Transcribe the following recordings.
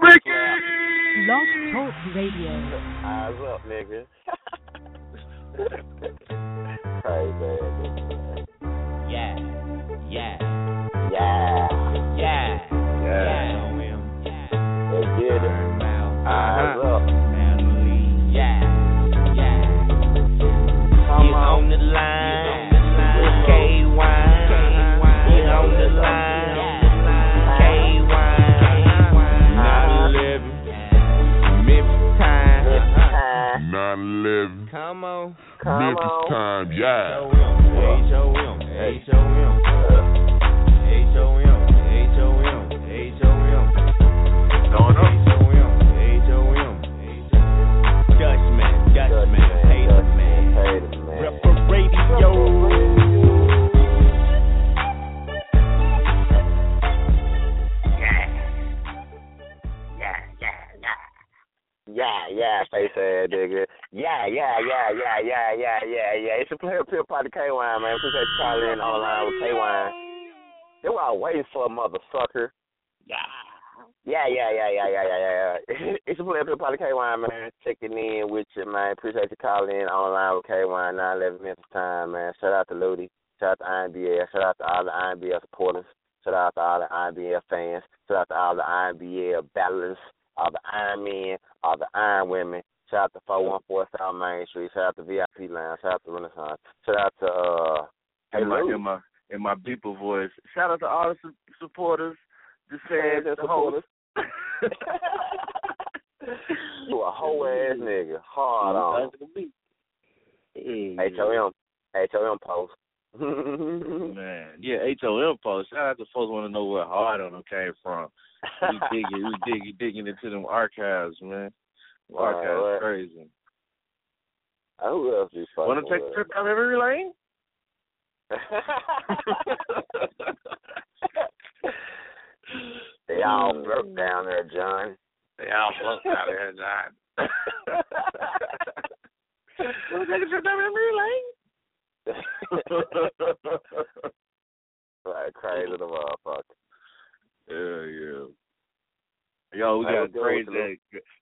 Ricky! Blog Talk Radio. Eyes up, nigga. Crazy. Yeah, yeah, Yeah. yeah, Yeah. yeah. Let's it. Eyes up. Yeah, yeah. Come Get on. on the line time. 9-11, Come on. Come Memphis on. time, yeah. H-O-M, H-O-M, H-O-M, H-O-M, H-O-M. Going up. H-O-M, H-O-M, Dutchman, Dutchman, Hater man. Hater man. Rep for radio. Yeah, yeah, yeah. Yeah, yeah, face ass nigga. Yeah, yeah, yeah, yeah, yeah, yeah, yeah, yeah. It's a player pill party K Wine, man. Appreciate you calling in online with K Wine. They were all waiting for a motherfucker. Yeah. Yeah, yeah, yeah, yeah, yeah, yeah, yeah. it's a player pill party K Wine, man. Checking in with you, man. Appreciate you calling in online with K Wine, 9 11 Memphis time, man. Shout out to Ludi. Shout out to IMBL. Shout out to all the IMBL supporters. Shout out to all the IMBL fans. Shout out to all the IMBL battlers, all the Iron Men, all the Iron Women. Shout out to 414 South Main Street. Shout out to VIP Lounge. Shout out to Renaissance. Shout out to uh, Hey in my Lou. in my in my beeper voice. Shout out to all the su- supporters, the fans fans, and the supporters. hosts. you a whole ass nigga. Hard on. Hey, H-O-M. H-O-M post. Man, yeah, H O M post. Shout out to folks want to know where hard on them came from. We digging, we digging, digging into them archives, man. Right, Archives right. crazy. Uh, Who else you fucking Want to take a trip down memory lane? they all broke down there, John. They all broke down there, John. Want to take a trip down memory lane? like crazy the motherfucker. Yeah, yeah. Yo, we got a crazy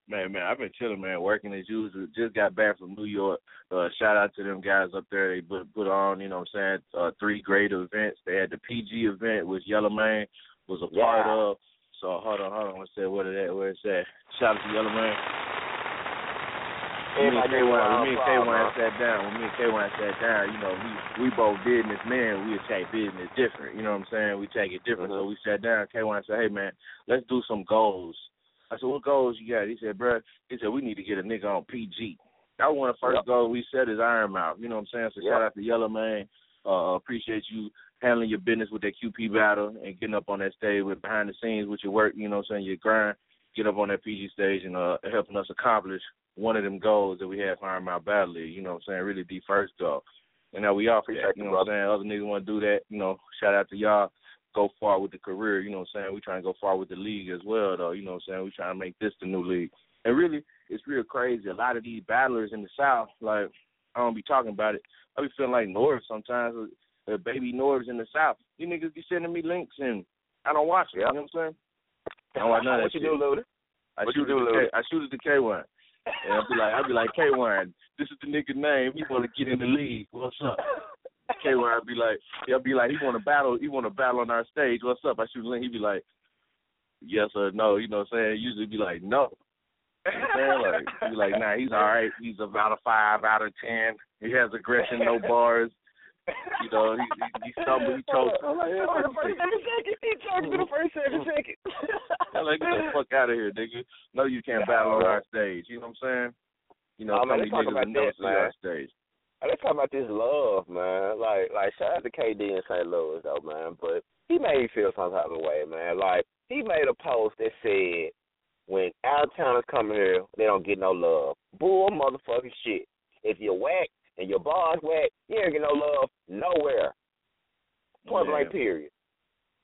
man, man. I've been chilling, man, working as usual. Just got back from New York. Uh, shout out to them guys up there. They put put on, you know what I'm saying, uh, three great events. They had the PG event, which Yellow Man was a part of. So hold on, hold on. Let's say what is that? Where it's at? Shout out to Yellow Man. When me and Everybody K1, when me and applause, K1 sat down, when me and K1 sat down, you know, we we both business men. We attack business different. You know what I'm saying? We take it different. So we sat down. K1 said, "Hey man, let's do some goals." I said, "What goals you got?" He said, "Bruh," he said, "We need to get a nigga on PG." That was one of the first Yep. goals we set is Iron Mouth. You know what I'm saying? So Yep. shout out to Yellow Man. Uh, appreciate you handling your business with that QP battle and getting up on that stage with behind the scenes with your work. You know what I'm saying? Your grind. Get up on that PG stage and uh, helping us accomplish one of them goals that we had for Iron Mouth Battle League. You know what I'm saying? Really the first goal. And now we all for that. Appreciate You know what I'm saying? Other niggas want to do that. You know, shout out to y'all. Go far with the career. You know what I'm saying? We trying to go far with the league as well, though. You know what I'm saying? We trying to make this the new league. And really, it's real crazy. A lot of these battlers in the South, like I don't be talking about it. I be feeling like Norv sometimes. Uh, baby Norv's in the South. You niggas be sending me links and I don't watch it. Yep. You know what I'm saying? I don't watch none of what that you shit. do, Luda? I What shoot you do, to K, I shoot it to K one. And I'll be like I'll be like K one, this is the nigga name. He wanna get in the league. What's up? K I'll be like he'll be like he wanna battle he wanna battle on our stage. What's up? I shoot a link, he be like, Yes or no, you know what I'm saying? Usually be like, No. Saying? Like be like, nah, he's all right. He's about a five out of ten. He has aggression, no bars. You know, he he, he stumbled, he choked. I'm like, yeah, For the what first you seven seconds. He choked for the first seven seconds. I'm like, get the fuck out of here, nigga. No, you can't battle on our stage. You know what I'm saying? You know, Oh, some man, of these let's talk niggas about this, see man. our stage. Hey, Let's talk about this love, man. Like, like shout out to KD in St. Louis, though, man. But he made me feel some type of way, man. Like, he made a post that said, "When out of towners coming here, they don't get no love. Bull motherfucking shit. If you're whack and your bar's whack, you ain't get no love nowhere. Point Yeah. blank period.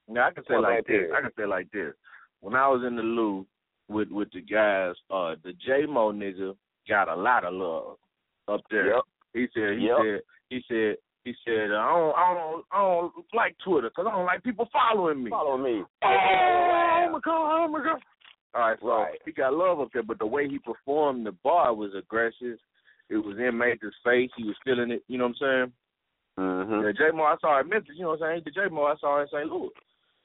Now I can say Point like this. period. I can say like this. When I was in the loo with with the guys, uh, the J Mo nigga got a lot of love up there. Yep. He said. He Yep. said. He said. He said. I don't. I don't. I don't like Twitter because I don't like people following me. Follow me. Oh my god! Oh my god! All right, so Right. he got love up there, but the way he performed the bar was aggressive. It was in Major's face. He was feeling it. You know what I'm saying? Mm-hmm. The J Mo I saw in Memphis, you know what I'm saying? The J Mo I saw in St. Louis.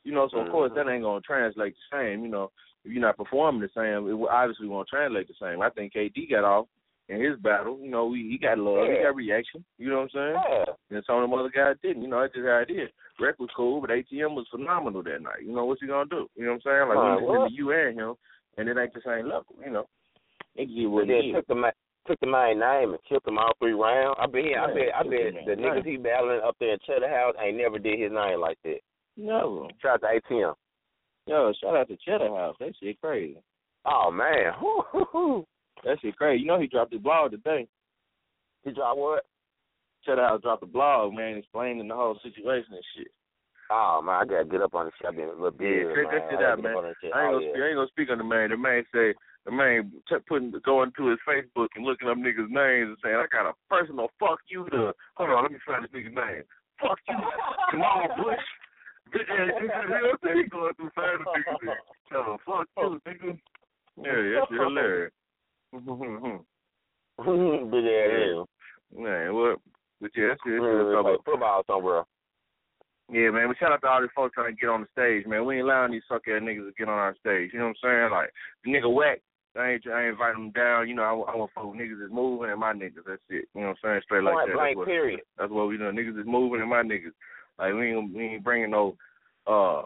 You know, so of course Mhm. that ain't gonna translate the same. You know, if you're not performing the same, it obviously won't translate the same. I think KD got off in his battle. You know, he, he got love, he got reaction. You know what I'm saying? Yeah. And some of them other guys didn't. You know, that's just how it is. Rec was cool, but ATM was phenomenal that night. You know, what's he gonna do? You know what I'm saying? Like Right, we listening what? you and him, and it ain't the same level. You know, it get what And it is. took the ma- took the main name and killed him all three rounds. I bet he, I Yeah, bet I bet the the niggas he battling up there in Cheddar House ain't never did his name like that. Never. Shout out to ATM. Yo, shout out to Cheddar House. That shit crazy. Oh man. That shit crazy. You know he dropped his blog today. He dropped what? Cheddar House dropped a blog, man, explaining the whole situation and shit. Oh man, I gotta get up on this shit. I've been a little busy, Yeah, check man. that shit I out, man. up on this shit. I ain't Oh, gonna yeah. speak, I ain't gonna speak on the man. The man say the man t- putting going to his Facebook and looking up niggas' names and saying, I got a personal fuck you to hold on, let me find this nigga's name. Fuck you, Jamal Bush. Bitch ass nigga, you know what I'm saying? He going through five niggas. him, fuck you, nigga. Yeah, that shit hilarious. Big ass man, what? But yeah, that's it. That's Really football somewhere. Yeah, man. We shout out to all these folks trying to get on the stage, man. We ain't allowing these suck ass niggas to get on our stage. You know what I'm saying? Like the nigga whack. I ain't, I ain't inviting them down. You know, I, I want folk niggas is moving and my niggas. That's it. You know what I'm saying? Straight like Point that. blank That's what, period. that's what we do. Niggas is moving and my niggas. Like we ain't, we ain't bringing no. uh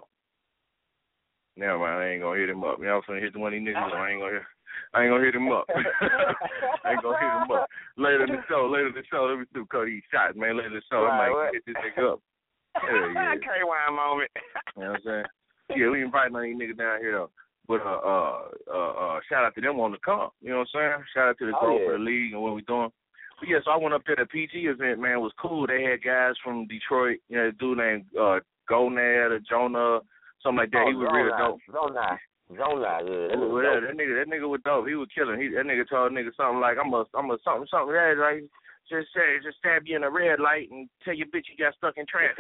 Never mind. I ain't gonna hit him up. You know what I'm saying? Hit one of these niggas. I ain't gonna hit. I ain't gonna hit him up. I ain't gonna hit him up. Later in the show, later in the show, let me cut these shots, man. Later in the show, Right, I what? might hit this nigga up. Yeah. K-Wine moment. You know what I'm saying? Yeah, we inviting any niggas down here though. But uh uh uh uh shout out to them on the come. You know what I'm saying? Shout out to the Oh, growth yeah. of the league and what we doing. But yeah, so I went up to the PG event, man, it was cool. They had guys from Detroit, you know, a dude named uh Gonad or Jonah, something like that. he was real dope. Zona. Zona, yeah. That was that, that nigga, that nigga was dope. He was killing. He that nigga told nigga something like, "I'm a, I'm a something, something red, right? Just say, just stab you in a red light and tell your bitch you got stuck in traffic."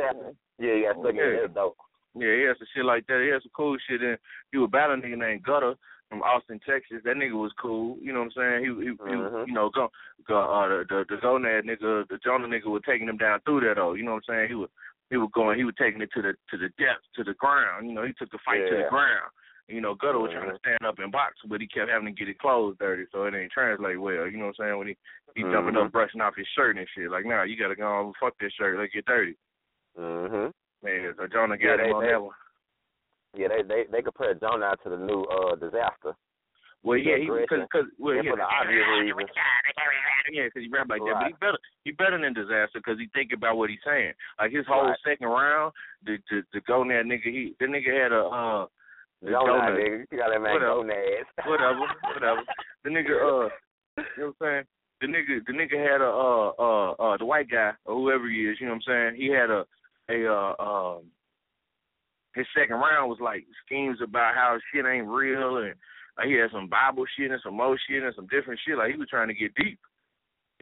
Yeah, you got stuck in Yeah. there, dope. Yeah, he had some shit like that. He had some cool shit. And he was battling a nigga named Gutter from Austin, Texas. That nigga was cool. You know what I'm saying? He, he, he Mhm. you know, go, go, uh, the the the Gonad nigga, the Jonah nigga was taking him down through there though. You know what I'm saying? He was he was going, he was taking it to the to the depths, to the ground. You know, he took the fight to the ground. You know, Gutter was trying to stand up and box, but he kept having to get his clothes dirty, so it ain't translate well. You know what I'm saying? When he he jumping Mhm. up, brushing off his shirt and shit. Like, nah, you gotta go on, fuck this shirt, let's get dirty. Mhm. Man, so Jonah Yeah, got him they- on they- that one. Yeah, they they they compare Jonah to the new uh disaster. Well, yeah, he because because well, Yeah, yeah, for the obvious reasons. yeah, because he rap like that. But he better he better than disaster because he think about what he's saying. Like his whole Right. second round, the the the go that nigga, he the nigga had a uh donut. nigga. You got that man Whatever. Gonad. whatever, whatever. The nigga, uh, you know what I'm saying? The nigga, the nigga had a, uh, uh, uh, the white guy or whoever he is, you know what I'm saying? He had a, a, uh, um, his second round was like schemes about how shit ain't real and like he had some Bible shit and some more shit and some different shit. Like he was trying to get deep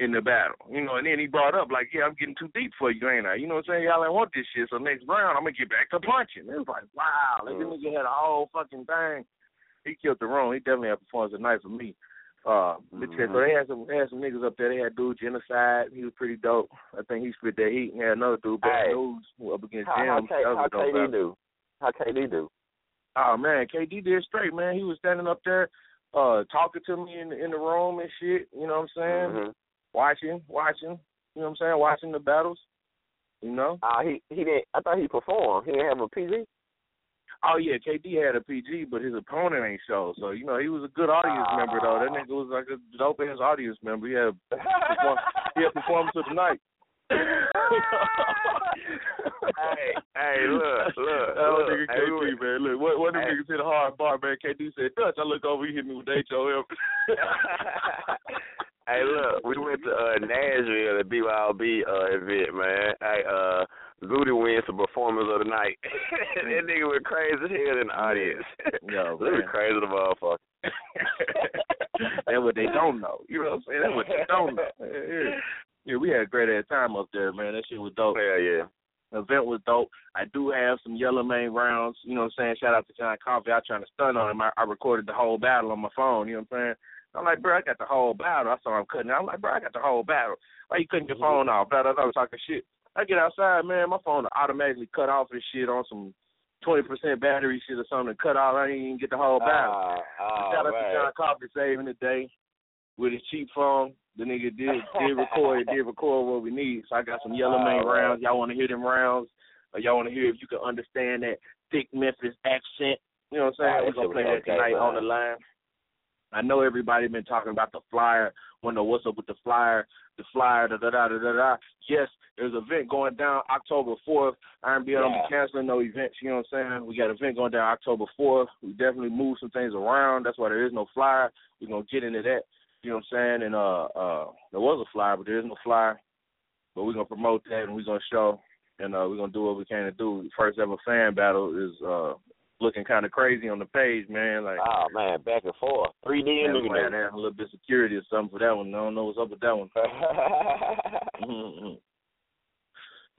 in the battle, you know. And then he brought up like, yeah, I'm getting too deep for you, ain't I? You know what I'm saying? Y'all ain't want this shit. So next round, I'm gonna get back to punching. It was like, wow, like this nigga had a whole fucking thing he killed the room. He definitely had performance tonight for me. Uh, yeah, so they had some they had some niggas up there. They had dude genocide. He was pretty dope. I think he spit that heat. And had another dude, Bad Hey. News, up against How, how, Jim. K, That how KD do? How KD do? Oh man, KD did straight, man. He was standing up there, uh, talking to me in the, in the room and shit. You know what I'm saying? Mhm. Watching, watching. You know what I'm saying? Watching the battles. You know? Uh, he he didn't. I thought he performed. He didn't have a PG. Oh yeah, KD had a PG, but his opponent ain't show. So you know he was a good audience member though. That nigga was like a dope ass audience member. He had perform, he had performance of the night. hey, hey, look, look, Oh, look. nigga Hey, KD, went- man. Look, what what them Hey. niggas hit a hard bar, man. KD said, Dutch, I look over, he hit me with HOM. hey, look, we went to uh, Nashville at BYOB uh, event, man. Hey, uh, Ludy wins the performance of the night. that nigga went crazy as hell in the audience. Ludy man. crazy the motherfucker. That's what they don't know. You know what I'm saying? That's what they don't know. Yeah, yeah, we had a great ass time up there, man. That shit was dope. Hell yeah. The event was dope. I do have some yellow main rounds. You know what I'm saying? Shout out to John Coffee. I trying to stun on him. I, I recorded the whole battle on my phone. You know what I'm saying? I'm like, bro, I got the whole battle. I saw him cutting. I'm like, bro, I got the whole battle. Why you cutting your phone off? Blah, blah, blah, I was talking shit. I get outside, man. My phone automatically cut off and shit on some 20% battery shit or something. Cut off. I didn't even get the whole battle. Ah, ah, Shout out to man. John Coffee saving the day with his cheap phone. The nigga did did record did record what we need. So I got some yellow main Oh, rounds. Y'all want to hear them rounds? Or y'all want to hear if you can understand that thick Memphis accent? You know what I'm saying? Oh, We're gonna play was that okay, tonight on the line. I know everybody been talking about the flyer. Wanna what's up with the flyer? The flyer, da da da da da da. Yes, there's an event going down October fourth. Don't Yeah. be canceling no events. You know what I'm saying? We got an event going down October fourth. We definitely move some things around. That's why there is no flyer. We're gonna get into that. You know what I'm saying? And uh uh there was a flyer, but there is no flyer. But we're gonna promote that and we're gonna show and uh we're gonna do what we can to do. First ever fan battle is uh looking kind of crazy on the page, man. Like Oh man, back and forth. 3D man, and we might have to have a little bit of security or something for that one. I don't know what's up with that one.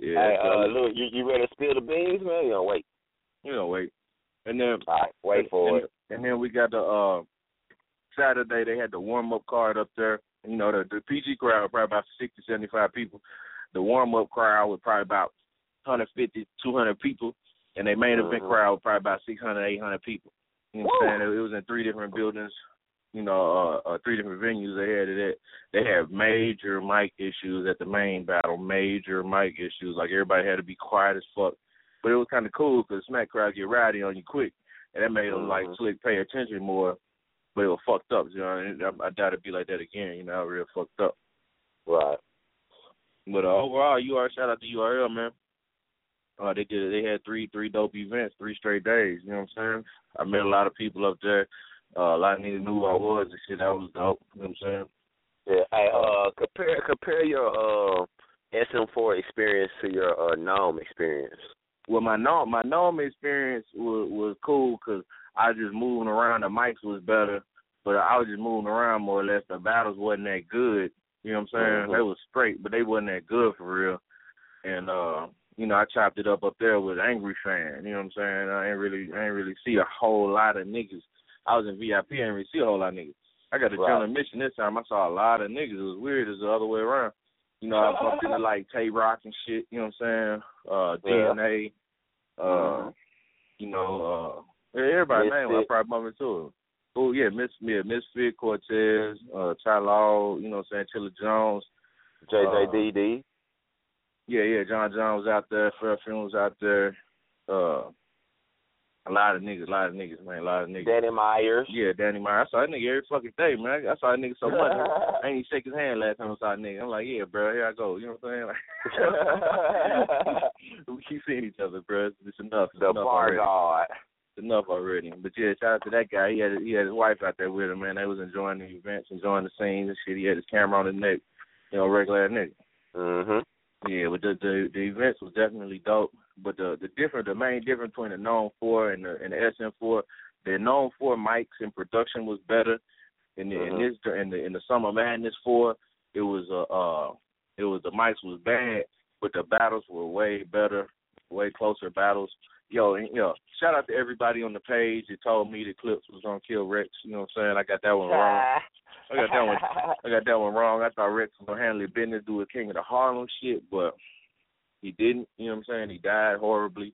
Yeah, Hey, so, uh, look, you you ready to spill the beans, man? You gonna wait? you know, wait. And then All right, wait for and, it. And then we got the uh Saturday they had the warm up card up there. You know, the the PG crowd probably about sixty, seventy five people. The warm up crowd was probably about 150, 200 people, and they main event Mhm. crowd probably about 600, 800 people. You know what I'm saying? It was in three different buildings. You know, uh, uh three different venues they had it at. They had major mic issues at the main battle, major mic issues. Like everybody had to be quiet as fuck. But it was kind of cool because Smack crowd get rowdy on you quick, and that made them like Mhm. slick pay attention more. But it was fucked up, you know. And I, I doubt it'd be like that again. You know, real fucked up. Right. But uh, overall, URL shout out to URL man. Uh, they did. They had three three dope events, three straight days. You know what I'm saying? I met a lot of people up there. Uh, a lot of niggas knew who I was and shit. That was dope. You know what I'm saying? Yeah. Hey, uh, compare compare your uh SM4 experience to your uh NOME experience. Well, my norm my norm experience was was cool because I was just moving around. The mics was better, but I was just moving around more or less. The battles wasn't that good. You know what I'm saying? Mhm. They was straight, but they wasn't that good for real. And uh, you know, I chopped it up up there with Angry Fan. You know what I'm saying? I ain't really I ain't really see a whole lot of niggas. I was in VIP, I didn't really see a whole lot of niggas. I got a Right. general admission this time. I saw a lot of niggas. It was weird as the other way around. You know, I bumped into like Tay Rock and shit. You know what I'm saying? Uh, Yeah. DNA. Uh, Mhm. you know, uh, everybody name I probably bumped into. Oh yeah, Miss yeah, Misfit, Cortez, uh, Ty Law. You know what I'm saying? Chilla Jones. JJDD. Yeah, yeah. John John was out there. Fairfield was out there. Uh, a lot of niggas, a lot of niggas, man, a lot of niggas. Danny Myers. Yeah, Danny Meyer. I saw that nigga every fucking day, man. I saw that nigga so much. I ain't even shake his hand last time I saw that nigga. I'm like, yeah, bro, here I go. You know what I'm saying? Like, we keep seeing each other, bro. It's, it's enough. It's the enough bar already. It's enough already. But yeah, shout out to that guy. He had he had his wife out there with him, man. They was enjoying the events, enjoying the scenes and shit. He had his camera on his neck, you know, regular nigga. Mhm. Yeah, but the the the events was definitely dope. But the the different the main difference between the NOME four and the and the SM four, the NOME four mics and production was better. In the in Mhm. this in the in the summer madness four, it was uh uh it was the mics was bad, but the battles were way better, way closer battles. Yo, and, yo, shout out to everybody on the page that told me the clips was gonna kill Rex. You know what I'm saying? I got that one wrong. I got that one. I got that one wrong. I thought Rex was gonna handle business, do a King of the Harlem shit, but he didn't. You know what I'm saying? He died horribly.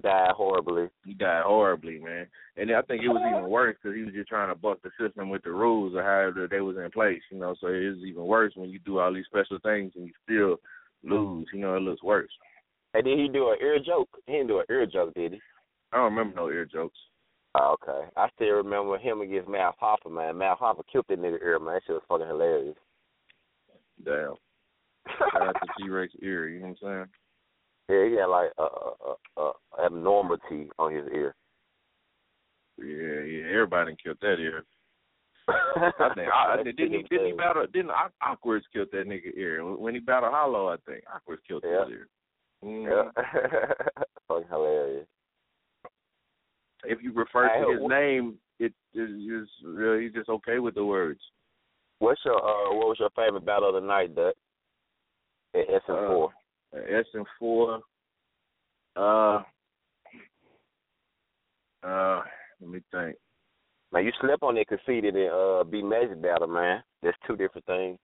Died horribly. He died horribly, man. And I think it was even worse because he was just trying to buck the system with the rules or however they was in place. You know, so it is even worse when you do all these special things and you still lose. You know, it looks worse. And did he do an ear joke? He didn't do an ear joke, did he? I don't remember no ear jokes. Oh, okay. I still remember him against Math Hoffa, man. Math Hoffa killed that nigga ear, man. That shit was fucking hilarious. Damn. Shout out to T Rex ear. You know what I'm saying? Yeah, he had like a, a, a, a abnormality on his ear. Yeah, yeah. Everybody killed that ear. I think I, I, didn't he didn't he battle didn't Awkward's killed that nigga ear when he battled Hollow. I think Awkward's killed Yeah. his ear. Mm. Yeah. Fucking hilarious. If you refer to his name, it is really he's just okay with the words. What's your uh what was your favorite battle of the night, Dut? At S and four. S and four. Uh, uh, let me think. Man, you slept on that Conceited and uh B Magic battle, man. That's two different things.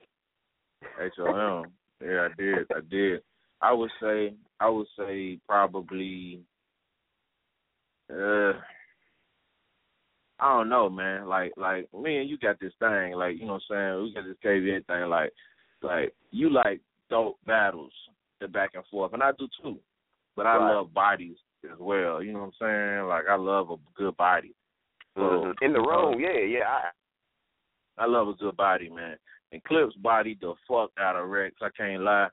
HOM. yeah, I did. I did. I would say. I would say probably. Uh, I don't know, man. Like, like me and you got this thing. Like, you know what I'm saying? We got this KVA thing. Like, like you like dope battles, the back and forth, and I do too. But I Right. love bodies as well. You know what I'm saying? Like, I love a good body. So, Mhm. In the uh, room, yeah, yeah. I, I love a good body, man. And Clips body the fuck out of Rex. I can't lie.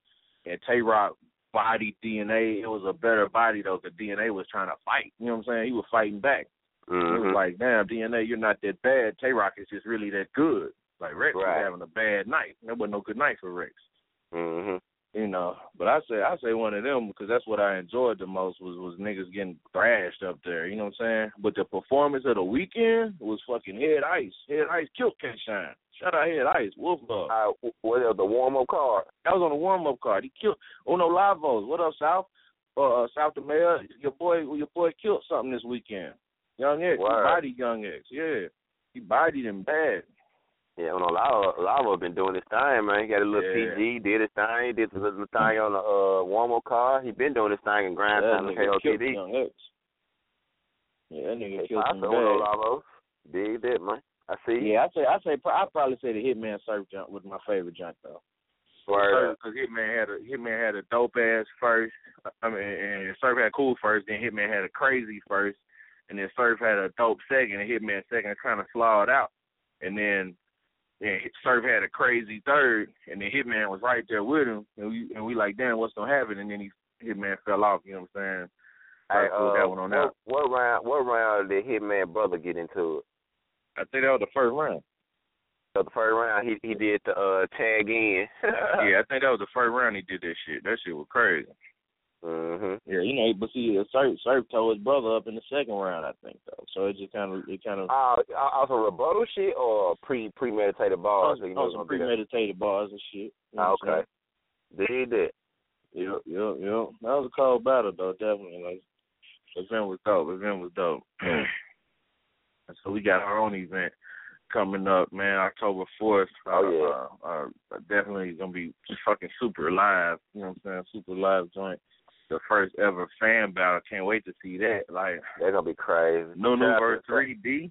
And Tay Rock bodied DNA. It was a better body though, because DNA was trying to fight. You know what I'm saying? He was fighting back. He was Mhm. like, "Damn, DNA, you're not that bad. Tay Rock is just really that good." Like Rex Right. was having a bad night. That wasn't no good night for Rex. Mhm. You know, but I say I say one of them because that's what I enjoyed the most was was niggas getting thrashed up there. You know what I'm saying? But the performance of the weekend was fucking Head Ice. Head Ice killed K Shine. Shout out Head Ice. Wolf Love. Uh, what else? The warm up card. That was on the warm up card. He killed Uno Lavos. What up, South? Uh, South the Mayor. Your boy, your boy killed something this weekend. Young X. He Word. bodied Young X. Yeah, he bodied him bad. Yeah, well, Lava, Lava been doing his thing, man. He got a little Yeah. PG, did his thing, did the little thing on the uh, warm up car. He been doing his thing in grind that time killed KOTD. Young X. Yeah, that nigga killed I him saw Uno bad. Lavos. Dig that, man. I see. Yeah, I say I say I probably say the Hitman Surf jump was my favorite jump though. Word. Because Hitman had a Hitman had a dope ass first. I mean, and Surf had cool first. Then Hitman had a crazy first, and then Surf had a dope second. And Hitman second kind of slawed out, and then then Surf had a crazy third, and then Hitman was right there with him, and we and we like, damn, what's gonna happen? And then he Hitman fell off. You know what I'm saying? Hey, pulled uh, that one on what, out. what round? What round did Hitman brother get into it? I think that was the first round. So the first round, he he did the uh, tag in. yeah, I think that was the first round he did that shit. That shit was crazy. Mhm. Yeah, you know, but see, Surf Surf tore his brother up in the second round, I think though. So it just kind of it kind of Uh, also rebuttal shit or pre premeditated balls. on, You know, some gonna be that- premeditated bars and shit. You know what I'm okay. Did that. saying? Yep, yep, yep. That was a cold battle though, definitely. Like the event was dope. The event was dope. And so we got our own event coming up, man, October fourth. Oh, uh, uh, uh, definitely gonna be fucking super live. You know what I'm saying? Super live joint. The first ever fan battle. Can't wait to see that. Like They're gonna be crazy. Nunu Shout out 3D.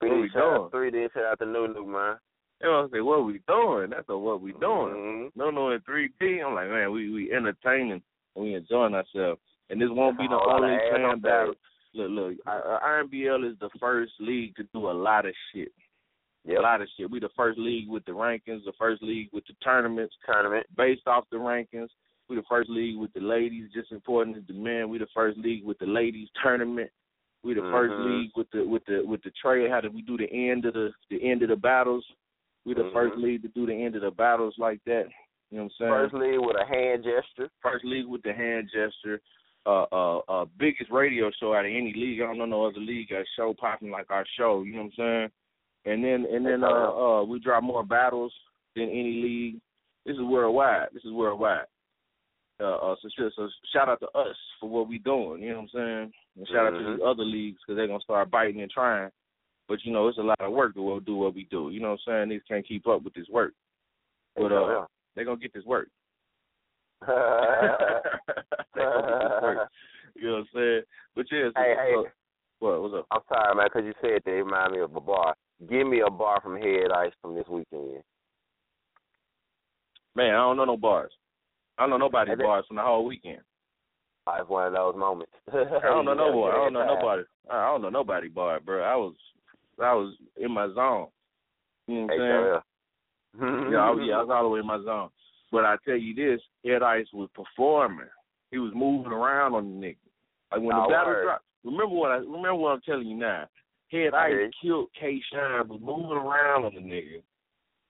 Three What D we doing? three D shout out to Nunu man. You know, I say, what we doing? That's a what we doing. Mhm. No, no, in 3D. I'm like, man, we we entertaining and we enjoying ourselves. And this won't be the only fan battle. stage. Look, look, I- I- is the first league to do a lot of shit. Yep. A lot of shit. We the first league with the rankings, the first league with the tournaments Tournament. based off the rankings. We the first league with the ladies, just important as the men. We the first league with the ladies tournament. We the first Mhm. league with the with the with the trade. How did we do the end of the the end of the battles? We the first Mhm. league to do the end of the battles like that. You know what I'm saying? First league with a hand gesture. First league with the hand gesture. Uh, uh, uh, biggest radio show out of any league. I don't know no other league got a show popping like our show. You know what I'm saying? And then and then uh, uh, we drop more battles than any league. This is worldwide. This is worldwide. Uh, uh, so, so, shout out to us for what we doing. You know what I'm saying? And shout out to Mhm. the other leagues because they're gonna start biting and trying. But you know, it's a lot of work to we'll do what we do. You know what I'm saying? These can't keep up with this work. But uh, they're gonna get this work. Yeah. They gonna get this work. You know what I'm saying? But yeah, so, Hey, hey. what what's up? I'm sorry, man, because you said they remind me of a bar. Give me a bar from Head Ice from this weekend. Man, I don't know no bars. I don't know nobody's bars from the whole weekend. It's one of those moments. I don't know no boy. I don't know nobody. I don't know nobody bar, bro. I was I was in my zone. You know what I'm Hey, saying? yeah. Yeah, I, was- yeah, I was all the way in my zone. But I tell you this, Ed Ice was performing. He was moving around on the nigga. Like when Oh, the battle word. dropped. Remember what I remember what I'm telling you now. Head Ice killed K Shine, was moving around on the nigga.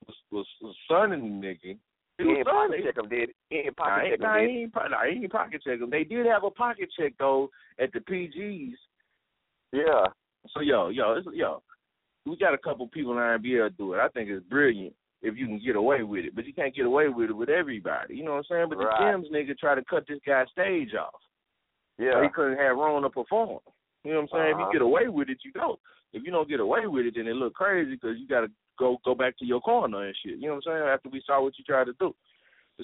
Was was, was sunning the nigga. He He was ain't pocket check him, did he? Ain't pocket check ain't, him, nah, he ain't, po- ain't pocket check. They did have a pocket check though at the PGs. Yeah. So yo, yo, it's, yo, we got a couple people in the NBA do it. I think it's brilliant if you can get away with it, but you can't get away with it with everybody. You know what I'm saying? But Right. the Gems nigga tried to cut this guy's stage off. So Yeah. he couldn't have Rona perform. You know what I'm saying? If Uh-huh. you get away with it, you don't. If you don't get away with it, then it look crazy because you got to go go back to your corner and shit. You know what I'm saying? After we saw what you tried to do.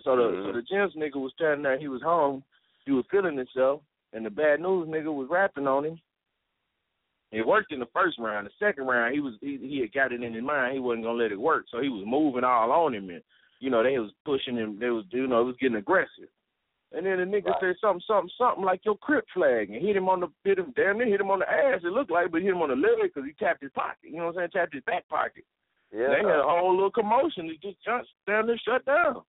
So the Mhm. so the Gems nigga was standing there. He was home. He was feeling himself, and the bad news nigga was rapping on him. It worked in the first round. The second round, he was he he had got it in his mind he wasn't gonna let it work, so he was moving all on him, and you know they was pushing him. They was you know it was getting aggressive. And then the nigga Right. said something, something, something like your crip flag, and hit him on the hit him damn near hit him on the ass. It looked like, but hit him on the liver because he tapped his pocket. You know what I'm saying? Tapped his back pocket. Yeah. They had a whole little commotion. It just jumped down there shut down.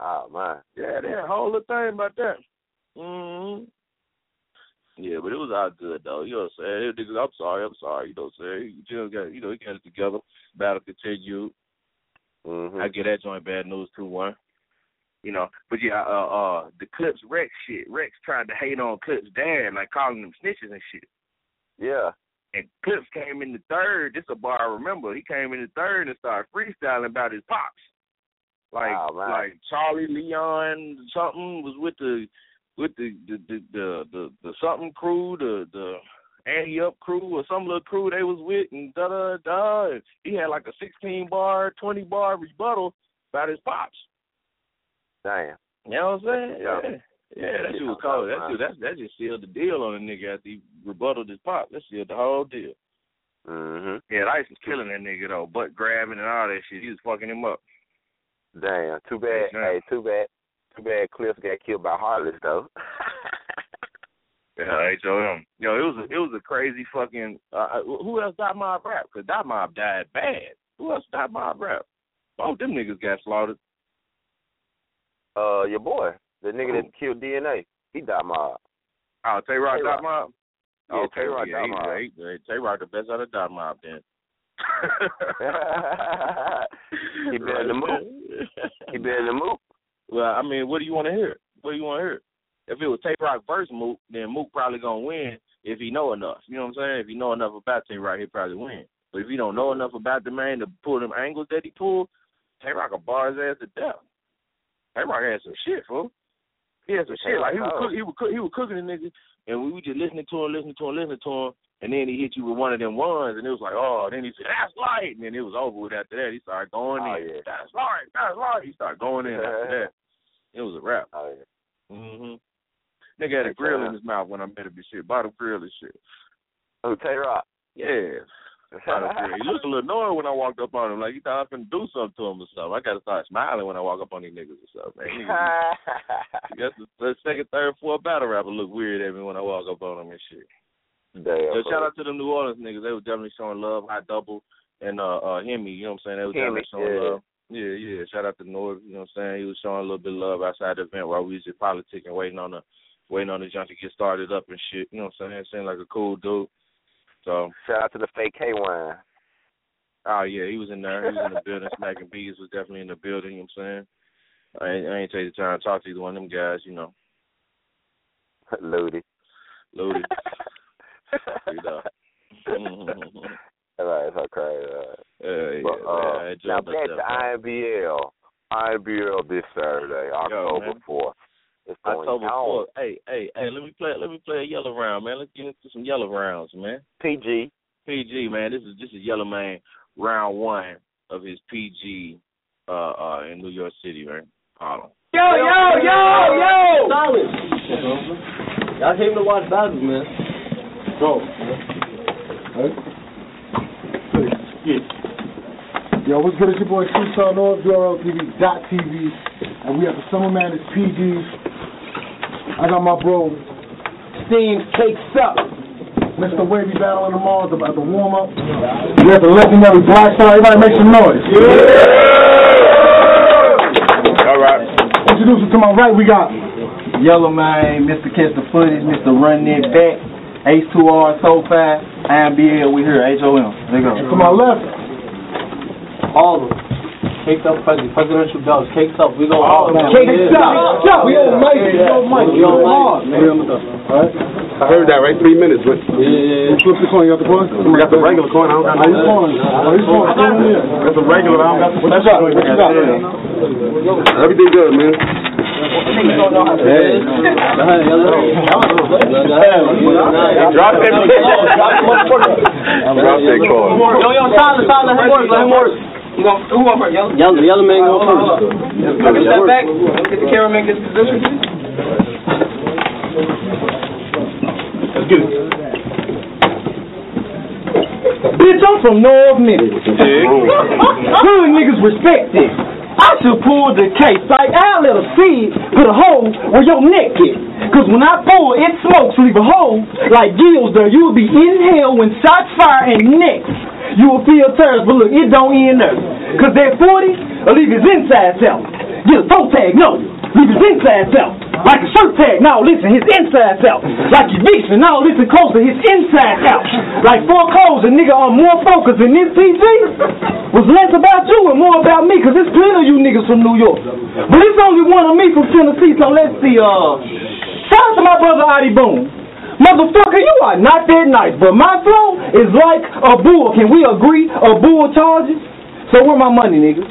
Oh man. Yeah, they had a whole little thing about that. Mm-hmm. Yeah, but it was all good though. You know what I'm saying? I'm sorry, I'm sorry. You know what I'm saying? You just got, you know, he got it together. Battle continued. Mhm. I get that joint bad news two one. You know, but yeah, uh, uh, the Clips Rex shit. Rex tried to hate on Clips dad, like calling them snitches and shit. Yeah. And Clips came in the third. This a bar I remember. He came in the third and started freestyling about his pops. Like Oh, man. like Charlie Leon something was with the with the the the the, the, the something crew, the the Annie Up crew or some little crew they was with and da da da. And he had like a sixteen bar, twenty bar rebuttal about his pops. Damn. You know what I'm saying? Yeah. Yeah. Yeah, that shit was cold. That shit, that that just sealed the deal on a nigga after he rebutted his pop. That sealed the whole deal. Mhm. Yeah, Ice was killing that nigga though, butt grabbing and all that shit. He was fucking him up. Damn. Too bad. Yeah. Hey, too bad. Too bad. Cliff got killed by Heartless though. Yeah, I told him. Yo, it was a, it was a crazy fucking. Uh, who else died mob rap? Cause Dot Mob died bad. Who else died mob rap? Both them niggas got slaughtered. uh, your boy, the nigga Who? that killed DNA, he died mob. Oh, Tay Rock. Dot Mob. Yeah, okay, Tay-Rock yeah, Dot Mob. Tay Rock the best out of Dot Mob then. he been in the mood. He been in the. Well, I mean, what do you want to hear? What do you want to hear? If it was Tay Rock versus Mook, then Mook probably gonna win if he know enough. You know what I'm saying? If he know enough about Tay Rock, he probably win. But if he don't know enough about the man to pull them angles that he pulled, Tay Rock will bar his ass to death. Tay Rock had some shit, fool. He had some shit. Like he was oh. cook, he was cook, he was cooking the nigga, and we were just listening to him, listening to him, listening to him, and then he hit you with one of them ones, and it was like, oh, then he said that's light, and then it was over with after that. He started going Oh, in. yeah. That's light, that's light. He started going in after that. It was a wrap. Oh, yeah. Mhm. Nigga had a grill in his mouth when I met him and shit. Bottom grill and shit. Who, Tay Rock? Yeah. Grill. He looked a little annoyed when I walked up on him, like he thought I was finna do something to him or something. I gotta start smiling when I walk up on these niggas or something, man. That's the, the second, third, fourth battle rapper look weird at me when I walk up on them and shit. Damn. So shout out to the New Orleans niggas. They were definitely showing love. High double and uh uh Hemi, you know what I'm saying? They were Hemi, definitely showing yeah. love. Yeah, yeah. Shout out to North, you know what I'm saying? He was showing a little bit of love outside the event while we was just politicking, waiting on the waiting on the junk to get started up and shit. You know what I'm saying? Seemed like a cool dude. So Shout out to the fake K wine. oh yeah, he was in there. He was in the building. Smacking Bees was definitely in the building, you know what I'm saying? I ain't, I ain't take the time to talk to either one of them guys, you know. Loaded. Loaded. you know. Mhm. All right, it's okay. Uh, Yeah, yeah, but, uh, man, I now back myself, to IMBL. IMBL this Saturday, October fourth. It's going October on. fourth. Hey, hey, hey, let me play let me play a yellow round, man. Let's get into some yellow rounds, man. PG. PG, man. This is this is Yellow Man round one of his PG uh uh in New York City, man. Harlem. Yo, yo, yo, yo! Solid. Y'all came to watch battles, man. Bro. Yo, what's good? It's your boy Freestyle North, TV, and we have the Summer Man Madness PGs. I got my bro Steam Cakes Up. Mr. Wavy battling tomorrow about the warm up. We have the legendary Black Star. Everybody make some noise. All right. introduce you to my right. We got Yellow Man, Mr. Catch the Footage, Mr. Run That Back, H2R, Soul 5, IMBL, we here, HOM. There you go. to my left. All of them. Cakes up, presidential dollars, cakes up, we go all man. Cakes up. Yeah. We on mic. We on mic. We on hard, mic. man. I heard that right three minutes. But Yeah, yeah, You flip the coin. You got the coin? I got the regular coin. I don't got How you scoring? How you scoring? Come on in. That's a regular. I don't got the What you got? What you got? Everything good, man. Drop that. Drop that card. Yo, yo, silent, silent, him work, let him work. You want, who want first? Yellow, yellow, yellow man go first. Let me step back. Get the cameraman get his position. Let's get it. Bitch, I'm from North Memphis. Hood niggas respect it. I should pull the case like I let a seed put a hole where your neck is. Cause when I pull, it smokes, leave a hole like gills there. You will be in hell when shots fire and next. You will feel tears, but look, it don't end there. Cause that 40 will leave his inside self. Get a toe tag, no. Leave his inside self. Like a shirt tag, no, listen, his inside self. Like eviction, no, listen closer, his inside out. Like foreclosure, nigga, I'm more focus than this PG. Was less about you and more about me, cause there's plenty of you niggas from New York. But it's only one of me from Tennessee, so let's see, uh, shout out to my brother Adi Boone. Motherfucker, you are not that nice, but my flow is like a bull. Can we agree? A bull charges? So where my money, nigga?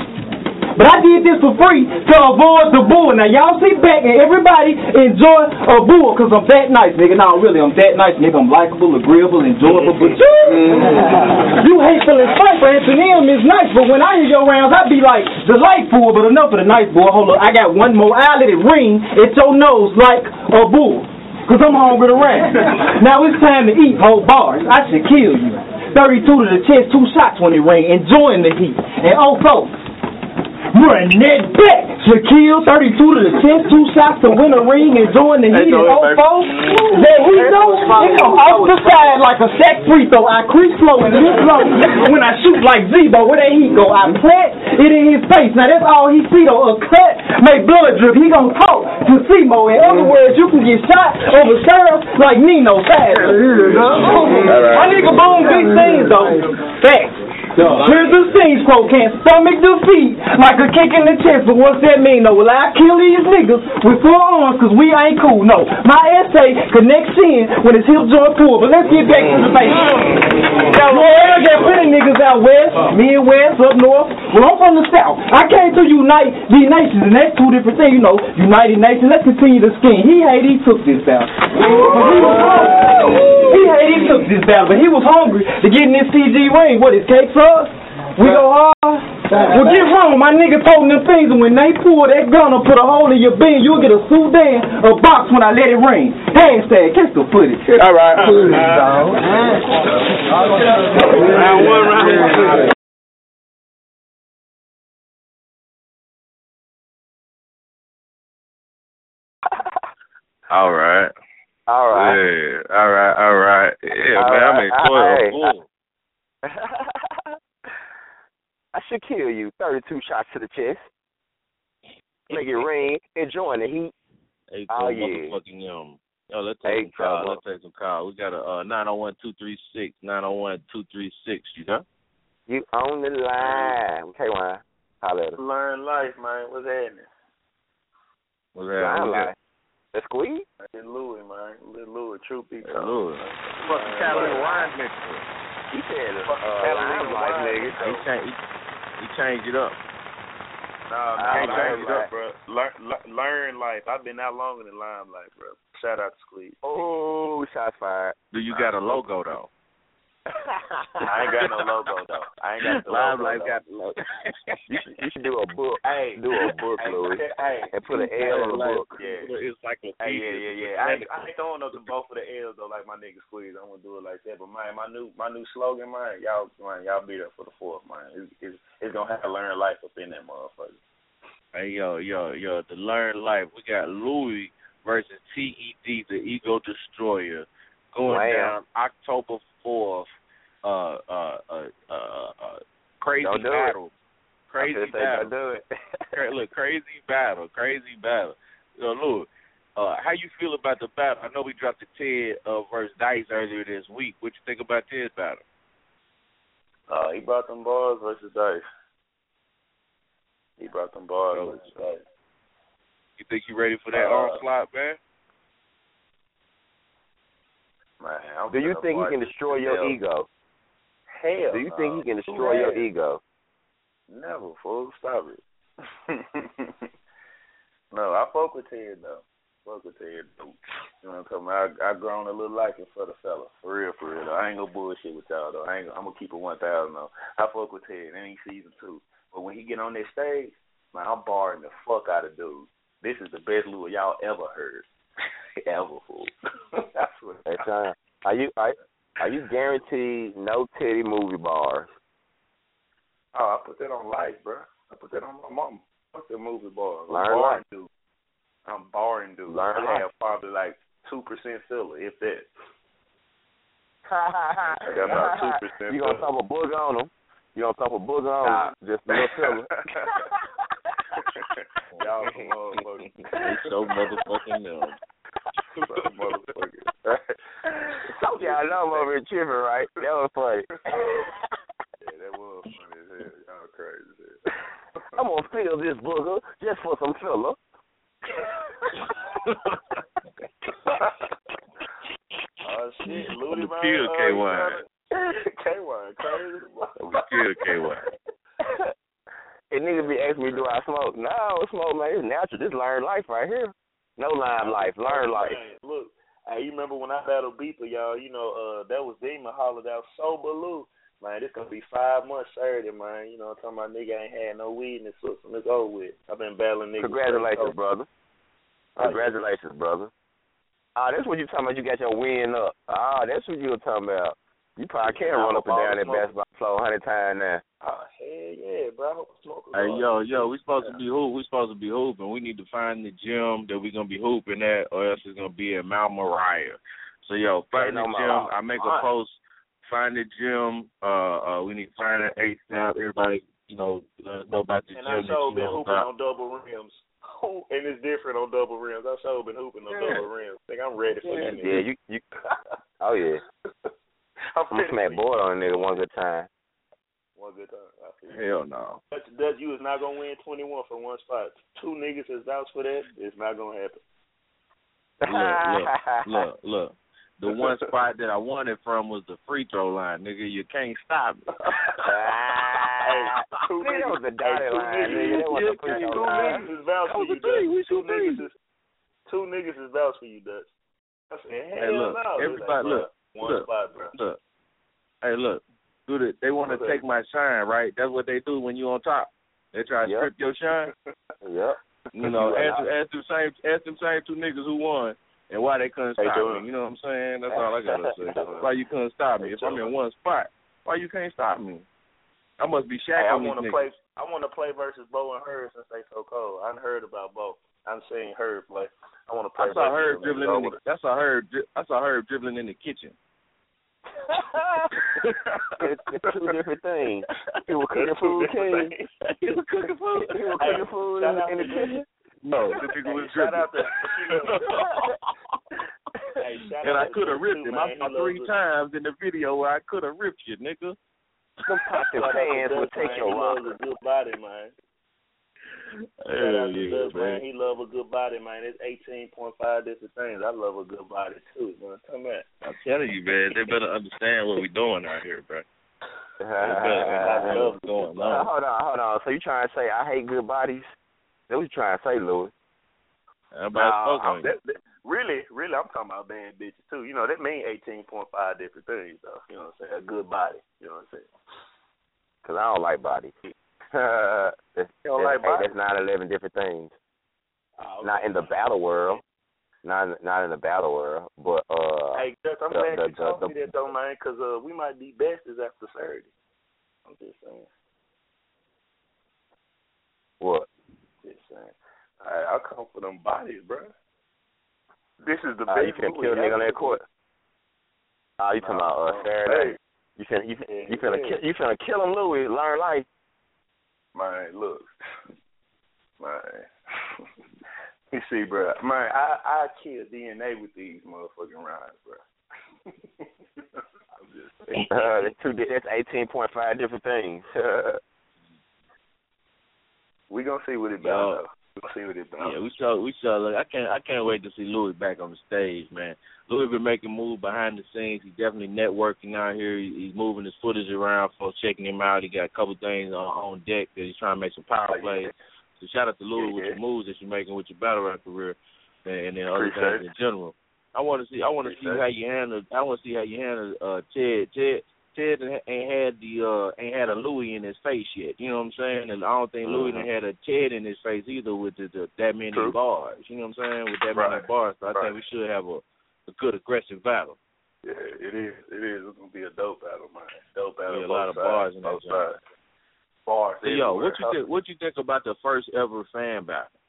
But I did this for free to avoid the bull. Now y'all sit back and everybody enjoy a bull because I'm that nice, nigga. Now really, I'm that nice, nigga. I'm likable, agreeable, enjoyable, but you, mm-hmm. you hateful and spiteful. Anthony M is nice, but when I hear your rounds, I be like delightful. But enough of the nice boy. Hold up, I got one more. I let it ring at your nose like a bull. Cause I'm hungry to rap. now it's time to eat whole bars. I should kill you. 32 to the chest, two shots when it ring, enjoying the heat. And oh folks, run that back. Shaquille, 32 to the chest, two shots to win a ring, enjoying the heat. And oh folks, that heat though, it come off the side like a sack free throw. I crease slow and lift low. When I shoot like Zebo, where that heat go? I plant it in his face. Now that's all he see though. A cut, make blood drip. He gonna talk to Simo. In other words, you can get shot over serve like Nino fast. My nigga boom big things though. Facts. Here's the scenes quote, can't stomach defeat like a kick in the chest, but what's that mean though? Well, I kill these niggas with four arms cause we ain't cool. No, my essay connects in when it's hip joint pull, but let's get back to the basics. Now, I got plenty niggas out west, up north. Well, I'm from the south. I came to unite these nations, and that's two different things, you know. United Nations, let's continue to scheme. He hate he took this battle. But he hungry. He took this battle, but he was hungry to get in this CG ring. What, his cake for? We go hard. Well, get wrong. My nigga told them things, and when they pull that gun or put a hole in your bean, you'll get a Sudan, a box when I let it ring. Hashtag, catch the footage. All right. Round one, round two. All right. All right. Yeah. All right. All right. Yeah, All man. I'm right. enjoying Hey. a bull. I should kill you. 32 shots to the chest. Make it rain. Enjoying the heat. Hey, Oh, yeah. motherfucking um. Yo, let's Hey, take some call. Let's take some call. We got a uh nine oh one two three six nine oh one two three six. You know. You on the line. Okay, Wine. Holla at. Learn life, man. What's happening? What's Line that? What's line. The squeeze? Little Louis, man. Little Louis, true people. that? Lord. Fucking Catalina wine mixer. He said, uh, Catalina limelight, wine. nigga. He changed. He, he changed it up. Nah, Ah, man, learn right. life, bro. Learn, learn, learn life. I've been out longer than Limelight, bro. Shout out to Squeeze. Oh, shots fired. Do you got a logo though? I ain't got no logo though. I ain't got the Live logo. Life though. got the logo. you, should, you should do a book. Hey, Do a book, hey, Louis. Hey, And put an L on the book. Yeah. It's like a Hey, yeah, yeah, yeah. I ain't, I ain't throwing up the both of the L's though, like my nigga Squeeze. I'm gonna do it like that. But man, my new my new slogan, man, y'all man, y'all be there for the fourth, man. It's it's, it's gonna have to learn life up in that motherfucker. Hey yo, yo, yo, to learn life, we got Louis versus TED, the Ego Destroyer, going Wow. down October fourth. Uh, uh, uh, uh, uh, crazy Don't do it. battle, crazy I battle. don't do it. Look, crazy battle, crazy battle. You know, look, uh, how you feel about the battle? I know we dropped the Ted uh, versus Dice earlier this week. What you think about Ted's battle? Uh, he brought them bars versus Dice. He brought them bars versus Dice. You think you ready for that Uh, onslaught, man? Man, I'm Do you think he can destroy your hell. ego? Hell Do you no. think he can destroy your ego? Never, fool. Stop it. no, I fuck with Ted though. Fuck with Ted. though. You know what I'm talking about? I I grown a little liking for the fella. For real, for real. Though. I ain't gonna bullshit with y'all though. I ain't. I'm gonna keep it one thousand though. I fuck with Ted. Any season two. But when he get on that stage, man, I'm barring the fuck out of dude. This is the best Lou y'all ever heard. ever, fool. What. Hey, son, are you are, are you guaranteed no titty movie bars? Oh, I put that on life, bro. I put that on my mom. What's the movie bar? I'm Learn barring life. dude. I'm barring dude. Learn I life. have probably like two percent filler, if that. I got about two percent. you gonna throw a booger on them? You gonna throw a booger on Nah. them? Just a little filler. Y'all some motherfuckers. They so motherfucking dumb. So motherfuckers. Told y'all know I'm over here tripping, right? That was funny. yeah, that was funny as hell. Y'all crazy as hell. I'm gonna fill this booger just for some filler. Oh shit, Ludi I'ma man. kill uh, K Wine. K1, crazy. I'ma kill K Wine. and niggas be asking me, do I smoke? No, I don't smoke, man. It's natural. This learn life right here. No lime life, learn life. Look, hey, you remember when I battled Beeper, y'all? You know, uh, that was Demon hollered out sober Lou. Man, this gonna be five months Saturday, man. You know, I'm talking about nigga ain't had no weed in his system. It's over with. I've been battling niggas. Congratulations, brother. Congratulations, brother. Ah, that's what you talking about. You got your win up. Ah, that's what you were talking about. You probably can run up and down that basketball floor a hundred times now. Hell yeah, bro. I hope I Hey yo, yo, we supposed to be hoop. We supposed to be hooping. We need to find the gym that we're gonna be hooping at, or else it's gonna be at Mount Moriah. So yo, find Ain't the no gym. Mount I make a post. Find the gym. Uh, uh, we need to find it ASAP. Everybody, you know, let us know about the And gym I sure been know hooping about. on double rims. and it's different on double rims. I sure been hooping on Yeah. double rims. Think I'm ready for Yeah, you. yeah, you, you. Oh yeah, I'm I'm gonna smack board on a nigga one good time. One good time. I feel you. Hell no. Dutch, Dutch, you is not gonna win twenty one for one spot. Two niggas is vouched for that. It's not gonna happen. Look, look, look, look. The one spot that I won it from was the free throw line, nigga. You can't stop me. Hey, two Nigga, that was the hey, dotted two line, niggas, nigga. That wasn't the free two throw line. niggas is vouched That for was you, the three. We Two shoot niggas is two niggas is vouched for you, Dutch. I said, hell Hey, look, no. everybody, Like, look, bruh, one look, spot, bro. Look, hey, look, dude, it- they want to take my shine, right? That's what they do when you on top. They try to Yep. strip your shine. Yep. You know, ask, ask them same, ask them same two niggas who won and why they couldn't stop doing. me. You know what I'm saying? That's all I gotta say. why you couldn't stop me? They If I'm in one spot, why you can't stop me? I must be Hey, I shacking want to play. I want to play versus Bo and Hurd since they so cold. I heard about Bo. I'm seeing Hurd play. I want to play. I saw her dribbling in the. That's saw her. dri- I saw her dribbling in the kitchen. It's, it's two different things. He was cooking It's food, different king. things. he was cooking food. He was Hey, cooking food shout in, in the kitchen. No, the nigga was Shout out to. Hey, shout and out I could have ripped too, him. man. I saw three it. times in the video where I could have ripped you, nigga. Them pocket Shout out to pants will Dutch, take man. your He rock. loves a good body, man. Hell yeah, Dutch, man. man. He love a good body, man. It's eighteen point five different things. I love a good body too, man. Come on. I'm telling you, man, they better understand what we're doing out here, bro. They better I love going Uh, on. hold on, hold on. So you trying to say I hate good bodies? That's what you trying to say, Louis? Everybody Nah, spoke I'm- on you. that, that, really, really, I'm talking about bad bitches too. You know, that mean eighteen point five different things, though. You know what I'm saying? A good body. You know what I'm saying? Because I don't like bodies. that's, that's, like hey, that's nine eleven different things. Oh, Not in the battle world. Not not in the battle world, but uh, Hey, Gus, I'm the- glad the- you told the- me that though, man, because uh, we might be besties after Saturday. I'm just saying. what? Just saying. I, I come for them bodies, bro. This is the Uh, best you movie kill a nigga on that court? Oh, you talking about uh, Saturday? hey. You finna you Yeah, you finna yeah. kill you finna kill him, Louis. Learn life. Man, look, man. You see, bro, man, I I kill DNA with these motherfucking rhymes, bro. I'm just saying. Uh, that's two. di- That's eighteen point five different things. we gonna see what it Yo. about. Though. We gonna see what it about. Yeah, we saw we saw look I can't I can't wait to see Louis back on the stage, man. Louis been making moves behind the scenes. He's definitely networking out here. He, he's moving his footage around, folks checking him out. He got a couple things on, on deck that he's trying to make some power plays. So shout out to Louis Yeah, with yeah. your moves that you're making with your battle rap career and, and then other Appreciate things in general. I want to see I want to see how you handle I want to see how you handle uh Ted Ted Ted ain't had the uh ain't had a Louis in his face yet. You know what I'm saying? And I don't think Louis Mhm. done had a Ted in his face either with the, the that many True. bars. You know what I'm saying? With that many bars, so I Right. think we should have a a good aggressive battle. Yeah, it is. It is. It's gonna be a dope battle, man. Dope battle. Yeah, a lot of sides, bars in that sides. Bars. So, yo, what you think? What you think about the first ever fan battle?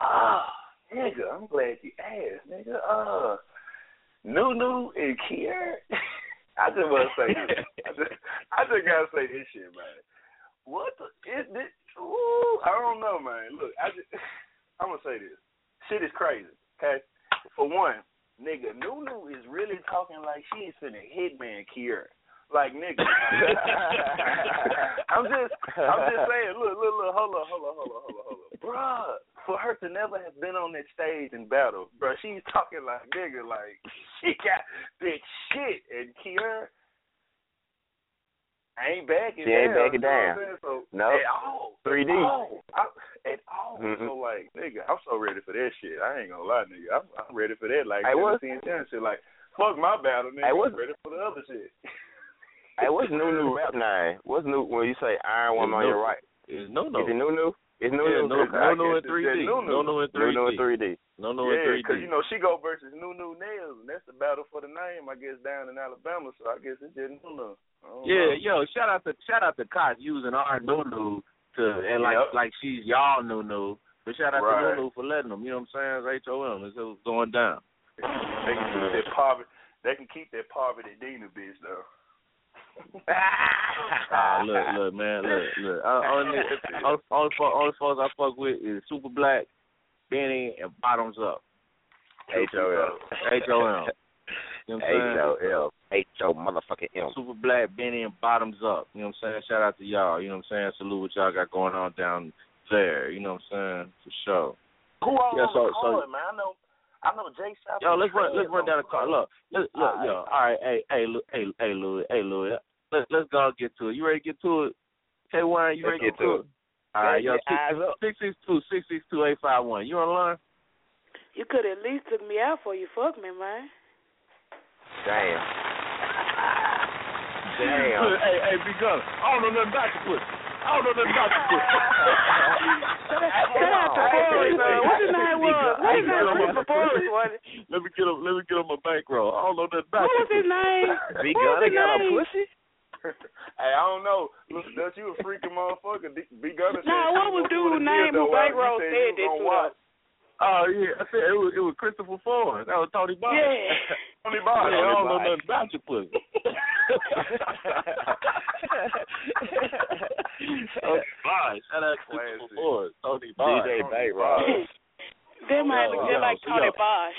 Ah, nigga, I'm glad you asked, nigga. Uh, Nunu and Kier. I just want to say this. I just, I just gotta say this shit, man. What the is this? Ooh, I don't know, man. Look, I just, I'm gonna say this. Shit is crazy. Okay, for one, nigga, Nunu is really talking like she is finna hitman Kier. Like nigga, I'm just, I'm just saying. Look, look, look. Hold on, hold on, hold on, hold on, hold on, bruh. For her to never have been on that stage in battle, bro, she's talking like nigga, like she got that shit, and Kier I ain't backing She ain't down. backing you know down. I'm? So No. at all, 3D. at all, I, at all. Mhm. So like, nigga, I'm so ready for that shit. I ain't gonna lie, nigga. I'm, I'm ready for that. Like, Hey, what- 17, 10 shit. Like, fuck my battle, nigga. Hey, what- I'm ready for the other shit. hey, what's new rap name? What's new when you say Iron Woman on your Nunu. right? It's no Is it Nunu? It's Nunu. Yeah, no, no, no in three D. Nunu. No, no in three Nunu in D. three D. No, no in yeah, three because you know she go versus Nunu Nails, and that's the battle for the name, I guess, down in Alabama. So I guess it's just Nunu. Yeah, know. yo, shout out to shout out to Koch using our Nunu to and like Yep. like she's y'all Nunu. But shout out Right. to Nunu for letting them. You know what I'm saying? It's H O M. It's going down. They can keep that poverty. They can keep that poverty Dina bitch though. Ah, look, look, man, look, look. I, only, only, only, only folks I fuck with is Super Black, Benny, and Bottoms Up. H O L. H O M. You know what I'm saying? H O L. H O motherfucking M. Super Black, Benny, and Bottoms Up. You know what I'm saying? Shout out to y'all. You know what I'm saying? Salute what y'all got going on down there. You know what I'm saying? For sure. Who all Yeah, so- so- card, man? I know. I know Jay Yo, let's run. Let's run down the the car. Look, look, look, All right. yo. All right, hey, hey, Lou- hey, hey, Louis, hey, Louis. Let's let's go and get to it. You ready to get to it? K Wine, you ready to get to it. All right, yo, Let's get eyes up. six six two six six two eight five one. You online? You could at least took me out for you fuck me, man. Damn. Damn. Hey, hey, big gun. I don't know nothing about your pussy. I don't know nothing about your pussy. Shout out to Forrest, what his name was? What his name was for Forrest. Let me get him. Let me get him a bankroll. I don't know nothing about What was your his name? Big What was Gunna his got a name? pussy? Hey, I don't know. Look, Dutch, you a freaking motherfucker. D- B Gunner said Nah, what was gonna dude's name who though, while bankroll said said you that gonna to. Oh yeah, I said it was it was Christopher Ford. That was Tony Bob. Yeah. Tony Bob. Yeah, I don't know nothing about your pussy. Tony Bob. Shout out to Christopher Classic. Ford. Tony Bob. DJ Tony Bankroll. That might look yo, just like Tony yo, Bosch.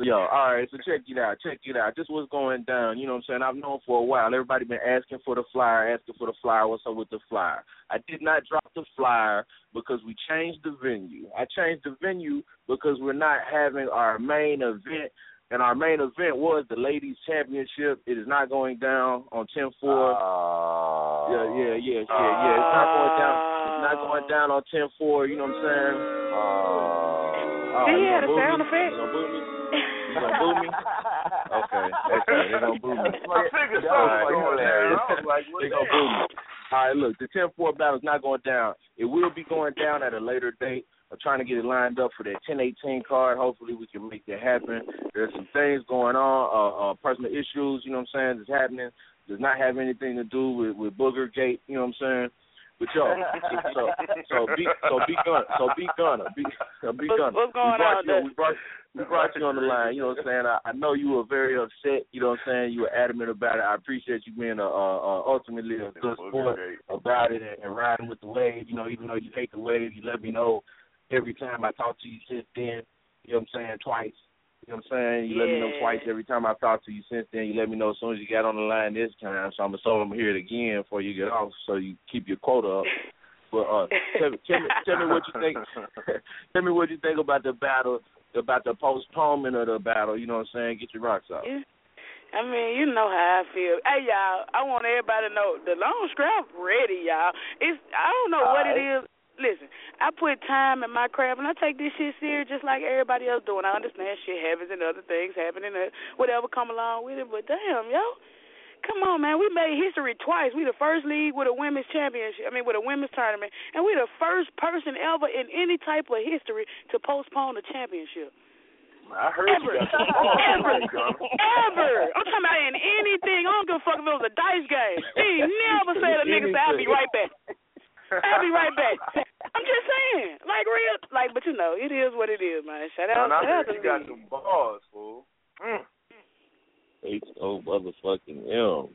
Yo, yo, all right. So check it out. Check it out. This was going down. You know what I'm saying? I've known for a while. Everybody been asking for the flyer, asking for the flyer. What's up with the flyer? I did not drop the flyer because we changed the venue. I changed the venue because we're not having our main event. And our main event was the ladies championship. It is not going down on ten four. Oh. yeah, yeah, yeah, yeah, yeah. It's not going down. It's not going down on ten four. You know what I'm saying? Oh. Oh, Did he you have a sound effect? You gonna boo me? Gonna boo me? Okay, okay, they gonna boo me. I figured That was going down. hilarious. I was like, what They the gonna boo me. All right, look, the ten four battle is not going down. It will be going down at a later date. I'm trying to get it lined up for that ten eighteen card. Hopefully, we can make that happen. There's some things going on, uh, uh, personal issues. You know what I'm saying? That's happening. Does not have anything to do with with Booger Gate. You know what I'm saying? But yo, so so be so be gunner, so be gunner, be so be gunner. what's going we brought on you, there? we brought we brought you on the line. You know what I'm saying? I, I know you were very upset. You know what I'm saying? You were adamant about it. I appreciate you being a, a, a ultimately a good sport, about it and, and riding with the wave. You know, even though you hate the wave, you let me know every time I talk to you since then. You know what I'm saying? Twice. You know what I'm saying? You let me know twice every time I talk to you since then. You let me know as soon as you got on the line this time. So I'm so I'm gonna hear it again before you get off, so you keep your quota up. But uh, tell, me, tell me, tell me what you think. tell me what you think about the battle, about the postponement of the battle. You know what I'm saying? Get your rocks off. Yeah. I mean, you know how I feel. Hey, y'all, I want everybody to know the long scrap ready, y'all. It's I don't know what it is. Listen, I put time in my craft, and I take this shit serious just like everybody else doing. I understand shit happens and other things happening, and uh, whatever come along with it. But damn, yo, come on, man, we made history twice. We the first league with a women's championship. I mean, with a women's tournament, and we the first person ever in any type of history to postpone a championship. I heard Ever. you got Ever. Ever. I'm talking about in anything. I don't give a fuck if it was a dice game. He never said a nigga said, I'll be right back. I'll be right back. I'm just saying. Like real like but you know, it is what it is, man. Shout out Man, I heard to you got me. some balls, fool. Mm. H O motherfucking M.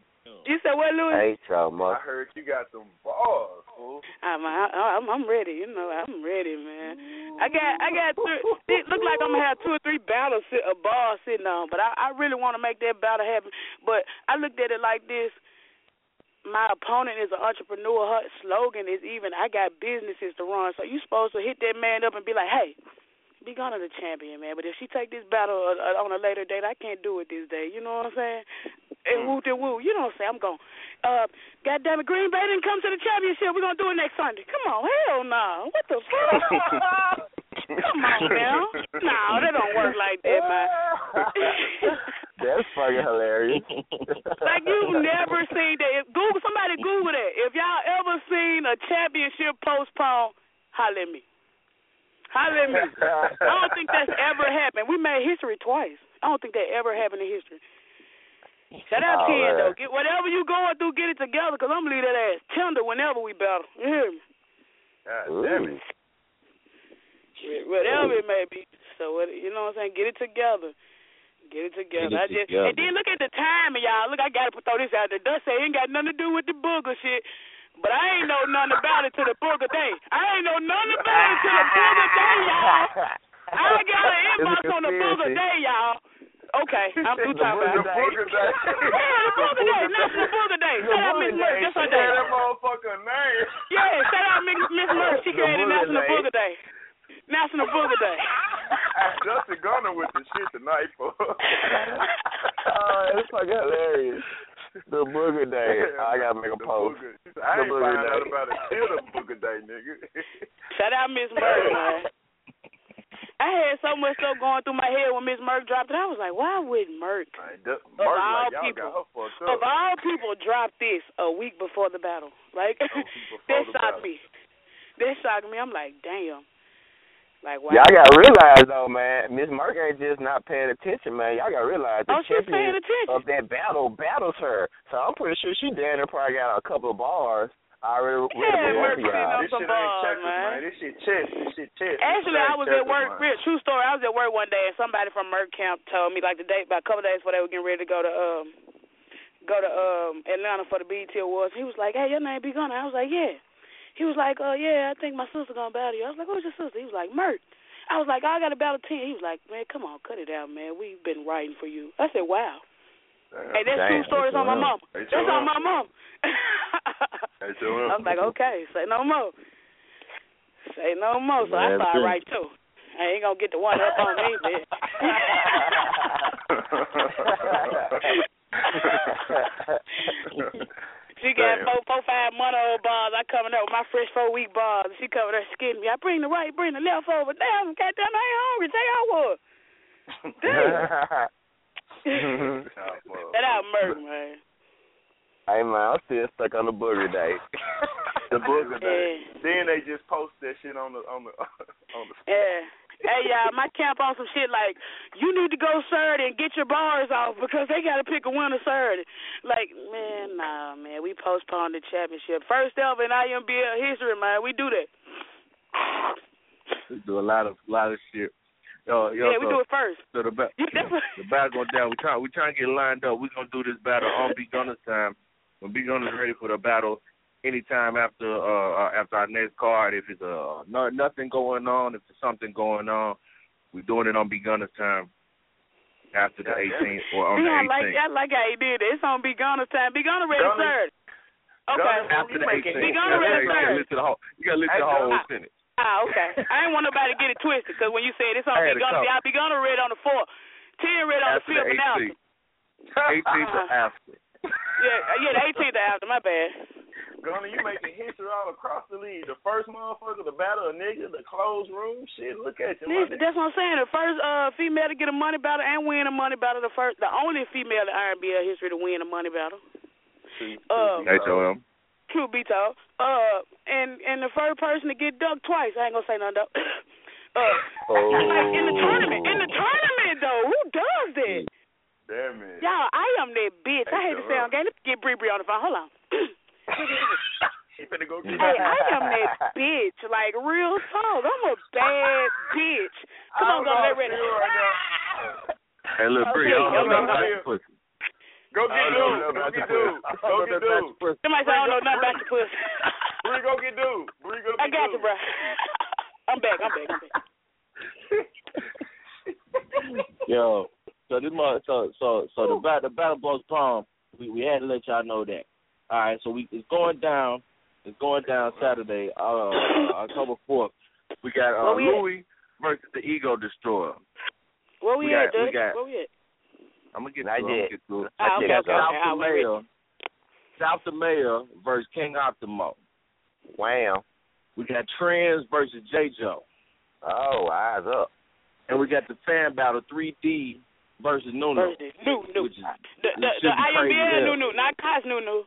You said what, Louis? Hey, y'all, I heard you got some balls, fool. I'm, I, I'm I'm ready. You know, I'm ready, man. I got I got three, it look like I'm gonna have two or three battles sit, a ball sitting on, but I, I really want to make that battle happen. But I looked at it like this. My opponent is an entrepreneur. Her slogan is even I got businesses to run. So you supposed to hit that man up and be like, hey, be gone to the champion, man. But if she take this battle uh, uh, on a later date, I can't do it this day. You know what I'm saying? And woo to woo. You know what I'm saying? I'm going. Uh, God damn it, Green Bay didn't come to the championship. We're gonna do it next Sunday. Come on, hell no. What the fuck? Come on now. No, that don't work like that, man. That's fucking hilarious. like you've never seen that. If Google somebody Google that. If y'all ever seen a championship postponed, holler at me. Holler at me. I don't think that's ever happened. We made history twice. I don't think that ever happened in history. Shout out Ken man. though. Get whatever you going through, get it together, cause I'm gonna leave that ass tender whenever we battle. You hear me? God damn it. Wh- Whatever it may be. So what you know what I'm saying? Get it together. Get it together. Get it I just together. and then look at the timing, y'all. Look, I gotta throw this out there. Dust say ain't got nothing to do with the booger shit. But I ain't know nothing about it till the booger day. I ain't know nothing about it till the booger day, y'all. I got an inbox on the booger day, y'all. Okay, I'm through talking about it. Booger day. Yeah, the booger day, National Booger Day. Shout out Miss Murphy, just her day. that motherfucker name. Yeah, shout out Miss Miss Murphy. She created National. Booger Day. National Booger Day. Justin Gunner with the shit tonight, fool. oh, it's fucking hilarious. The booger day. I gotta make a The post. booger. I The ain't booger find day. out about it till the booger day, nigga. Shout out Miss Murphy, man. I had so much stuff going through my head when Miss Merck dropped it. I was like, why would Merck, Like, that- of all like, people, got of all people, drop this a week before the battle? Like, A week that shocked battle. me. That shocked me. I'm like, damn. Like, wow. Y'all gotta realize though, man, Miss Merck ain't just not paying attention, man. Y'all gotta realize the Oh, she's paying champion attention. of that battle battles her. So I'm pretty sure she down there probably got a couple of bars already ready Yeah, for Merck both of This some shit ain't balls, checkers, man. man. This shit chess. This shit chess. Actually, This I ain't was at work. man. Real true story. I was at work one day, and somebody from Merck Camp told me like the day, about a couple days before they were getting ready to go to um go to um Atlanta for the BET Awards. He was like, "Hey, your name be Gunner." I was like, "Yeah." He was like, "Uh, yeah, I think my sister gonna battle you." I was like, "Who's your sister?" He was like, "Merck." I was like, "I got a battle ten. He was like, "Man, come on, cut it out, man. We've been writing for you." I said, "Wow." Hey, that's Damn, true stories on my mom. That's on my mom. I was like, okay, say no more. Say no more. So I Man, started too. right too. I ain't gonna get the one up on me, man. She got Damn. four, four, five month old bars. I coming up with my fresh four week bars. She covered her skin me. I bring the right, bring the left over. Damn, goddamn, I ain't hungry. Say I was. Damn. that out murder, man. hey man, I'm still stuck on the booger day. the booger day. Yeah. Then they just post that shit on the on the on the. Yeah. Hey y'all, my camp on some shit like you need to go Saturday and get your bars off because they got to pick a winner Saturday. Like man, nah, man, we postponed the championship. First ever in IMBL history, man. We do that. We do a lot of lot of shit. Yo, yo, yeah, we so, do it first. So the ba- the battle going down. We trying we trying to get lined up. We're gonna do this battle on Big Gunner's time. When Big Gunner's ready for the battle, anytime after uh after our next card. If it's uh no, nothing going on, if there's something going on, we're doing it on beginner's time after the 18th or on See, the I like 18th. I like how he did it. It's on Be Gunner's time. Be Gunner ready Gunner- third. Okay. After the 18th. Be You Gunner gotta ready third. listen to the whole. You gotta listen to the whole sentence. Ah, okay. I ain't want nobody to get it twisted because when you said it's on I Be had a Gunner. I'll Be Gunner ready on the fourth. Ten ready on After the fifth the and after. 18th. 18th or after. Yeah, uh, yeah, the 18th after. My bad. Gunner, you making history all across the league. The first motherfucker to battle a nigga, the closed room. Shit, look at you, my This, nigga. that's what I'm saying. The first uh female to get a money battle and win a money battle. The first, the only female in RBL history to win a money battle. Uh, H-O-M. True be told. Uh, and and the first person to get ducked twice. I ain't gonna say nothing though. uh, like in the tournament, in the tournament though, who does that? Damn it. Y'all, I am that bitch. I hate to say I'm gay. Let's get Bree Bree on the phone. Hold on. She finna go get Hey, I am that bitch. Like real talk. I'm a bad bitch. Come on, go get ready. Hey, look, Bree, I don't know nothing about your pussy. Go get dude. Go get dude. Go get dude. Somebody say I don't know nothing about your pussy. Bree, go get dude. Bree, go get dude. I got you, bro. I'm back. I'm back. I'm back. Yo, so this month, so so so the battle the battle blows palm. We we had to let y'all know that. All right, so we it's going down. It's going down Saturday, uh, October fourth. We got uh, Where we at? Louis versus the Ego Destroyer. Where we, We at, got- we got- Where we at? I'm gonna get Not through. I'm gonna get through. Ah, We okay, okay, South okay. The. Mayor, South the Mayor versus King Optimo. Wham. We got Trends versus J Joe, Oh, eyes up. and we got the fan battle 3D versus Nuno. Thursday. New, new. Which is The the, which the should be IMBL as new hell. new, not Cos new new.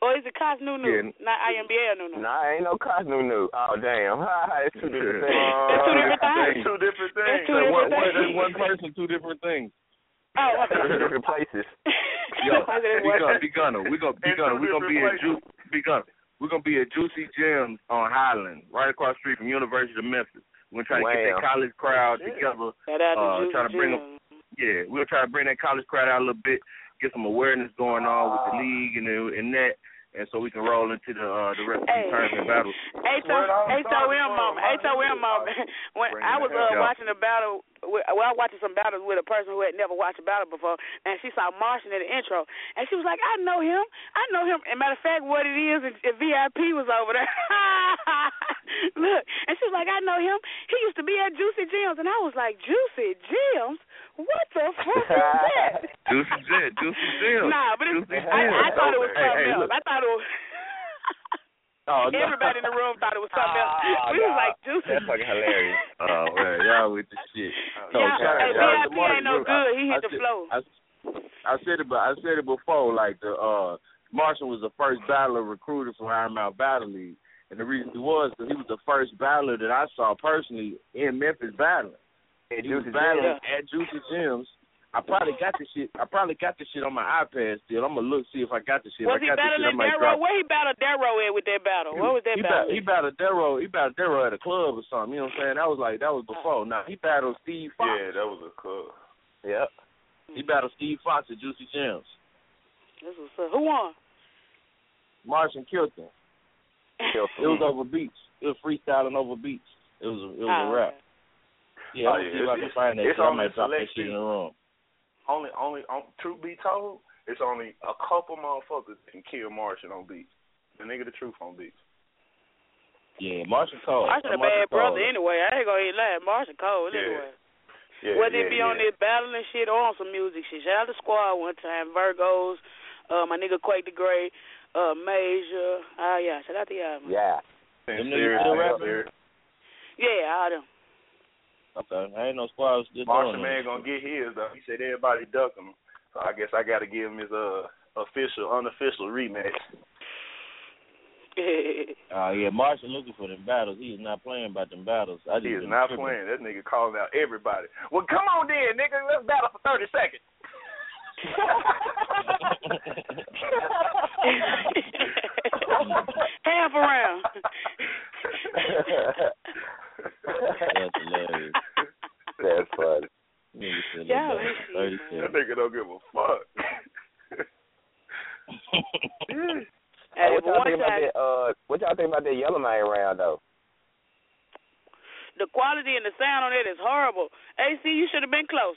Or is it Cos new new? Yeah. Not IMBL new new. Nah, ain't no cost new new. Oh damn. it's two different things. That's two different things. It's Two different That's things. two different one, one, things. one person, two different things. Oh, my two different places. Yo, I we was- gonna be gonna we gonna be In gonna two we gonna be different at Ju- be gonna we're gonna be at Juicy Gems on Highland, right across the street from University of Memphis. We're gonna try to get that college crowd Shit. together. Shout out to Uh, try to bring them. Yeah, we'll try to bring that college crowd out a little bit, get some awareness going on with the league and the, and that, and so we can roll into the uh, the rest of Hey. the tournament battles. HOM moment, HOM moment. When I was uh, watching a battle, with, well, I was watching some battles with a person who had never watched a battle before, and she saw Martian in the intro, and she was like, "I know him, I know him." And matter of fact, what it is, is, is VIP was over there. Look, and she was like, "I know him. He used to be at Juicy Gems," and I was like, "Juicy Gems? What the fuck is that?" Juicy Gems, Juicy Gems. Nah, but it's, Juicy I, I thought it was Hey, something hey, else. I thought it was. Oh, no. Everybody in the room thought it was something else. Oh, we was like juicy. That's fucking hilarious. Oh man, y'all with the shit. Yeah, shout out- hey, shout out VIP ain't no Brooks. good. He hit I the said- flow. I, I said it, but I said it before. Like the uh, Martian was the first battler recruited for Iron Mouth Battle League, and the reason he was because he was the first battler that I saw personally in Memphis battling. And He was Juicy battling Gems. at Juicy Gems. I probably got the shit. I probably got the shit on my iPad still. I'm gonna look see if I got the shit. Was if he I got the shit, I battling might Darrow? drop. Where he battled Darrow at with that battle? What was that he battle? Battled, he battled Darrow. He battled Darrow at a club or something. You know what I'm saying? That was like that was before. Now he battled Steve Fox. Yeah, that was a club. Yep. He battled Steve Fox at Juicy Gems. This was uh, who won? Martian killed him. It was over beats. It was freestyling over beats. It was a, it was Oh, a rap. Yeah, Oh, I'm gonna yeah, see if I it's- can find that. it's shit. I only might drop that shit in the room. Only, only, on, truth be told, it's only a couple motherfuckers that can kill Martian on beats. The nigga, the truth on beats. Yeah, Martian Cole. Martian a Martian bad brother Cole. anyway. I ain't gonna even lie. Martian cold Yeah. anyway. Yeah, Whether yeah, it be yeah. on this battling shit or on some music shit. Shout out to Squad one time, Virgos, uh, my nigga Quake the Gray, uh, Major. Ah, yeah. Shout out to y'all. Man. Yeah. Them Sincere, niggas still sincere. rapping? Yeah, all them. Okay, I ain't no squad still Martian doing man it. gonna get his though. He said everybody ducking him. So I guess I gotta give him his uh official, unofficial rematch. Uh, yeah, Martian looking for them battles. He is not playing about them battles. I just He is not tripping. playing. That nigga calling out everybody. Well, come on then, nigga. Let's battle for thirty seconds. Half around. That's hilarious. That's funny. Nigga Yeah, about let me see, 37. That nigga don't give a fuck. Hey, what y'all think about that? Uh, what y'all think about that yellow man round though? The quality and the sound on it is horrible. AC, you should have been close.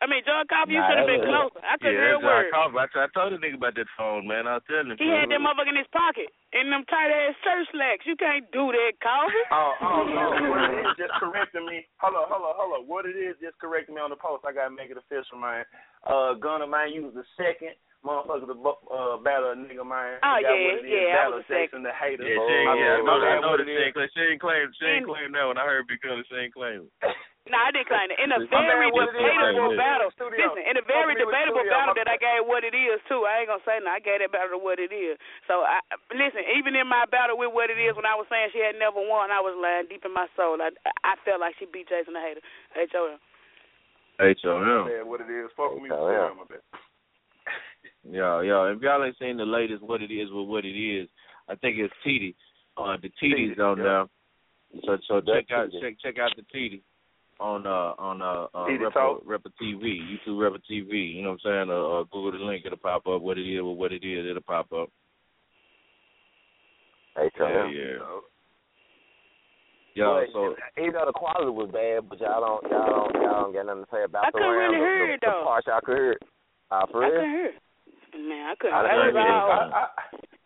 I mean, John Coffey, you Nah, should have been was- closer. I couldn't yeah, hear a that's John word. Coffey. I, t- I told the nigga about that phone, man. I was telling him. He had that motherfucker in his pocket in them tight ass shirt slacks. You can't do that, Coffee. Oh, oh no! What it is just correcting me. Hold on, hold on, hold on. What it is just correcting me on the post. I gotta make it official, man. Uh, Gunner, man, you was the second motherfucker to uh, battle a nigga, man. Oh, yeah, what it is, yeah, I battle was the sex second. and the haters. Yeah, she ain't, I yeah, I mean, know, I man, know what that it she ain't, is. claim, she ain't claim, she ain't And- claim that one. I heard because Gunner, she ain't claim it. No, I didn't claim it. In a very bad, what it is, debatable battle. Listen, in a very Fuck me with debatable battle that I gave what it is too. I ain't gonna say no. I gave that battle to what it is. So I listen. Even in my battle with what it is, when I was saying she had never won, I was lying deep in my soul. I I felt like she beat Jason the Hater. H O M. H O M. Yeah, what it is. Fuck with me. With yeah. my bad. Yo, yo, if y'all ain't seen the latest what it is with what it is, I think it's TD. Uh the TD's TD, on yeah. there. So so check out check check out the TD on uh on uh, uh TD Repa, Repa TV, YouTube Repa TV. You know what I'm saying? Uh, uh Google the link, it'll pop up. What it is with what it is, it'll pop up. Hey, tell Yeah, yeah. Yo, But, so even though the quality was bad, but y'all don't y'all don't y'all don't get nothing to say about I the couldn't round. really the, hear the, it, though. the parts y'all could hear. Uh, for I real? couldn't hear. it. Man, I couldn't. I It didn't was hear it. all. I, I,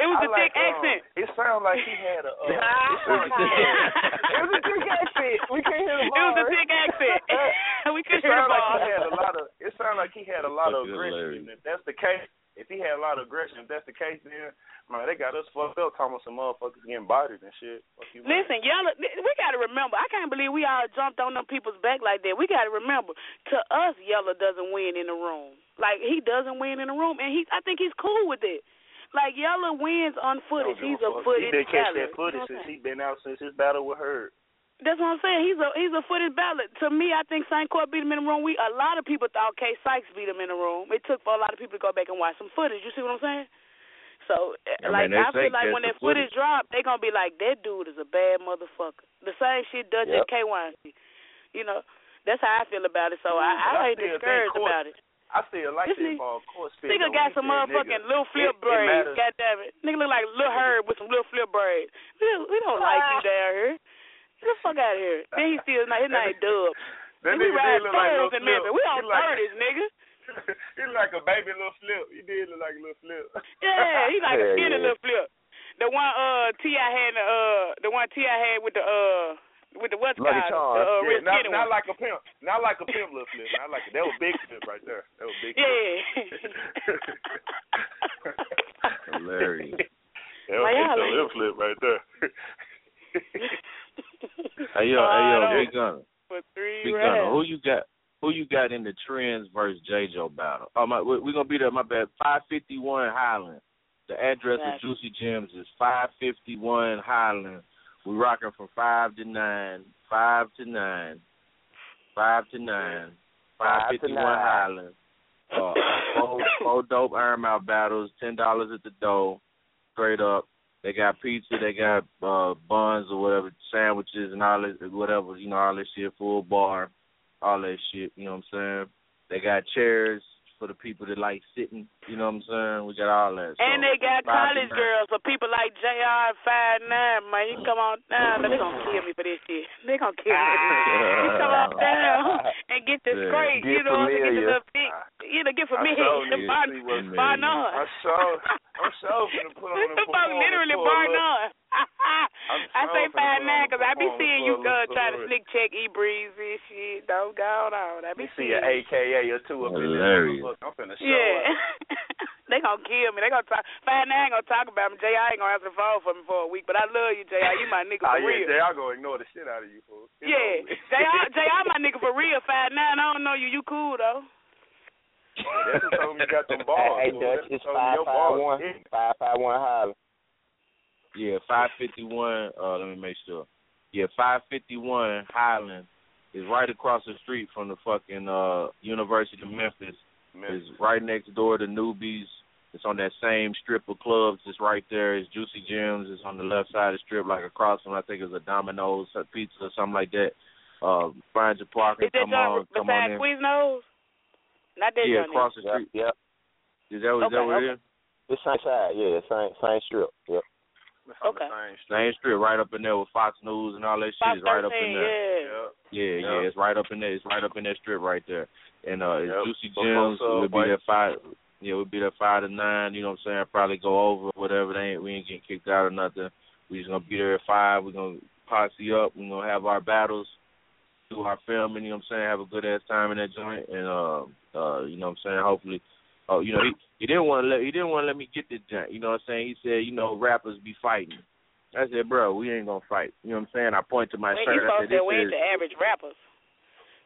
It was I a like, thick um, accent. It sounded like he had a. Uh, it was a thick accent. We can't hear the It was a thick accent. we It couldn't hear the sounded like he had a lot of. It sounded like he had a lot of aggression. hilarious. And if that's the case, if he had a lot of aggression, if that's the case, then man, they got us fucked up. Talking about some motherfuckers getting bodied and shit. Fuck you. Listen, y'all, we got to remember. I can't believe we all jumped on them people's back like that. We got to remember. To us, Yella doesn't win in the room. Like he doesn't win in the room, and he, I think he's cool with it. Like Yella wins on footage. He's give a fuck. He footage been catch that footage You know since he been out since his battle with her. That's what I'm saying. He's a he's a footage ballot. To me, I think St. Court beat him in the room. We a lot of people thought K Sykes beat him in the room. It took for a lot of people to go back and watch some footage. You see what I'm saying? So, eh, I like, mean, I feel like when that footage drop, they gonna be like, that dude is a bad motherfucker. The same shit Dutch Yep. and K Wine. You know, that's how I feel about it. So mm, I, I I ain't discouraged about it. I still like This that nigga- ball court spit. Nigga got some motherfucking nigga, little flip it- it braids. matters. God damn it. Nigga look like Lil Herb with some little flip braids. We, we don't like you down here. Get the fuck out of here. Then he still his name Dub. That we nigga ride did look like thirds little in flip. Memphis. We on He like- thirties, nigga. he like a baby little flip. He did look like a little flip. Yeah, he like a skinny yeah. little flip. The one uh Ti had in the uh the one Ti had with the uh with the what's Lucky called Charms. the uh, Yeah, real not, skinny not one. like a pimp. Not like a pimp little flip. Not like that was big flip right there. That was big. Yeah. hilarious. That was Like, big y'all little ain't- lip flip right there. Hey yo, hey yo, no. Big Gunner. For three Big Gunner, rounds. who you got? Who you got in the Trends versus J Jo battle? Oh my, we- we gonna be there. My bad. Five fifty one Highland. The address of Juicy Gems is five fifty one Highland. We rocking from five to nine, five to nine, five to nine, five fifty one. Highland. Uh, uh, four, four dope Iron Mouth battles, ten dollars at the door, straight up. They got pizza, they got uh buns or whatever, sandwiches and all that whatever, you know, all that shit, full bar, all that shit, you know what I'm saying? They got chairs for the people that like sitting, you know what I'm saying? We got all that. And they got college nine. girls for people like JR Five Nine, man. You come on down. They gonna kill me for this shit. They gonna kill me. you come on ah. down and get the Yeah. scrape, Get you know, get the little big, you know, get I familiar. sure The need to bar, see what's familiar. Barnard. I'm sure. Gonna put on Them the folks performance literally for a little- Barnard. I say finna Five Nine because I be seeing you a uh, little- trying to for a slick check E Breezy shit. Don't go on. I be You see seeing an. AKA or two up in there. I'm finna show Yeah. up. they gonna kill me. They gonna talk. Five Nine gonna talk about me. Jay, I ain't gonna answer the phone for me for a week, but I love you, Jay. You my nigga Oh for yeah, real. they are gonna ignore the shit out of you, fool. Yeah, over with. Jay, I- Jay, I my nigga for real. Five Nine. I don't know you. You cool though. That's who told me you got them balls. Hey, fool. Dutch, it's told me five your five balls one. big. Five five one Highland. Yeah, five fifty one. Uh, let me make sure. Yeah, five fifty one Highland is right across the street from the fucking uh University of Memphis. It's right next door to Newby's. It's on that same strip of clubs. It's right there. It's Juicy Gems. It's on the left side of the strip, like across from I think it's a Domino's a pizza or something like that. Uh, find your parking. Is that Come on, John come on beside in. Quiznos? Not that Yeah, John. across the Yep, street. yep. Is that, is that Okay, what it okay. is? It's same side, yeah, same same strip. Yep. Okay. Same strip right up in there with Fox News and all that Fox shit is right up in there. yeah. Yeah, yeah, Yep. it's right up in there. It's right up in that strip right there. And uh it's Yep. Juicy Before Gems. We'll be Subway. there five yeah, we'll be there five to nine, you know what I'm saying? Probably go over whatever they ain't we ain't getting kicked out or nothing. We just gonna be there at five, we're gonna posse up, we're gonna have our battles, do our filming, you know what I'm saying, have a good ass time in that joint and uh uh, you know what I'm saying, hopefully oh, you know, he he didn't wanna let he didn't wanna let me get this joint, you know what I'm saying? He said, you know, rappers be fighting. I said, bro, we ain't gonna fight. You know what I'm saying? I point to my When shirt. you I supposed said, to this we ain't the average rappers.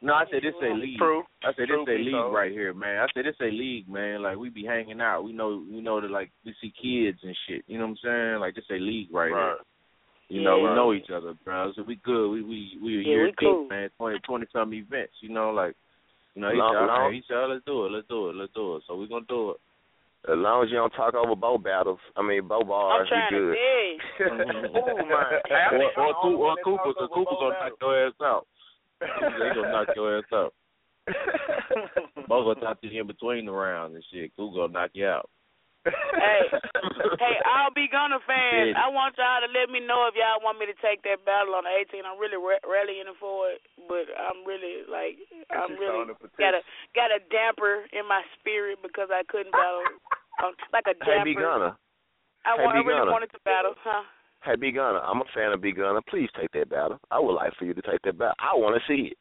no, I said this a league. True. I said True, this a P. league Toes. right here, man. I said this a league, man. Like we be hanging out. We know we know that like we see kids and shit. You know what I'm saying? Like this a league right, Right. here. You know, Yeah. we know each other, bro. So we good. We we we a Yeah, year we deep, cool. man. Twenty twenty some events. You know, like you know, he Long- said, long- he said, let's do it, let's do it, let's do it. So we're gonna do it. As long as you don't talk over bow battles, I mean bow bars, trying we to good. tell you. Ooh, man. Hey, I or think I'm or, the Coo- or one that Cooper, talks cause over Cooper gonna knock your ass out. he gonna knock your ass out. Both gonna talk to you in between the rounds and shit. Cooper gonna knock you out. Hey, hey, I'll be Gunner fans. Yeah. I want y'all to let me know if y'all want me to take that battle on the 18. I'm really re- rallying for it, but I'm really like I'm really got a got a damper in my spirit because I couldn't battle. Um, like a Hey, damper. B Gunner. I, Hey, want, I B. really Gunner. wanted to battle, huh? Hey, B Gunner. I'm a fan of B Gunner. Please take that battle. I would like for you to take that battle. I want to see it.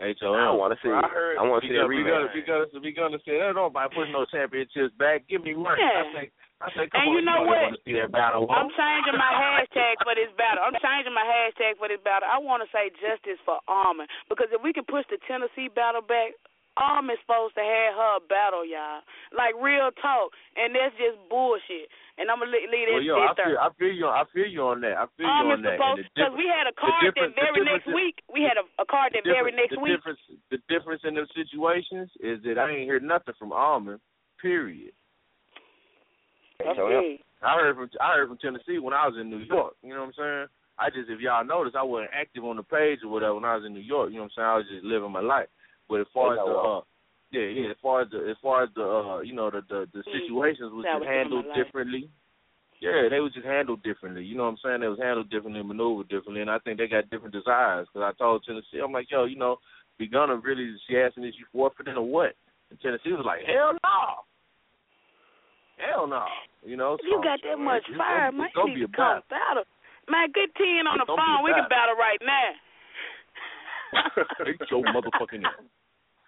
H O I M. want to see I heard- I want to see that rematch. gonna, we gonna, we gonna say that don't by putting no championships back. Give me one. Yeah. I say, I say, come And on, you know know what? Want to see that battle? I'm changing my hashtag for this battle. I'm changing my hashtag for this battle. I want to say justice for Armin because if we can push the Tennessee battle back, Armin's supposed to have her battle, y'all. Like real talk, and that's just bullshit. And I'm gonna leave, leave that well, yo, I feel, I feel you. On, I feel you on that. I feel you Armin's on that. And because we had a card that the very next difference- week. We had a, a card that the very difference- next the week. Difference, the difference in those situations is that I ain't hear nothing from Almond. Period. Okay. I heard from I heard from Tennessee when I was in New York. You know what I'm saying? I just if y'all notice I wasn't active on the page or whatever when I was in New York. You know what I'm saying? I was just living my life. But as far as the uh, yeah, yeah, as far as the as far as the uh, you know the the, the situations was just handled differently. Yeah, they was just handled differently. You know what I'm saying? They was handled differently, maneuvered differently, and I think they got different desires. Because I told Tennessee, I'm like, yo, you know, be gonna really. She asking is you forfeiting or what? And Tennessee was like, hell no, hell no. You know, If you got that so much it's- it's fire, gonna- man, it's gonna you be need to battle. battle. Man, get ten on It's the phone. We can battle right now. Get your motherfucking ass.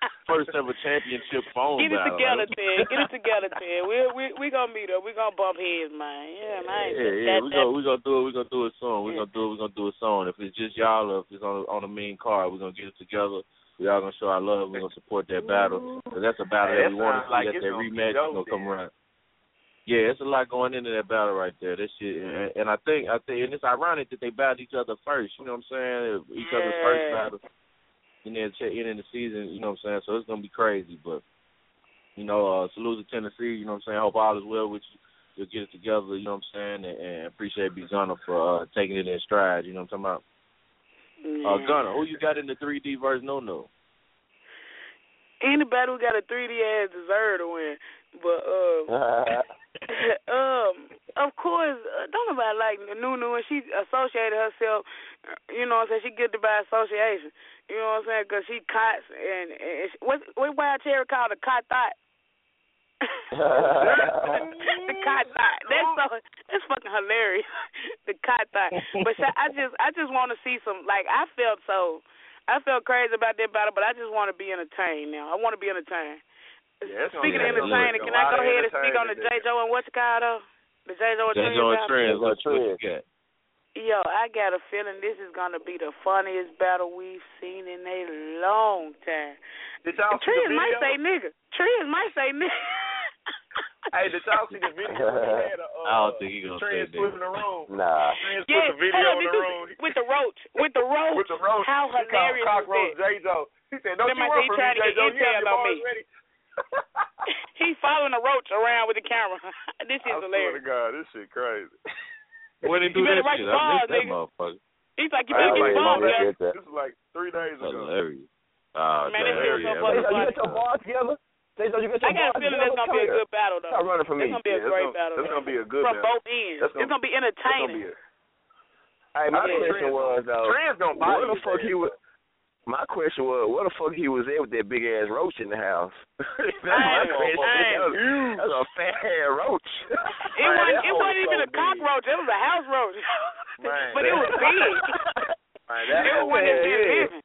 First ever championship phone Get it battle. together, man. Ted. Get it together, Ted. We we we gonna meet up. We gonna bump heads, man. Yeah, man. Yeah, yeah, we gonna we gonna do it. We gonna do it soon. We gonna do it. We gonna do it soon. If it's just y'all, or if it's on on the main card, we're gonna get it together. We all gonna show our love. We're gonna support that battle. 'Cause that's a battle Hey, that that we want to sounds see. like That's that gonna rematch dope gonna come then. around. Yeah, it's a lot going into that battle right there. That shit, and, and I think I think, and it's ironic that they battled each other first. You know what I'm saying? Each other's first battle. And then check in in the season. You know what I'm saying? So it's gonna be crazy, but you know, uh, salute to Tennessee. You know what I'm saying? Hope all is well with you. You'll get it together. You know what I'm saying? And, and appreciate B Gunner for uh, taking it in stride. You know what I'm talking about? Uh, Gunner, who you got in the 3D verse? No, no. Anybody who got a 3D ass deserve to win. But um, um, of course, uh, don't nobody like Nunu, and she associated herself. uh, You know what I'm saying? She guilty by association. You know what I'm saying? Because she cots and, and she, what what wild cherry called a cot thought. the cot thought. That's so that's fucking hilarious. the cot thought. But I just I just want to see some like I felt so I felt crazy about that battle, but I just want to be entertained now. I want to be entertained. Yeah, Speaking of a entertaining, can I go ahead and speak on the entertainment J. Joe and what's it called though? The J. Joe and J. Trends Joe and? Trends. What, what you got? Yo, I got a feeling this is gonna be the funniest battle we've seen in a long time. Did y'all see the Trends might say nigga. Trends might say nigga. Hey, did y'all see the video? had a, uh, I don't think he gonna say Trends put that. in the room. Nah. Trends Yes, put the video hold on, in the you- room. with the roach, with the roach. With the roach. How He called hilarious Cockroach that? J. Joe. He said, "Don't Remember you I run from me, to J. get Joe. You have intel your bars me. ready." He's following the roach around with the camera. this is I swear to. God, this shit crazy. When they do You better that write shit, the I bars, missed that nigga. motherfucker. He's like, you better get like, your balls that- together. This is like three days ago. Hilarious. Oh, Man, this damn, shit was so yeah, fucking man. funny. bars together? J. Joe, you I got a feeling that's gonna be a good battle though. Stop running from It's gonna be a Yeah, great battle. gonna, it's gonna be a good from battle. both ends. It's gonna- gonna be That's gonna entertaining. be a, Hey, my Yeah, question Trans- was though, Trans gonna what the fuck he was? My question was, what the fuck he was there with that big ass roach in the house? that's my question. hey. That was, that was a fat ass roach. It wasn't. It wasn't even a cockroach. It was a house roach. Man, but it was big. Man, that it was hoe one that had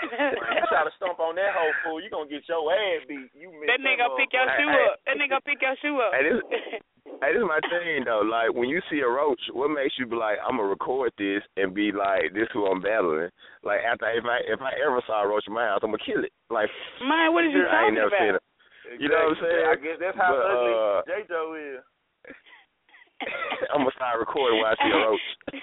been head. living. You try to stomp on that whole fool, you gonna get your ass beat. You miss That nigga gonna pick your Hey, shoe hey. up. That nigga pick your shoe up. Hey, this, hey, this is my thing though. Like when you see a roach, what makes you be like, I'm gonna record this and be like, this who I'm battling. Like after if I if I ever saw a roach in my house, I'm gonna kill it. Like Man, what is you I talking ain't never seen about? it. You know what I'm saying? I guess that's how But, ugly uh, J. Joe is. I'm gonna start recording while I see a roach.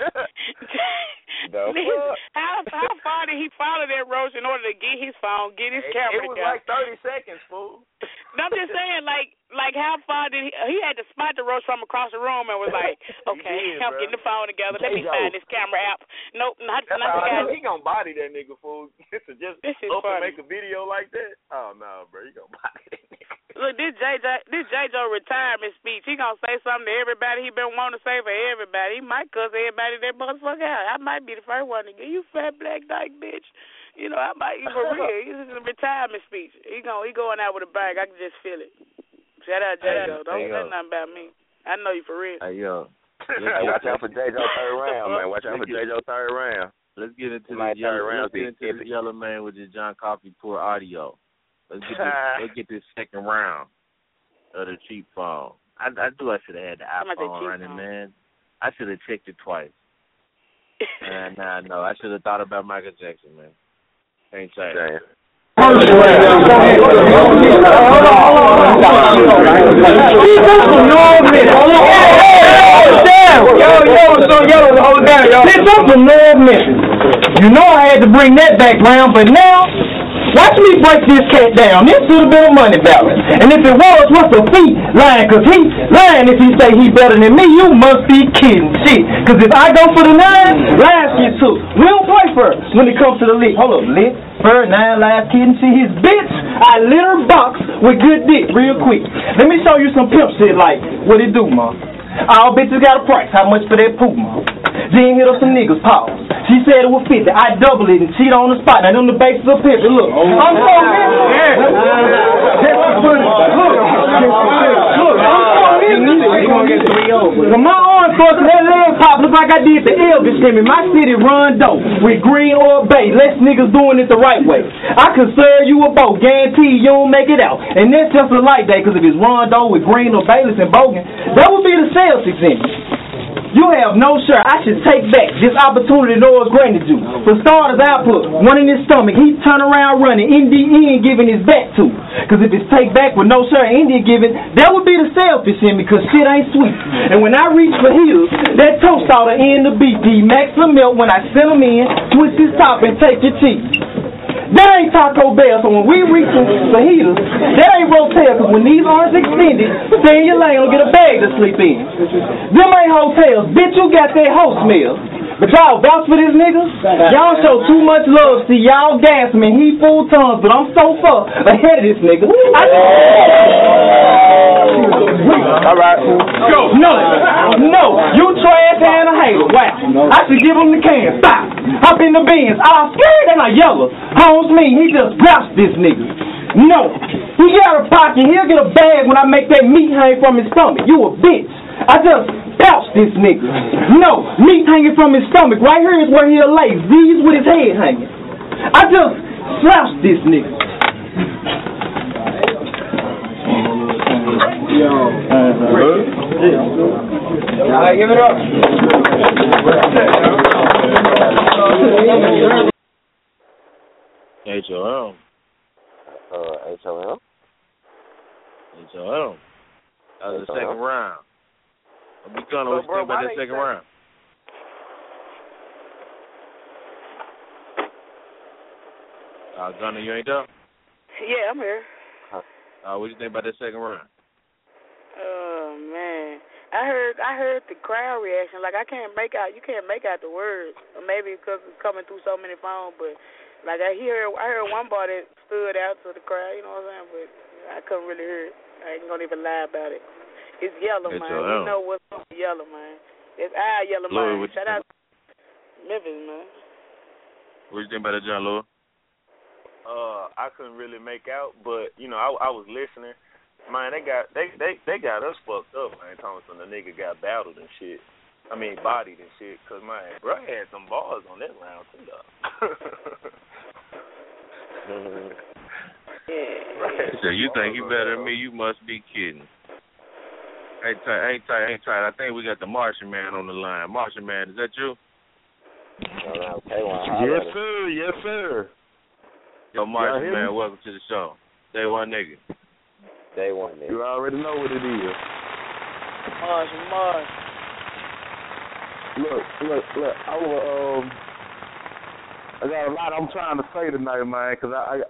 how how far did he follow that roach in order to get his phone, get his It, camera it was together? like thirty seconds, fool. No, I'm just saying, like, like how far did he? He had to spot the roach from across the room and was like, "Okay, did, I'm bro. getting the phone together. Let me find this camera app." Nope, not That's not the guy. he gonna body that nigga fool. to just This is up and make a video like that. Oh no, bro, he gonna body that nigga. Look, this JJ, this JJ retirement speech, he gonna say something to everybody he been wanting to say for everybody. He might cuss everybody that motherfucker out. I might be the first one to get you fat black dyke bitch. You know, I might for real. This is a retirement speech. He gonna he going out with a bang. I can just feel it. Shout out Hey, JJ. Don't say nothing about me. I know you for real. Hey yo. Hey, watch out for JJ third round, man. Watch out for JJ third round. Let's get into My this yellow. third round Let's get into this yellow man with the John Coffee poor audio. Let's get this. let's get this second round of the cheap phone. I, I knew I should have had the iPhone running, phone. man. I should have checked it twice. And nah, no, I should have thought about Michael Jackson, man. Ain't say. Damn. Yo, yo, so yo, hold down, yo. Bitch, I'm from North Memphis. You know I had to bring that back round, but now, watch me break this cat down. This should have been a money balance. And if it was, what's the fee? Lying, cause he lying if he say he better than me. You must be kidding. Shit. Cause if I go for the nine, last get two. We don't play first when it comes to the league. Hold up, lit. Bird, nine, last kid, and see his bitch. I litter box with good dick real quick. Let me show you some pimp shit like what it do, ma. All bitches got a price. How much for that poop, ma? Then hit up some niggas, pause. She said it was 50. I double it and cheat on the spot. Now them the bases of pimping. Look, oh, I'm so Just for fun. Look, look, When my arm starts that leg pop, look like I did the Elvis me. My city run dope with green or bay. Less niggas doing it the right way. I can serve you a boat, guarantee you don't make it out. And that's just a light day, cause if it's Rondo with green or Bayless and Bogan, that would be the sales exemption. You have no shirt. I should take back this opportunity Lord's granted you. For starters, I put one in his stomach. He turn around running. NDE giving his back to. Because if it's take back with no shirt, India giving, that would be the selfish in me because shit ain't sweet. And when I reach for heels, that toast ought to end the beat. D max milk when I send him in, twist his top and take your cheese. That ain't Taco Bell, so when we reach the fajitas, that ain't Rotel, because when these arms extended, stay in your lane or get a bag to sleep in. Them ain't hotels. Bitch, you got that host meal. But y'all vouch for this nigga? Y'all show too much love. See, y'all gas me. He full tons, but I'm so far ahead of this nigga. I All right. Go. No, no, you trash and a hater. Wow. I should give him the can. Stop. Hop in the bins. All scared and I yellow. Holmes me, he just grouched this nigga. No. He got a pocket. He'll get a bag when I make that meat hang from his stomach. You a bitch. I just bounced this nigga. No, meat hanging from his stomach. Right here is where he'll lay. These with his head hanging. I just slouched this nigga. Alright, give it up. H-O-M. Uh, H-O-M? H-O-M. That was the H-O-M. second round. I'll be gonna So, what you bro, think about that second round? Uh, Gunner, you ain't there? Yeah, I'm here. Uh, what do you think about that second round? Oh man, I heard I heard the crowd reaction. Like I can't make out, you can't make out the words. Or maybe because it's coming through so many phones. But like I hear, I heard one bar that stood out to the crowd. You know what I'm saying? But I I couldn't really hear it. I ain't gonna even lie about it. It's yellow, It's man. your You know what's up with yellow, man. It's our yellow, Louis, man. what you Shout out to Memphis, man. What you think about that, John Lewis? Uh, I couldn't really make out, but you know, I, I was listening. Man, they got they they they got us fucked up, man. Thompson, the nigga got battled and shit. I mean, bodied and shit. Cause man, bro had some bars on that round too, though. yeah. So you think you better than me? You must be kidding. Hey, tight, hey, tight, hey, tight. I think we got the Martian Man on the line. Martian Man, is that you? Yes, sir. Yes, sir. Yo, Martian hear me? Man, welcome to the show. Day one nigga. Day one nigga. You already know what it is. Martian, Mars. Look, look, look. I will, um, I got a lot I'm trying to say tonight, man, because I, I,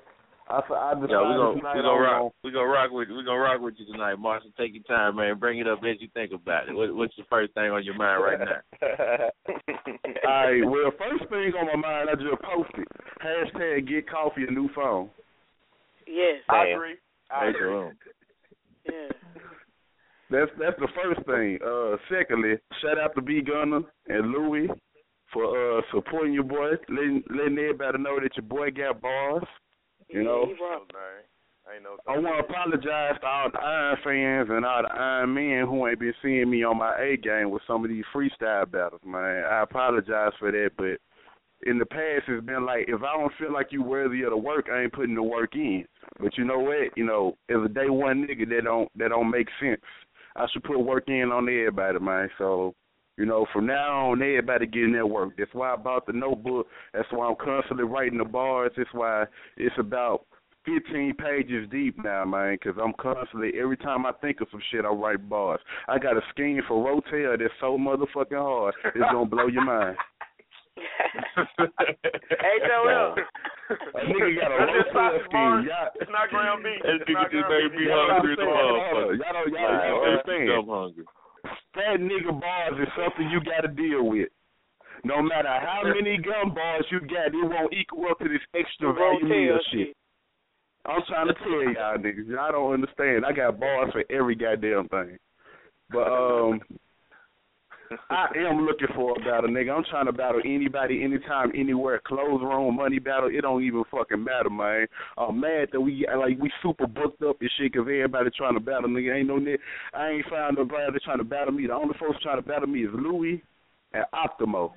I, I decided Yo, we gonna tonight we gonna I'm rock we gonna rock with we gonna rock with you tonight, Marshall. Take your time, man. Bring it up as you think about it. What, what's the first thing on your mind right now? All right. Well, first thing on my mind, I just posted hashtag get coffee a new phone. Yes. I agree. I Hey, agree. Yeah. That's that's the first thing. Uh, secondly, shout out to B Gunner and Louis for uh supporting your boy, letting letting everybody know that your boy got bars. You know, He rock. Ain't no I want to apologize to all the Iron fans and all the Iron men who ain't been seeing me on my A game with some of these freestyle battles, man. I apologize for that, but in the past it's been like if I don't feel like you worthy of the work, I ain't putting the work in. But you know what? You know, as a day one nigga that don't that don't make sense. I should put work in on everybody, man. So, you know, from now on everybody getting their work. That's why I bought the notebook. That's why I'm constantly writing the bars. That's why it's about 15 pages deep now, man, because I'm constantly, every time I think of some shit, I write bars. I got a scheme for Rotel that's so motherfucking hard, it's going to blow your mind. Hey, Joel. A nigga got a That's just Rotel sausage scheme. Y'all, It's not ground beef. That It's nigga not just ground made beef. me Y'all hungry as a saying, motherfucker. Y'all don't, y'all, Wow, y'all I'm understand. hungry. Fat nigga bars is something you got to deal with. No matter how many gun bars you got, it won't equal up to this extra value meal shit. I'm trying to tell y'all niggas, y'all don't understand. I got bars for every goddamn thing. But um, I am looking for a battle, nigga. I'm trying to battle anybody, anytime, anywhere. Close room, money battle. It don't even fucking matter, man. I'm mad that we like we super booked up and shit because everybody trying to battle, nigga. Ain't no nigga. I ain't found nobody trying to battle me. The only folks trying to battle me is Louis and Optimo.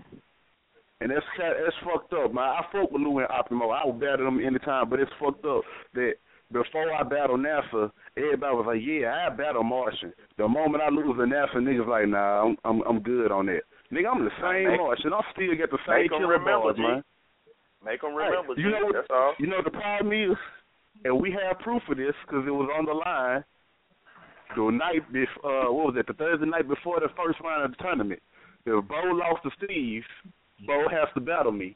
And that's that's fucked up, man. I fuck with Louis and Optimo. I would battle them anytime, but it's fucked up that before I battle NASA, everybody was like, "Yeah, I battle Martian." The moment I lose the NASA, niggas like, "Nah, I'm I'm, I'm good on that." Nigga, I'm the same Make- Martian. I still get the same make 'em killer remember, bars, G. man. Make them Hey, remember. you G. know what? That's all. You know the problem is, and we have proof of this because it was on the line. The night before, uh, what was it? The Thursday night before the first round of the tournament. If Bo lost to Steve, Bo has to battle me.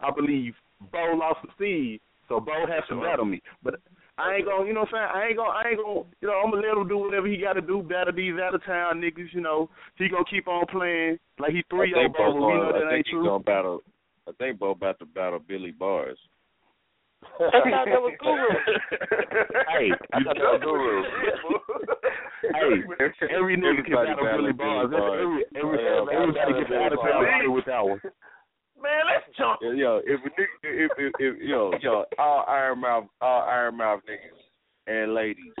I believe Bo lost to Steve, so Bo has to battle me. But I ain't gonna, you know what I'm saying? I ain't gonna, I ain't gonna, you know, I'm gonna let him do whatever he got to do. Battle these out of town niggas, you know. He gonna keep on playing like he three I year old, but we know going, that I ain't think he's true. gonna battle. I think Bo about to battle Billy Bars. I thought that was Guru. hey, I you thought that was Guru. hey, every nigga can battle Billy Bars. Billy That's Bars. every, every, Yeah, everybody battling gets out of Billy town Bars. play with that one. Man, let's jump. Yo, if a nigga, if, if, if yo, yo, all Iron Mouth, all Iron Mouth niggas and ladies,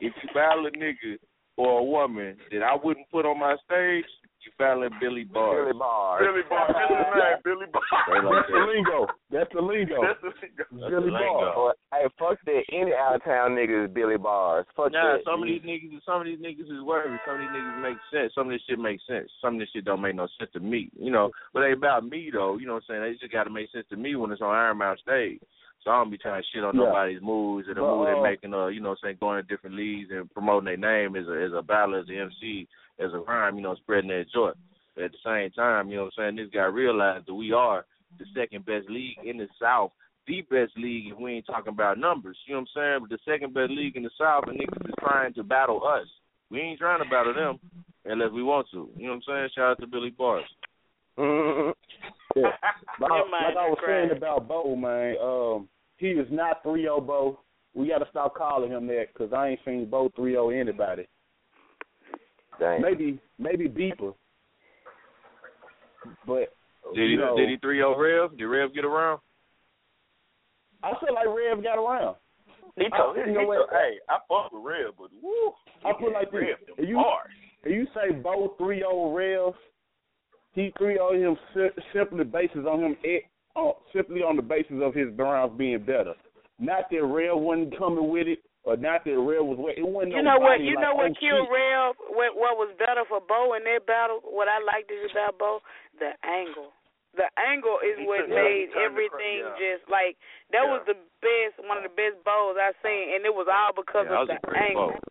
if you battle a nigga or a woman that I wouldn't put on my stage, you battling Billy Bars. Billy Bars. Billy Bar. That's his name. Billy Bar. That's the lingo. That's the lingo. That's the That's Billy the Bars. lingo. Or, hey, fuck that. Any out of town niggas is Billy Bars. Fuck Nah, that. some of these niggas, some of these niggas is worried. Some of these niggas make sense. Some of this shit makes sense. Some of this shit don't make no sense to me. You know, but it ain't about me though. You know what I'm saying? They just got to make sense to me when it's on Iron Mouth stage. So I don't be trying to shit on Yeah. nobody's moves or the But, move they're uh, making. Uh, you know what I'm saying? Going to different leagues and promoting their name as a as a battler, as an MC, as a rhyme. You know, spreading their joy. But at the same time, you know what I'm saying? This guy realized that we are the second best league in the South the best league if we ain't talking about numbers. You know what I'm saying? But the second best league in the South and niggas is trying to battle us. We ain't trying to battle them unless we want to. You know what I'm saying? Shout out to Billy Bars. Yeah. Like, I- like I was cry. saying about Bo, man, um, he is not 3 0 Bo. we got to stop calling him that because I ain't seen Bo three O anybody. Dang. Maybe maybe Beeper, but Did he you know, did he three O Rev? Did Rev get around? I feel like Rev got around. He told, I, he, you know he told, hey, I fuck with Red, but woo, I put like this: Rev, them if you bars. if you say Bo three O Rev, he three O him simply basis on him it, oh, simply on the basis of his Browns being better. Not that Rev wasn't coming with it, or not that Rev was. It wasn't. You know what? You like, know what oh, killed shit. Rev? What what was better for Bo in that battle? What I liked is about Bo, the angle. The angle is He what took- made he everything cr- yeah. just like that Yeah. was the best, one of the best bows I seen, and it was all because Yeah, that of the angle. vote.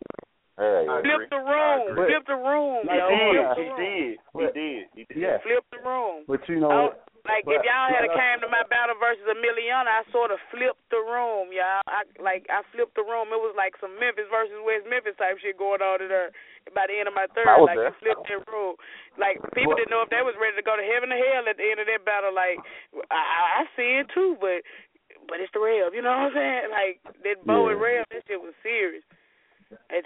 Hell. Flip the room, flip the room, Like, yo, flip yeah. the He did. He did. He did. Yeah, Flip the room. but you know, Oh, like but- if y'all had but, uh, came to my battle versus Emiliana, I sort of flipped the room, y'all. I like I flipped the room. It was like some Memphis versus West Memphis type shit going on in there. By the end of my third, like there. I flipped that room. Like people didn't know if they was ready to go to heaven or hell at the end of that battle. Like I, I see it too, but but it's the Rev. You know what I'm saying? Like that Bo and Yeah. Rev, that shit was serious.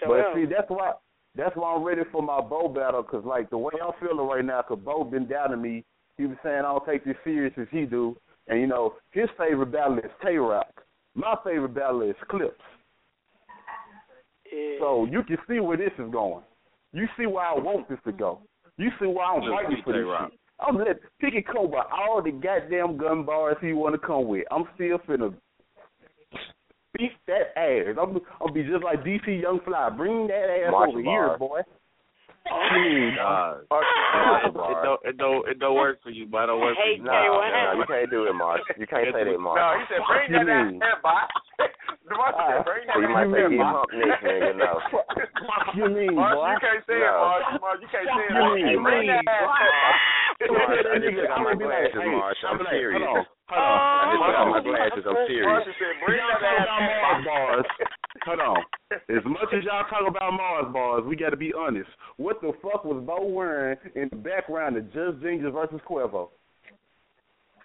But see, that's why that's why I'm ready for my Bo battle. Cause like the way I'm feeling right now, cause Bo been doubting me. He was saying I don't take this serious as he do, and you know his favorite battle is Tay Rock. My favorite battle is Clips. Yeah. So you can see where this is going. You see where I want this to go. You see why I'm Just fighting for this shit. I'm let pick and come by all the goddamn gun bars he want to come with. I'm still finna beat that ass. I'm I'm be just like DC Young Fly. Bring that ass Martial over here, boy. Oh, nah, Martial it, it don't it don't it don't work for you, but it don't work for Hey, you. No, no, no, you can't do it, Mark. You can't say that, No, he said bring that ass mean? there, boy. Mark said bring So that you might say there, you boy. hump next nigga, no. You mean, Mark, you can't say it, Mark. Mark, you can't say it. You mean? Hey, bring that ass there, boy. Mark, I just Nigga, took out my I'ma be like, hey, I'm I'ma be like, serious. Hold on, hold. I just took out my glasses. I'm Mark serious. said bring Y'all talk about Mars bars. Hold on. As much as y'all talk about Mars bars, we got to be honest. What the fuck was Bo wearing in the background of Just Genius versus Cuervo?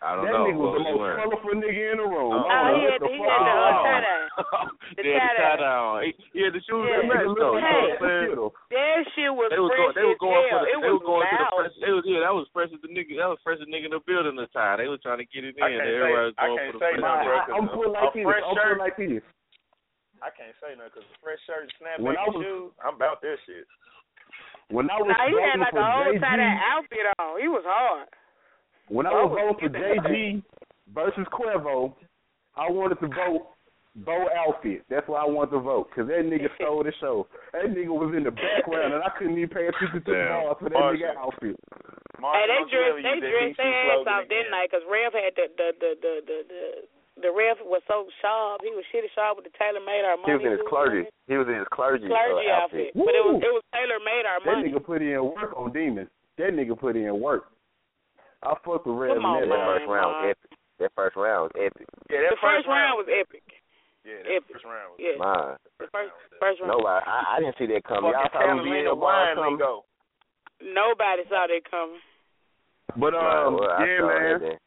I don't That know. nigga was the most wearing? colorful nigga in the room. Oh, I Oh, he had the he had the he uh, was tie on. dye. The They the tie-dye. down. He, he had the shoes Yeah. that matched Nigga though. look You know like what a I'm saying? Skittle. That shit was They was fresh going. They was as going for hell. the. It They was was going to the fresh. It was yeah. That was fresh as the nigga. That was fresh as nigga in the building the time. They was trying to get it in. I can't say- Everybody was I going can't for the say fresh. nothing, bro. I, I'm put like this. I'm shirt. like this. I can't say nothing because the fresh shirt, snapback, When I and was- shoes, I'm about that shit. When I was Nah, he had like for a whole tie dye outfit on. He was hard. When I was was voting for. JG versus Cuervo, I wanted to vote Bo outfit. That's why I wanted to vote because that nigga stole the show. That nigga was in the background and I couldn't even pay attention to the Damn. ball for that nigga Marshall. outfit. Mark, Hey, they don't you ever dressed they use that dressed DC their ass off that again. night because Rev had the the the the the the, the ref was so sharp. He was shitty sharp with the tailor made our money. He was in his clergy. He was in his clergy, clergy uh, outfit. outfit. But it was it was tailor made our That money. nigga put in work on Demon. That nigga put in work. I fuck with Red Come on, in that That man. first round was epic. That first round was epic. Yeah, that The first round was epic. Yeah, that epic. first round was Yeah. Mine. The first first round. No, I, I didn't see that coming. Y'all Fucking saw him being Catalina a bar wine coming. lingo. Nobody saw that coming. But Right, um, well, yeah, man.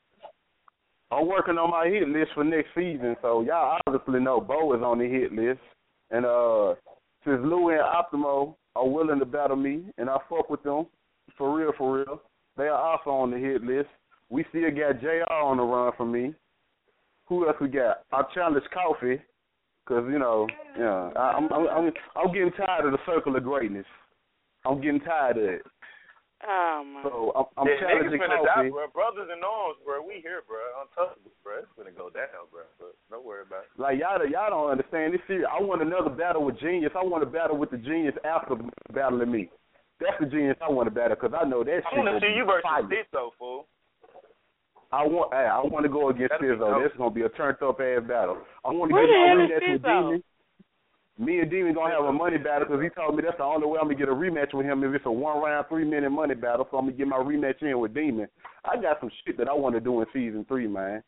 I'm working on my hit list for next season, so y'all obviously know Bo is on the hit list. And uh since Lou and Optimo are willing to battle me and I fuck with them, for real, for real, they are also on the hit list. We still got JR on the run for me. Who else we got? I challenge Coffee, cause you know, yeah, I, I'm, I'm I'm I'm getting tired of the circle of greatness. I'm getting tired of it. Oh my. So I'm, I'm yeah, niggas challenging finna die, Coffee. bro. Brothers in arms, bro. We here, bro. Untouchable, bro. It's gonna go down, bro. But don't worry about it. Like y'all, y'all don't understand this. Serious. I want another battle with Genius. I want to battle with the Genius after battling me. That's the Genius I want to battle because I know that I shit. want to gonna see you versus fire. Tito, fool. I want, hey, I want to go against That'd be This is gonna be a turned up ass battle. I want to Who get the my hell is rematch with Demon. Me and Demon gonna have a money battle because he told me that's the only way I'm gonna get a rematch with him if it's a one round, three minute money battle. So I'm gonna get my rematch in with Demon. I got some shit that I want to do in season three, man.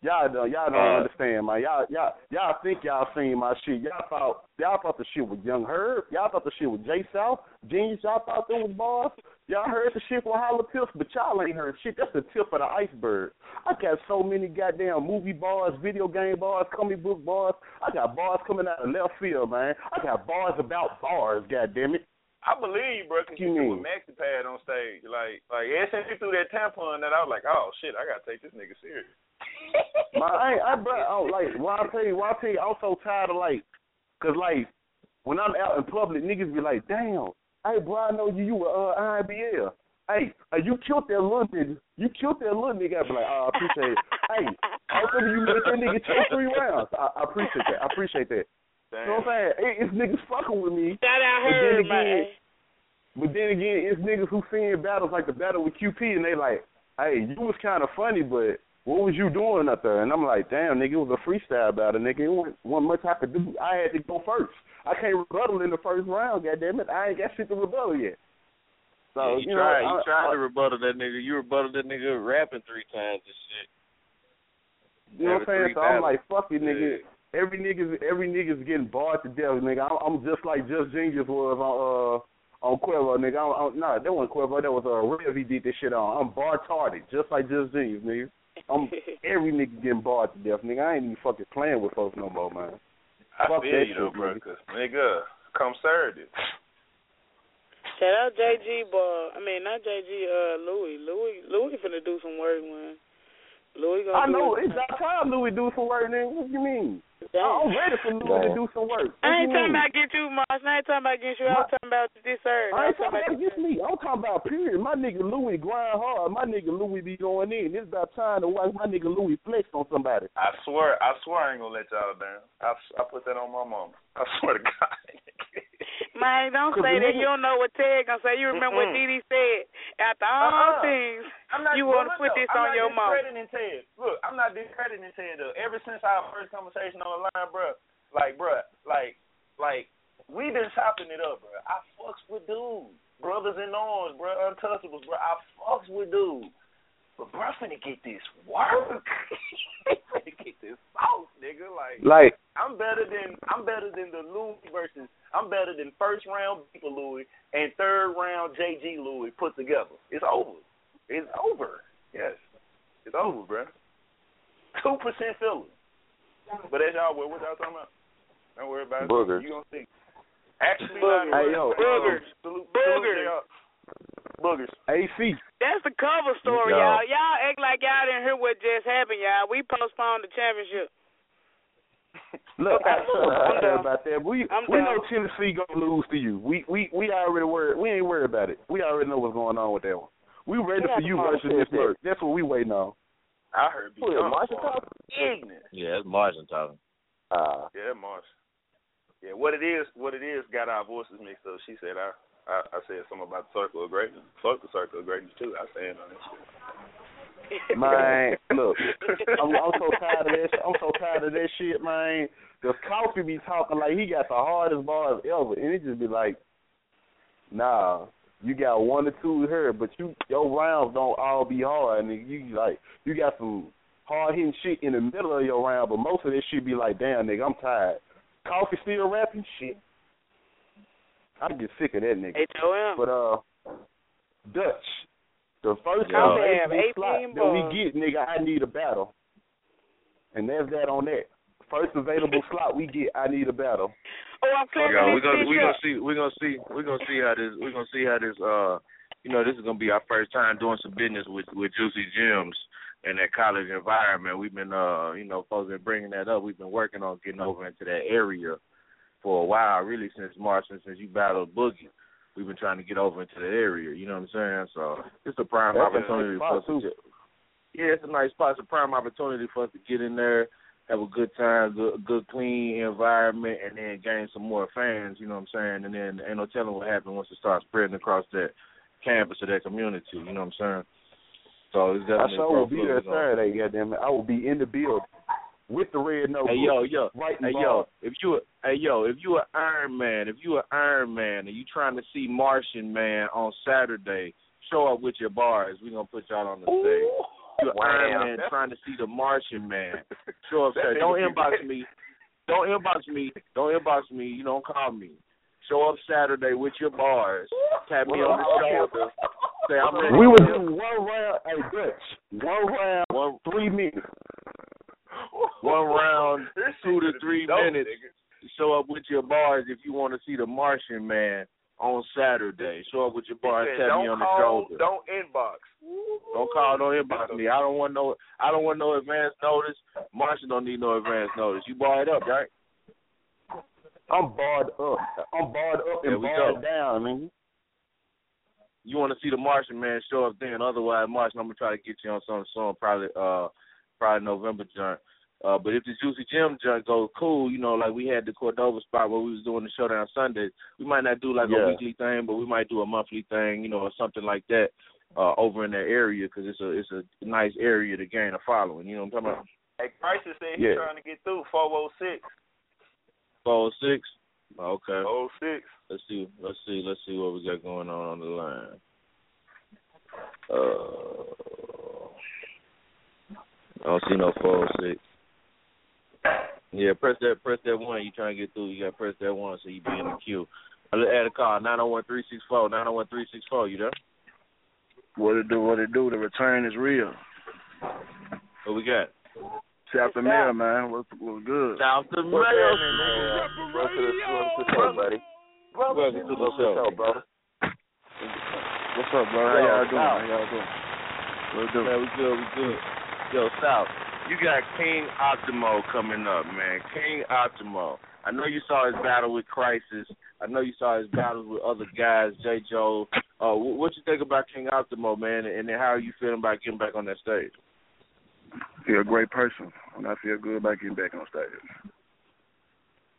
Y'all don't y'all don't Uh, understand, man. Y'all y'all y'all think y'all seen my shit. Y'all thought y'all thought the shit was Young Herb. Y'all thought the shit was J South. Genius. Y'all thought that was bars. Y'all heard the shit from Holla Pips, but y'all ain't heard shit. That's the tip of the iceberg. I got so many goddamn movie bars, video game bars, comic book bars. I got bars coming out of left field, man. I got bars about bars. Goddamn it. I believe, bro, because You you mean? with Maxi Pad on stage. Like, like ever since you threw that tampon, that I was like, oh shit, I gotta take this nigga serious. My, I, I, I, like, why I tell you, why I tell you, I'm so tired of like, cause like, when I'm out in public, niggas be like, damn, hey, bro, I know you, you were uh, IMBL. Hey, uh, you killed that little nigga. You killed that little nigga. I be like, oh, I appreciate it. hey, how come you let that nigga choke three rounds? I, I appreciate that. I appreciate that. You know what I'm saying? Hey, it's niggas fucking with me. Shout out But then her, man. but then again, it's niggas who seeing battles like the battle with QP, and they like, hey, you was kind of funny, but what was you doing up there? And I'm like, damn, nigga, it was a freestyle battle, nigga. It wasn't, wasn't much I could do. I had to go first. I can't rebuttal in the first round, goddamn it. I ain't got shit to rebuttal yet. So yeah, you you know, tried, I, you tried I, to rebuttal that nigga. You rebutted that nigga rapping three times and shit. You know what I'm saying? So I'm like, fuck it, nigga. Every nigga's every nigga's getting barred to death, nigga. I'm, I'm just like Just Genius was on uh on Quavo, nigga. I'm, I'm, nah, that wasn't Quavo. That was uh Rev. He did this shit on. I'm bar tarded, just like Just Genius, nigga. I'm every nigga getting barred to death, nigga. I ain't even fucking playing with folks no more, man. I Fuck feel that you though, shit, bro, nigga. 'cause nigga, come serve it. Shout out JG Ball. I mean, not JG. Uh, Louis. Louis. Louis finna do some work, man. Louis gonna. I do know it. it's about time Louis do some work, nigga. What you mean? Damn. I'm ready for Louis to do some work. What I ain't you talking mean? about get you, Mars. I ain't talking about get you. I'm talking about this earth. I ain't I'm talking about against me. I'm talking about period. My nigga Louis grind hard. My nigga Louis be going in. It's about time to watch my nigga Louis flex on somebody. I swear, I swear I ain't gonna let y'all down. I, I put that on my mama. I swear to God. Man, don't say that. You don't know what Ted gonna say. You remember what Mm-mm. Didi said. After all Uh-uh. things, I'm not, you want to look put though, this I'm on not your mouth. discrediting Ted. Look, I'm not discrediting Ted though. Ever since our first conversation on the line, bro, like, bro, like, like, we been chopping it up, bro. I fucks with dudes, brothers in arms, bro, untouchables, bro. I fucks with dudes. But bro, finna get this work. finna get this sauce, nigga. Like, Like- I'm better than I'm better than the Louis versus I'm better than first round Beeper Louis and third round JG Louis put together. It's over. It's over. Yes, it's over, bro. Two percent filler. But that's y'all. What what y'all talking about? Don't worry about it. Boogers. You gonna see? Actually, Boogers. Hey, yo. Boogers. Salute, Boogers. salute. Boogers. AC. That's the cover story, Yo. y'all. Y'all act like y'all didn't hear what just happened, y'all. We postponed the championship. Look, Okay. I don't I'm care done. about that. We I'm we done. know Tennessee gonna lose to you. We we we already worried. We ain't worried about it. We already know what's going on with that one. We ready Yeah, for you versus say Miss That's what we waiting on. I heard Who is Bijan Marshall boy. talking? ignorant. Yeah, that's Martian talking. Uh, Yeah, Marsh. Yeah, what it is, what it is, got our voices mixed up. She said I, I, I said something about the circle of greatness. Fuck the circle of greatness too. I stand on that shit. Man, look, I'm, I'm so tired of that. I'm so tired of that shit, man. Cause Coffee be talking like he got the hardest bars ever, and it just be like, nah, you got one or two here, but you your rounds don't all be hard, and you like you got some hard hitting shit in the middle of your round, but most of this shit be like, damn nigga, I'm tired. Coffee still rapping shit. I get sick of that nigga. H-O-M. But uh, Dutch, the first time Coffee have Facebook 18 slot that we get, nigga, I need a battle, and there's that on that. First available slot we get, I need a battle. Oh, I'm clearing Yo, this we're gonna we're gonna see we're gonna see we're gonna see how this we're gonna see how this uh you know this is gonna be our first time doing some business with with Juicy Gems in that college environment. We've been uh you know folks been bringing that up. We've been working on getting over into that area for a while, really since March and since you battled Boogie. We've been trying to get over into that area. You know what I'm saying? So it's a prime That's a opportunity nice for us to yeah, it's a nice spot. It's a prime opportunity for us to get in there, have a good time, good, good clean environment, and then gain some more fans. You know what I'm saying? And then ain't no telling what happens once it starts spreading across that campus or that community. You know what I'm saying? So it's I definitely. sure pro will be there. Saturday, goddamn it. I will be in the building with the red nose. Hey yo, yo, writing hey yo, if you, a- hey yo, if you an Iron Man, if you an Iron Man, and you trying to see Martian Man on Saturday, show up with your bars. We gonna put y'all on the stage. You're Wow. Iron Man trying to see the Martian Man. Show up Saturday. Don't inbox me. Don't inbox me. Don't inbox me. You don't call me. Show up Saturday with your bars. Tap me on the shoulder. Say I'm ready. We would do one round, hey, Dutch, one round, one, three minutes. one round, two to three minutes. Show up with your bars if you want to see the Martian Man on Saturday. Show up with your bar and said, Tap me don't on the call, shoulder. don't inbox. Don't call, don't inbox me. I don't want no. I don't want no advance notice. Martian don't need no advance notice. You barred up, right? I'm barred up. I'm barred up and we barred go. down, man. You want to see the Martian man show up then? Otherwise, Martian, I'm gonna try to get you on some song probably uh probably November joint. Uh, but if the Juicy Jim joint goes cool, you know, like we had the Cordova spot where we was doing the showdown Sundays, we might not do like Yeah. a weekly thing, but we might do a monthly thing, you know, or something like that uh over in that area because it's a it's a nice area to gain a following. You know what I'm talking about? Hey, Crisis said he's trying to get through 406. 406. Okay. Oh six. Let's see. Let's see. Let's see what we got going on on the line. Uh, I don't see no four oh six. Yeah, press that. Press that one. You trying to get through? You got to press that one so you be in the queue. I'll add a call nine zero one three six four nine zero one three six four. You there? What it do? What it do? The return is real. What we got? South America, man. What's, what's good? South What's America. happening, nigga? Welcome to the, welcome to the show, buddy. Welcome to the Welcome to the show, brother. What's up, bro? How y'all doing? How y'all doing? What it do? Man, we good. We good. Yo, South, you got King Optimo coming up, man. King Optimo. I know you saw his battle with Crisis. I know you saw his battles with other guys, J. Joe. Uh, what you think about King Optimo, man? And then how are you feeling about getting back on that stage? Feel a great person, and I feel good about getting back on stage.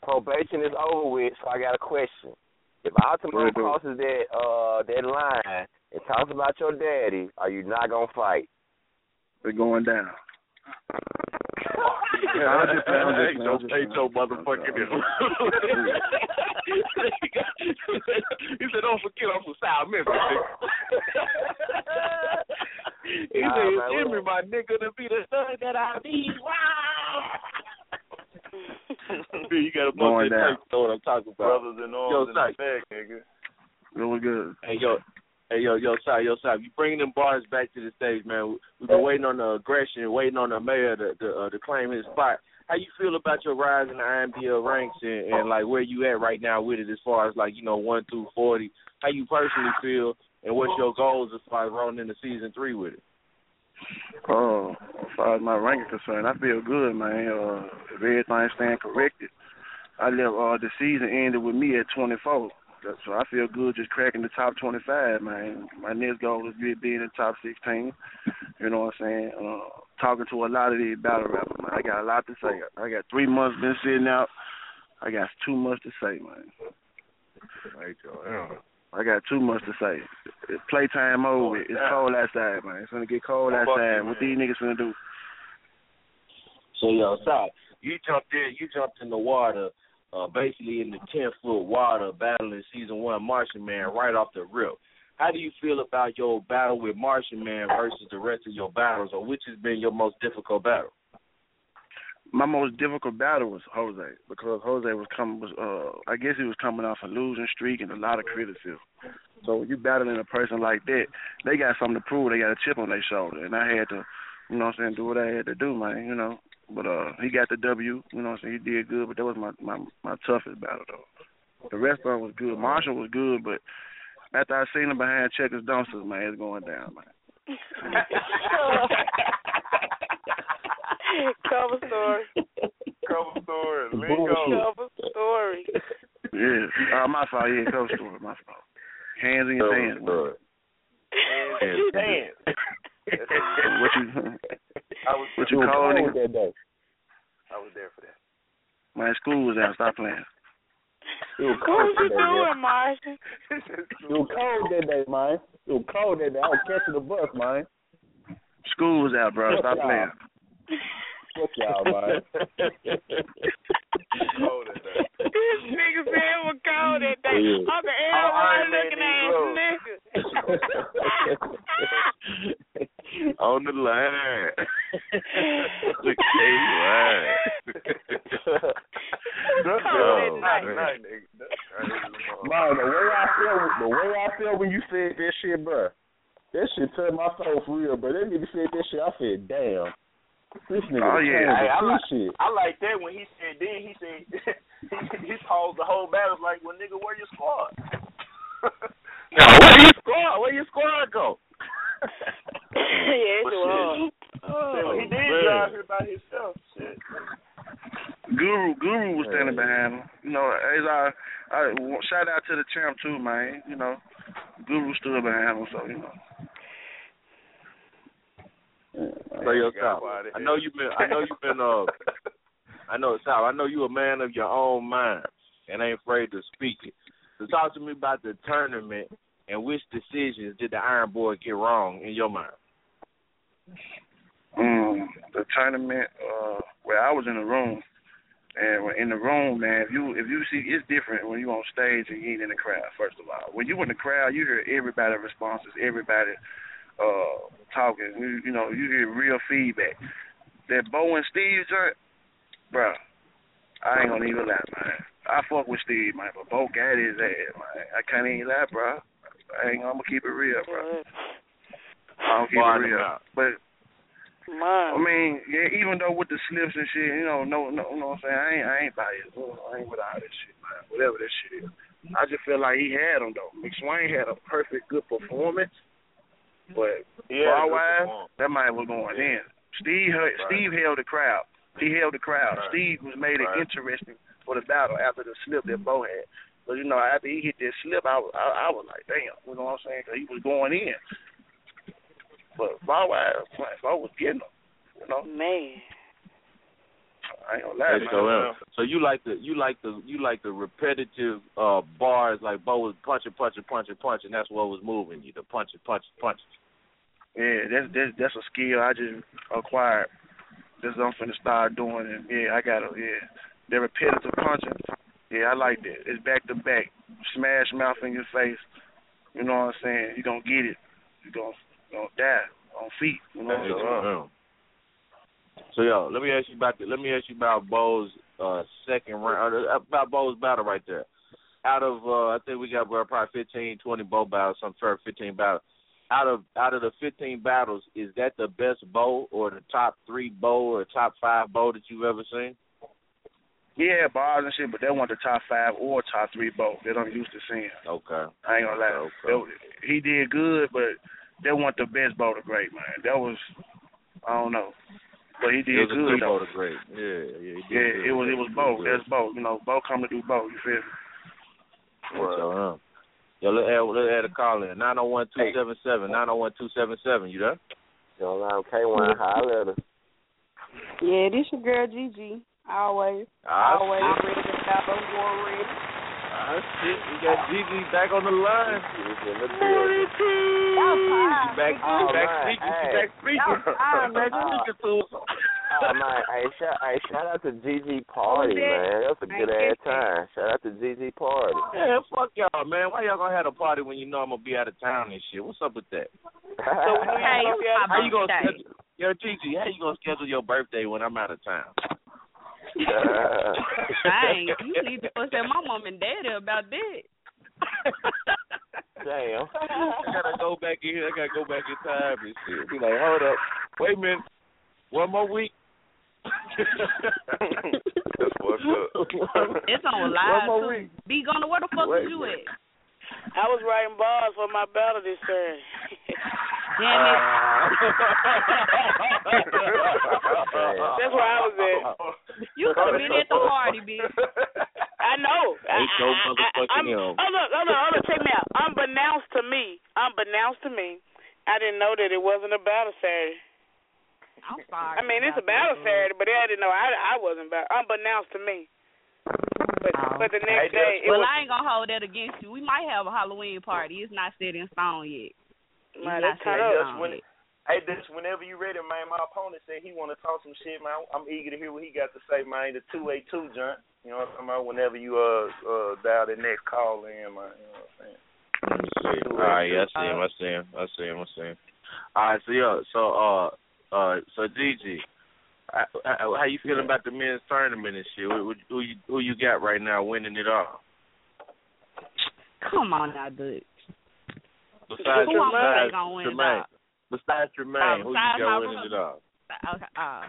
Probation is over with, so I got a question. If Optimo it crosses that uh that line and talks about your daddy, are you not gonna fight? We're going down. Yeah, I'm just playing, I'm just playing, I'm Ain't just no- ain't no motherfucking he said, "Don't forget I'm from South Memphis." he Nah, said, man, "It's in me, my nigga, to be the son that I be." Wow. you got a bunch of down. know what I'm talking about. Brothers in Yo, arms in the bag, nigga. Really good. Hey yo, hey yo, yo, sorry, yo, sorry. You bringing them bars back to the stage, man. We've been waiting on the aggression, waiting on the mayor to to, uh, to claim his spot. How you feel about your rise in the IMBL ranks and, and like where you at right now with it, as far as like you know one through forty? How you personally feel, and what's your goals as far as rolling into season three with it? Oh, as far as my rank is concerned, I feel good, man. Uh, if everything stand corrected, I left uh, the season ended with me at 24. That's- So I feel good just cracking the top 25, man. My next goal is be be in the top 16. You know what I'm saying? Uh, talking to a lot of these battle rappers, man. I got a lot to say. I got three months been sitting out. I got too much to say, man. Hey, Joe. I got too much to say. It's playtime over. It's cold outside, man. It's gonna get cold outside. What these niggas gonna do? So yo, stop. You jumped in. You jumped in the water, uh, basically in the ten foot water, battling season one Martian Man right off the rip. How do you feel about your battle with Martian Man versus the rest of your battles, or which has been your most difficult battle? my most difficult battle was Jose because Jose was coming was uh I guess he was coming off a losing streak and a lot of criticism. So you battling a person like that, they got something to prove, they got a chip on their shoulder and I had to, you know what I'm saying, do what I had to do, man, you know. But uh he got the W, you know what I'm saying, he did good, but that was my my, my toughest battle though. The rest of them was good. Marshall was good, but after I seen him behind checkers dumpsters, man, it's going down, man. Cover story. Cover story. Bullshit. Cover story. Yeah. Uh, my fault, yeah, coach story, my fault. Hands in your hands. man. Damn. What you I was what you call nigga? that day? I was there for that. My school was out, stop playing. It was What cold you that day. doing, Martian? It was cold that day, man. It was cold that day. I was catching the bus, man. School was out, bro. Stop playing. Fuck y'all, man. Cold that day. This nigga said it was cold that day. Yeah. Uncle L Iron looking need ass nigga. On the line. the K Oh, night, man. night, nigga. That's crazy. Man, the way I feel, the way I feel when you said that shit, bro, that shit turned my soul for real. But that nigga said that shit, I said, damn, this nigga. Oh, yeah. Hey, I this like, shit. I like that when he said then he said he, he paused the whole battle like, well, nigga, where your squad? No, where your squad? Where your squad go? yeah, it's Shit. wrong. Oh, he did man. drive here by himself. Shit. Guru, Guru was standing behind him. You know, as I, I shout out to the champ too, man. You know, Guru stood behind him, so you know. So yo, Sal, I know you've been, I know you've been, uh, I know Sal, I know you're a man of your own mind and ain't afraid to speak it. So talk to me about the tournament and which decisions did the Iron Boy get wrong in your mind? um, the tournament uh, where I was in the room, and in the room, man, if you if you see, it's different when you on stage and you ain't in the crowd. First of all, when you in the crowd, you hear everybody responses, everybody uh talking. You, you know, you hear real feedback. That Bo and Steve joint, bro, I ain't gonna even lie, man. I fuck with Steve, man, but Bo got his ass, man. I can't even lie, bro. I ain't gonna keep it real, bro. I'm gonna keep Bar it real. out. But Man. I mean, yeah, even though with the slips and shit, you know, no, no, you know what I'm saying? I ain't, I ain't biased. You know, I ain't with all this shit, man. Whatever this shit is. I just feel like he had him though. McSwain had a perfect, good performance, but Yeah, bar wise, that man was going in. Steve, held, Steve held the crowd. He held the crowd. Right. Steve was made it interesting for the battle after the slip that Bo had. But you know, after he hit that slip, I, was- I, I was like, damn, you know what I'm saying? 'Cause he was going in. But bar wise, man, Bo was getting him. You know, Man. I ain't gonna lie, Let's man. So you like the you like the you like the repetitive uh bars like Bo was punching, punching, punching, punching. That's what was moving you. The punching, punching, punching. Yeah, that's that's that's a skill I just acquired. That's what I'm finna start doing, and yeah, I got to yeah. The repetitive punching, yeah, I like that. It's back to back, smash mouth in your face. You know what I'm saying? You gonna get it. You gonna you gonna die on feet. You know what I'm saying? So yo, let me ask you about the, let me ask you about Bo's uh second round uh, about Bo's battle right there. Out of uh I think we got probably 15, 20 Bo battles, some fair 15 battles. Out of out of the 15 battles, is that the best Bo or the top three Bo or top five Bo that you've ever seen? Yeah, bars and shit, but they want the top five or top three both. They don't used to seeing. Okay. I ain't gonna lie. Okay. They- he did good, but they want the best Bo the Great man. That was I don't know, but he did it was a good though. Bo Great. Yeah, yeah. Yeah, good. it was it was good. That's both. You know, both come to do both. You feel me? So, uh, yo, let's add, let's add a call in. 901-277, 901-277. You there? Yo, I'm K Wine. Holla at her. Yeah, this your girl Gigi. Always. Ah, Always shit. ready to battle, war ready. Ah, shit. We got Gigi back on the line. Y'all fine. She back, Oh, she back man. speaking. She Hey. back speaking. Y'all fine, baby. Speaking to us. Oh man, hey shout, hey, shout out to GG Party, man. That was a good ass time. Shout out to GG Party. Oh, man, fuck y'all, man. Why y'all gonna have a party when you know I'm gonna be out of town and shit? What's up with that? So when you Hey, gonna it's be out my How you gonna schedule? Yo, Gigi, how you gonna schedule your birthday when I'm out of town? Dang, you need to fuss at my mom and daddy about that. Damn. I gotta go back in. I gotta go back in time and shit. Be like, hold up, wait a minute, one more week. That's what's up. It's on live too. week. Be gonna where the fuck Wait was you a at? I was writing bars for my battle this Saturday. Damn it. That's where I was at. You could have been at the party, bitch. I know. I, Ain't no I, I, motherfucking I'm, hell. hold on, hold on, hold on. Check me out. Unbeknownst to me, unbeknownst to me, I didn't know that it wasn't a battle Saturday. I'm sorry. I mean, it's a battle Saturday, but I didn't know. I I wasn't battle. Unbeknownst to me. But but the next day, well, was. I ain't gonna hold that against you. We might have a Halloween party. It's not set in stone yet. It's Man, not that's set kind in of- stone when, yet. hey, this whenever you ready, man. My opponent said he want to talk some shit, man. I'm eager to hear what he got to say, man. The two eight two joint. You know what I'm talking about? Whenever you uh uh dial the next call in, man. You know what I'm saying? All right, yeah, I see him. I see him. I see him. I see him. All right, so yeah, so uh, uh, so Gigi, how, how how you feeling about the men's tournament and shit? Who, who, who you who you got right now winning it all? Come on now, dude. Besides, Who I'm besides saying gonna win it Tremaine, all? besides Tremaine, Uh, who you got my winning it all? Okay. Uh,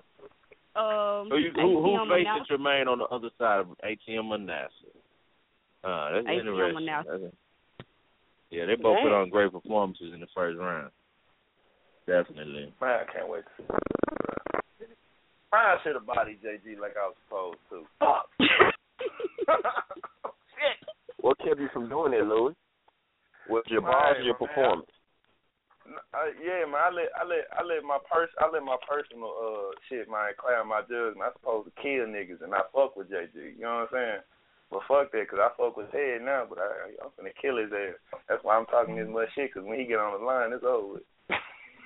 um, Who you, who, who ATM facing Manasseh. On the other side of ATM Manasseh? Uh, that's ATM interesting. Manasseh. That's- yeah, they both put on great performances in the first round. Definitely. Man, I can't wait to see. I should have body JG like I was supposed to. Fuck. Shit. What kept you from doing it, Louis? Was your bars or your Man, performance? I, yeah, man. I let I let I let my pers I let my personal uh shit man cloud my judgment. I'm supposed to kill niggas and I fuck with JG. You know what I'm saying? But fuck that, cause I fuck with Ted now. But I I'm gonna kill his ass. That's why I'm talking this much shit. Cause when he get on the line, it's over. with.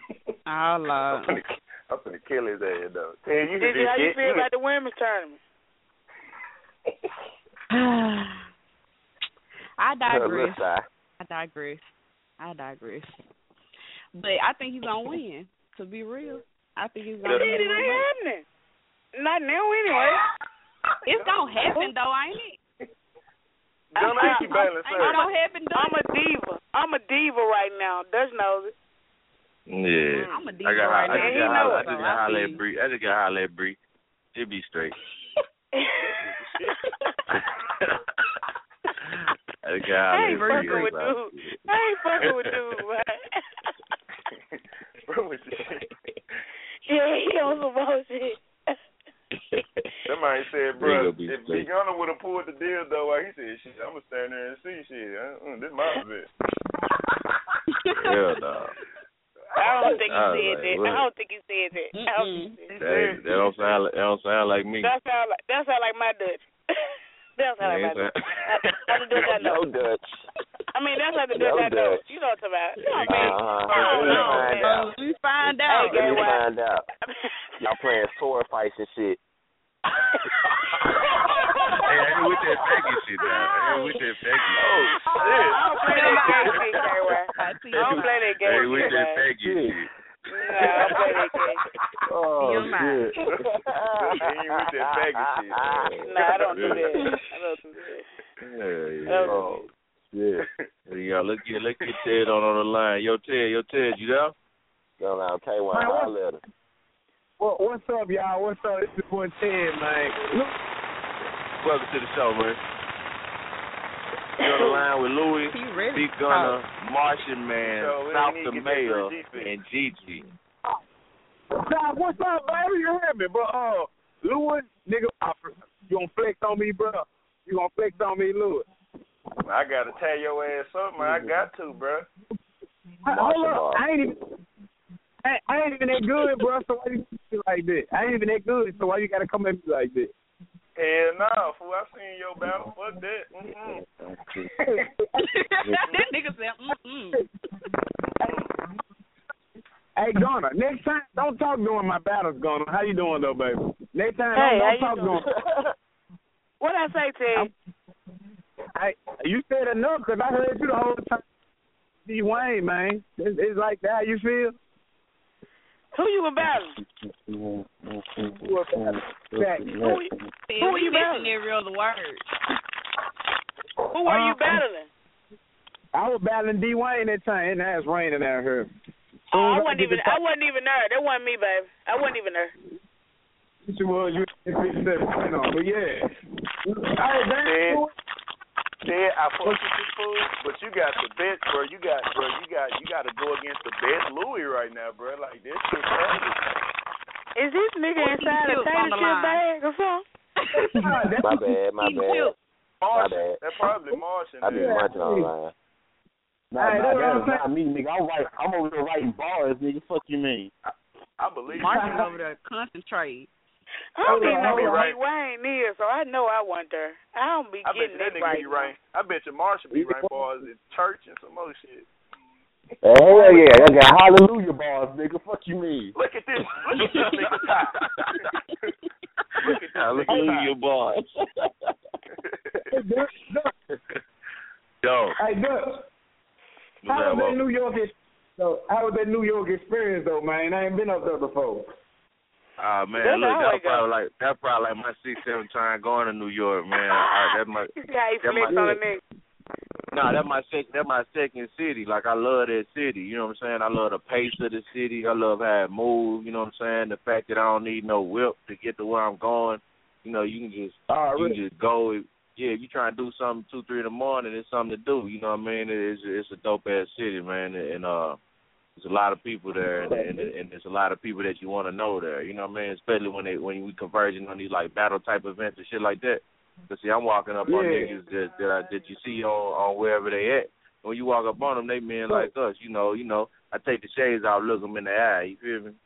Oh I'm Lord. finna, I'm finna kill his ass though. Ted, you can Gigi, do how you shit. feel about the women's tournament? I digress. I digress. I digress. But I think he's gonna win. To be real, I think he's gonna Shit, win. it ain't happening. Not now anyway. It's gonna happen though, ain't it? Don't make you balance Ain't it out. gonna happen though? I'm a diva. I'm a diva right now. Dutch knows it. Yeah. I'm a I diva got right I just got I just got I holla feel at. Bree. I just got holla at Bree. She'll be straight. I just got I ain't at Bree. fucking with dude. I ain't fucking with dude. Bro, with yeah, he on some bullshit. Somebody said, bro, if straight. Big Gunner would have pulled the deal though, like he said, shit, I'm gonna stand there and see shit. Uh, this my event. Hell no. I don't think he said like, that. what? I don't think he said that. I don't think he said That, that don't sound like that don't sound like me. that. That sound like that sound like my Dutch. that sound like my Yeah, Dutch. That's the Dutch I know. No Dutch. I mean, that's like the No Dutch I know. Dutch. You know what I'm talking about. You know what I mean? Uh-huh. Oh, Let me no, find out. We find out. Let me find out. Y'all playing sword fights and shit. Hey, I ain't with that faggot shit now. I ain't with that faggot Oh, shit. shit. I don't play that gay shit, gay wife. I I don't play that gay I ain't with that man. faggot shit. No, I don't play that gay shit. Oh, You're mine. shit. He ain't with that faggot shit. man. No, I don't do that. I don't do that. Yeah, I yeah. Oh, shit. There you go. Look at look at Ted on on the line. Yo, Ted, yo, Ted, you there? Go now, K Wine, Man, what- holler at what's up, y'all? What's up? This is boy Ted, man. Look, Welcome to the show, man. You're on the line with Louis, He ready. Big Gunner, Martian Man, So South need the to get that Mayor, and Gigi. Doc, what's up, baby? You hear me, bro? Uh, Louis, nigga, I, you gonna flex on me, bro? You gonna flex on me, Louis? I gotta tear your ass up, man. I got to, bro. Hold Martial up. I ain't even. I, I ain't even that good, bro. So why you do like that? I ain't even that good. So why you gotta come at me like that? Hell no, fool. I seen your battle. Fuck that. Mm-mm. that nigga said, mm-mm. Hey, Gunner, next time, don't talk during my battles, Gunner. How you doing, though, baby? Next time, Hey, don't, don't talk you doing? during. What I say, Ted? I, you said enough because I heard you the whole time. D. Wayne, man. It's, it's like that. How you feel? Who you battling? Who, who we you battling? every other word. Who were you battling? I was battling D. Wayne that time, and it's raining out here. Oh, I wasn't even. I wasn't even there. That wasn't me, baby. I wasn't even there. You was you you know, but yeah. Hey, Ted, man. Ted, I fuck with you, fool, but you got the best, bro. You got, bro. You got, you got to go against the best Louis right now, bro. Like this shit crazy. Is this nigga What's inside a these chips on tater the chip bag or something? My bad, my He bad. killed. My bad. that's probably Martian. I be there. munching online. Nah, hey, that's what I'm saying. not me, nigga. I'm right. I'm over there writing bars, nigga. Fuck you mean? I believe. Martian over there concentrate. I don't Hold even on, know who on. Big Wayne is, so I know I wasn't. I don't be I bet getting you that that nigga right. be right. I bet you Martian be right bars in church and some other shit. Hell yeah, I got hallelujah bars, nigga. Fuck you mean? Look at this. Look at this nigga tie. Look at this Hallelujah, boy. Hey, Duck, Duck. Yo, Hey, Duck. How was that New York? So, how was that New York experience though, man? I ain't been up there before. Ah man, That's look, that's probably like that's probably like my sixth, seventh time going to New York, man. I, that my Yeah, he my on the neck. Nah, that my sec that my second city. Like I love that city. You know what I'm saying? I love the pace of the city. I love how it moves. You know what I'm saying? The fact that I don't need no whip to get to where I'm going. You know, you can just Oh, you can just go. Yeah, if you trying to do something two, three in the morning, it's something to do. You know what I mean? It's it's a dope ass city, man, and uh, there's a lot of people there, and, and and there's a lot of people that you want to know there. You know what I mean? Especially when they when we converging on these like battle type events and shit like that. Cause see, I'm walking up on niggas that that, I, that you see on on wherever they at. When you walk up on them, they men like us. You know, you know. I take the shades off, look them in the eye. You feel me?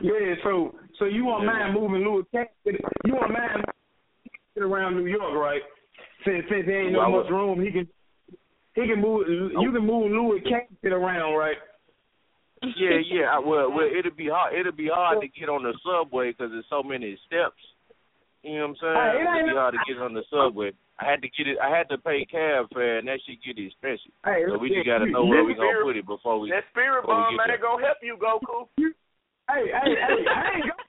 Yeah, so so you want Yeah. mind moving Louis You want get around New York, right? Since since there ain't no Well, I much room, he can he can move. Oh. You can move Louis Cassidy around, right? Yeah, yeah. I, well, well, it'll be hard. It'll be hard to get on the subway because there's so many steps. You know what I'm saying? Hey, it it'll be hard to get on the subway. I had to get it. I had to pay cab fare, and that shit get expensive. Hey, so we just gotta know where you- we gonna put it before we. That spirit before we bomb, get man, it gonna help you, Goku. Hey, hey, hey! I ain't Goku. Nah, nah,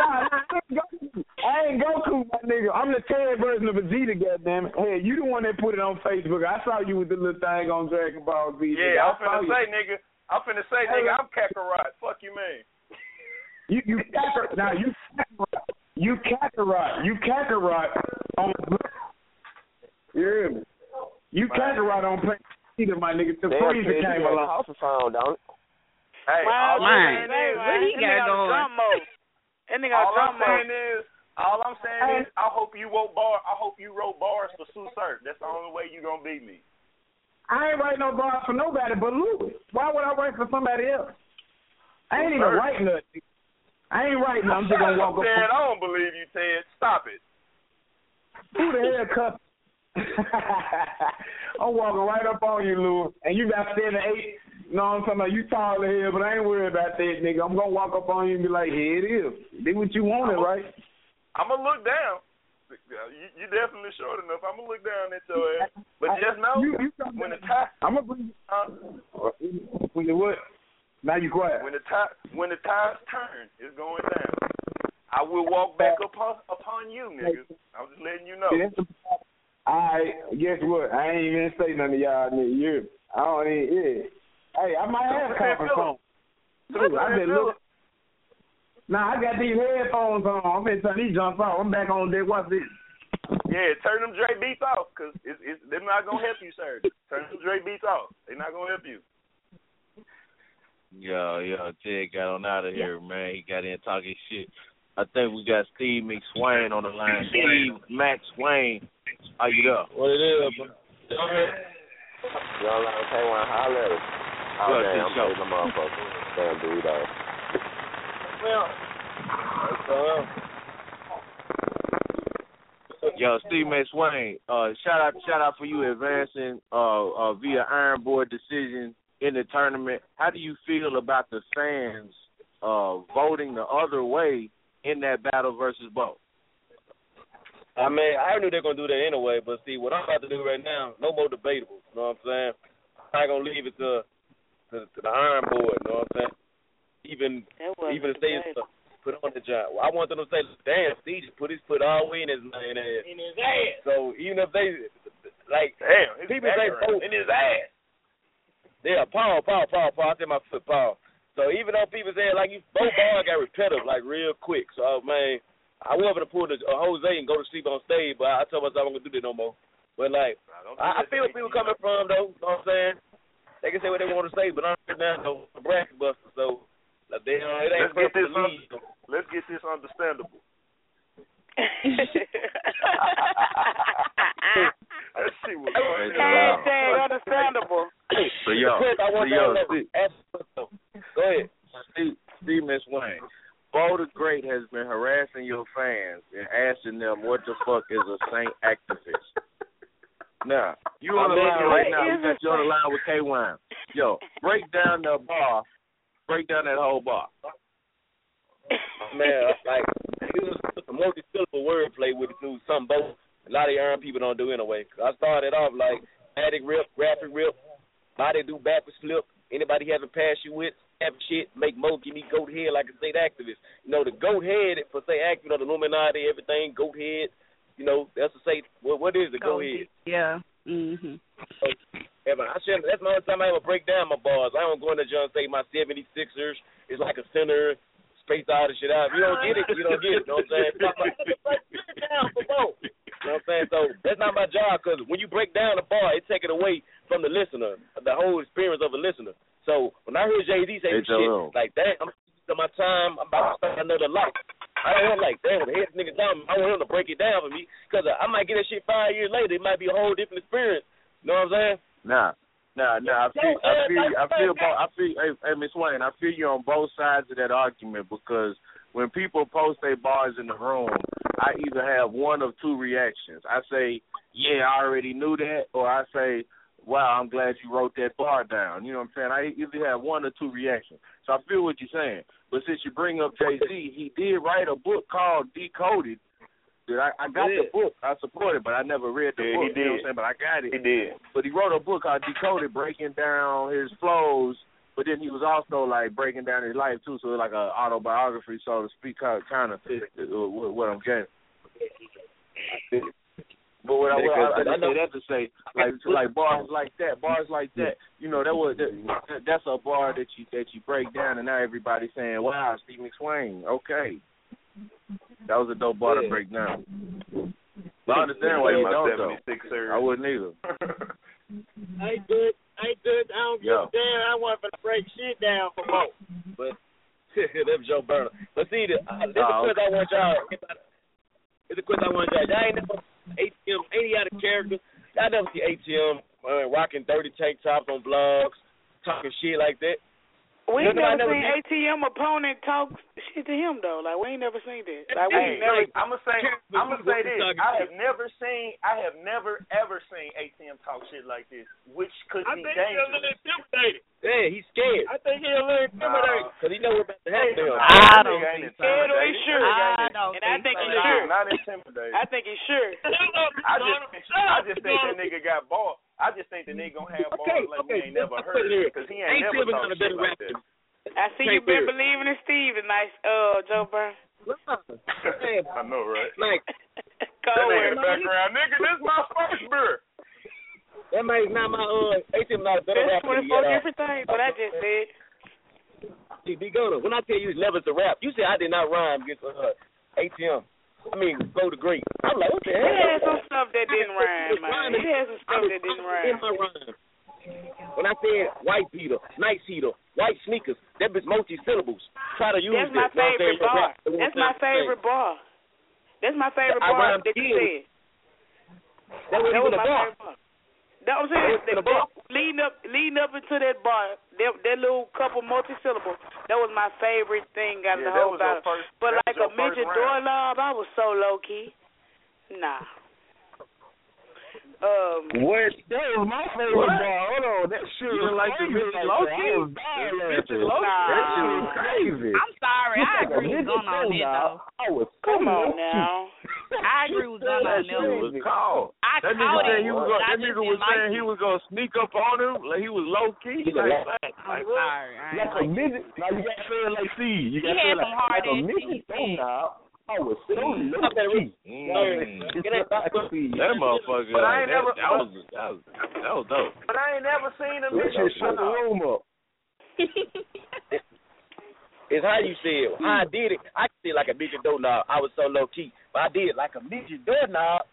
I ain't Goku. I ain't Goku, my nigga. I'm the Ted version of Vegeta, goddammit. Hey, you the one that put it on Facebook. I saw you with the little thing on Dragon Ball Z. Yeah, I I'm finna you. say, nigga. I'm finna say, nigga, I'm Kakarot. Fuck you, man. You you Kakarot. Now you Kakarot. You Kakarot. You Kakarot on. You hear? You Kakarot on Vegeta, my nigga. The Damn, freezer kid, you came got a along. house phone, don't it? Hey, Wow, all man. I'm saying is, What he that got nigga going? drum mode. That nigga got All drum I'm saying is, all I'm saying uh, is, I hope you wrote bar. I hope you wrote bars for Sue Surf. That's the only way you gonna beat me. I ain't writing no bars for nobody but Louis. Why would I write for somebody else? I ain't even writing nothing. I ain't writing. I'm just gonna walk up. Ted, I don't believe you, Ted. Stop it. Who the hell cut? I'm walking right up on you, Lou, and you got seven, eight. What I'm talking about? You tall as hell, but I ain't worried about that, nigga. I'm gonna walk up on you and be like, here it is. Do what you wanted, right? I'm gonna look down. You, you definitely short enough. I'm gonna look down at your ass. But just know You, you when the time, I'm gonna bring. uh, When the what? Now you quiet. when the time, when the times turn, it's going down. I will walk back upon upon you, nigga. I'm just letting you know. I guess what? I ain't even say nothing to y'all nigga. You, I don't even. Yeah. Hey, I might have a conference phone. Too. I been look. Nah, I got these headphones on. I'm finna turn these jumps off. I'm back on deck. What's this? Yeah, turn them Dre beats off, cause it's, it's they're not gonna help you, sir. Turn them Dre beats off. They're not gonna help you. Yo, yo, Ted got on out of here, man. He got in talking shit. I think we got Steve McSwain on the line. Steve Max Wayne. Are you there? What it is, bro? You don't like K Wine holler at us. Oh, Good, damn, I'm show. the motherfucker. Damn, dude, though. Yo, Steve McSwain. Uh, shout out, shout out for you advancing uh, uh, via Iron Board decision in the tournament. How do you feel about the fans uh, voting the other way in that battle versus Bo? I mean, I knew they were gonna do that anyway, but see, what I'm about to do right now, no more debatable. You know what I'm saying? I'm not gonna leave it to to, to the iron board. You know what I'm saying? Even even if they debatable. put on the job, well, I want them to say, "Damn, Steve just put his put all the way in his in his, In his ass. So even if they like, Damn, his people say background. vote in his ass. Yeah, Paul, Paul, Paul, Paul. I said my foot, Paul. So even though people say like you, both ball got repetitive like real quick. So uh, man, I wanted to pull the uh, Jose and go to sleep on stage, but I told myself I'm gonna do that no more. But like, I, I feel where people coming from though. You know what I'm saying? They can say what they want to say, but I'm now though a bracket buster. So like, they, uh, it ain't Let's get this. for the league. Un- let's get this understandable. That shit was funny. Hashtag understandable. So yo, Quick, I so want yo, y'all to Steve, ask Go ahead. Steve, Steve McSwain. Bo the Great has been harassing your fans and asking them what the fuck is a saint activist. Now, you on the line right now. is We got you on the line with K Wine. Yo, break down the bar. Break down that whole bar. man, like it was a multi-syllable wordplay with it too. Some both a lot of young people don't do anyway. 'Cause I started off like static rip, graphic rip, body do backwards flip, Anybody he haven't passed you with, have shit, make Mo give me goat head like a state activist. You know, the goat head for say activist, you know, the Illuminati, everything, goat head. You know, that's to say, what what is the goat head? Yeah. Mm Mhm. Ever. I should that's my only time I ever break down my bars. I don't go in there and say my 76ers is like a center, space all the shit out. If you don't get it, you don't get it. You know what I'm saying? Talk about- break it down for Mo. You know what I'm saying? So that's not my job because when you break down a bar, it take it away from the listener, the whole experience of a listener. So when I hear Jay Z say Hey, shit like that, I'm to my time. I'm about to start another life. I don't want like damn the head nigga down. I want him to break it down for me because uh, I might get that shit five years later. It might be a whole different experience. You know what I'm saying? Nah, nah, nah. I feel, I feel, I feel, bo- I feel. Hey, hey, McSwain, I feel you on both sides of that argument because when people post their bars in the room, I either have one of two reactions. I say, "Yeah, I already knew that," or I say, "Wow, I'm glad you wrote that bar down." You know what I'm saying? I either have one or two reactions. So I feel what you're saying. But since you bring up Jay Z, he did write a book called Decoded. That I, I got the book, I support it, but I never read the Yeah, book. he You know what I'm did. saying? But I got it. He did. But he wrote a book called Decoded, breaking down his flows. But then he was also like breaking down his life too, so it's like a autobiography, so to speak, kind of, kind of uh, what what I'm getting. But what I, what I, I, I say that to say, like like bars like that, bars like that, you know, that was that, that's a bar that you that you break down, and now everybody's saying, "Wow, Steve McSwain, okay." That was a dope bar to break down. But I understand why you don't though. I wouldn't either. I ain't good. I ain't good. I don't give a damn. I want to break shit down for Mo. But that's Joe Burner. But see, the, uh, this Oh, is a question I want y'all. It's a question I want y'all. Y'all ain't never ATM. Ain't he out of character? Y'all never see ATM uh, rocking dirty tank tops on blogs, talking shit like that. We ain't never never seen ATM opponent talk shit to him though. Like we ain't never seen that. Like we Hey, ain't never. I'm gonna say, I'm gonna say this. I have never seen, I have never ever seen ATM talk shit like this, which could I be think he's a little dangerous. intimidated. Yeah, he's scared. I think he's a little intimidated. Cause he know we're about to happen him. I don't nigga ain't think Scared or he's sure? I don't And I think think he's sure. Not intimidated. I think he's sure. I just, I just think that nigga got ball. I just think the nigga gonna have balls Okay, like okay, we ain't never heard it because he ain't ATM never talked shit like rapper. that. I see Can't you been bear believing in Steve and nice, uh, Joe Burn. Man, I know, right? like That Cold nigga in the background, nigga. This my first beer. That man's not my uh ATM not a better There's rapper than 24 me at all. different things, but I just said. See, D Gunner, when I tell you it's never to rap, you say I did not rhyme against uh, ATM. I mean, go to great. I'm like, what the He hell? had some stuff that didn't rhyme, man. He had some stuff that didn't In rhyme. my rhyme. When I said white beater, night heater, white sneakers, that bitch multi syllables. Try to use That's my this. favorite bar. Rap the one That's my favorite bar. That's my favorite bar that you said. That was That was my favorite bar. That was That saying was that, that, leading up leading up into that bar, that that little couple multi syllables, that was my favorite thing out of Yeah, the whole battle. first. But like a midget doorknob, I was so low key. Nah. Um, What? That was my favorite What? bar. Hold on, that shit You was like the crazy. midget low key? was dying The laughing. midget low key? That shit was crazy. I'm sorry. I agree with midget Gunna on that though. I was come on now. I agree with Gunna That on shit that. was called. I That nigga said he was but gonna, that nigga was saying he was gonna sneak up on him like he was low key. He Like, was like, like sorry. Like a like midget. Now you gotta feel like C. You gotta feel like, like a ass midget shit he I was so Mm. low key. Mm. It's like a C. That motherfucker. But I ain't that, never- that was that was that was dope. But I ain't never seen a That midget. shut the room up. It's how you say it. How I mm. did it, I did like a midget doorknob. I was so low key, but I did like a midget doorknob.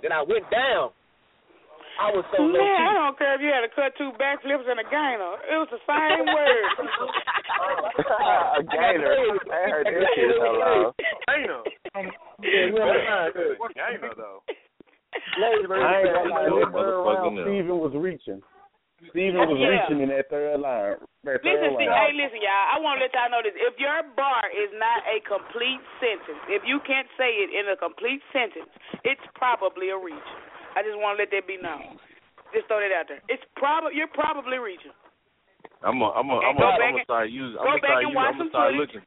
Then I went down. I was so low key. Man, I don't care if you had to cut two backflips and a gainer. It was the same word. a gainer. I heard that shit so loud. Gainer. What gainer though? I ain't gonna lie, Those that third round, motherfucking Steven was reaching. Steven was Yeah. reaching in that third line. That third Listen, see, round. hey, listen, y'all. I want to let y'all know this. If your bar is not a complete sentence, if you can't say it in a complete sentence, it's probably a reach. I just want to let that be known. Just throw that out there. It's probably you're probably reaching. I'm a, I'm a, I'm And a, go I'm back gonna start using. go I'm gonna back start using. I'm gonna some start footage. looking.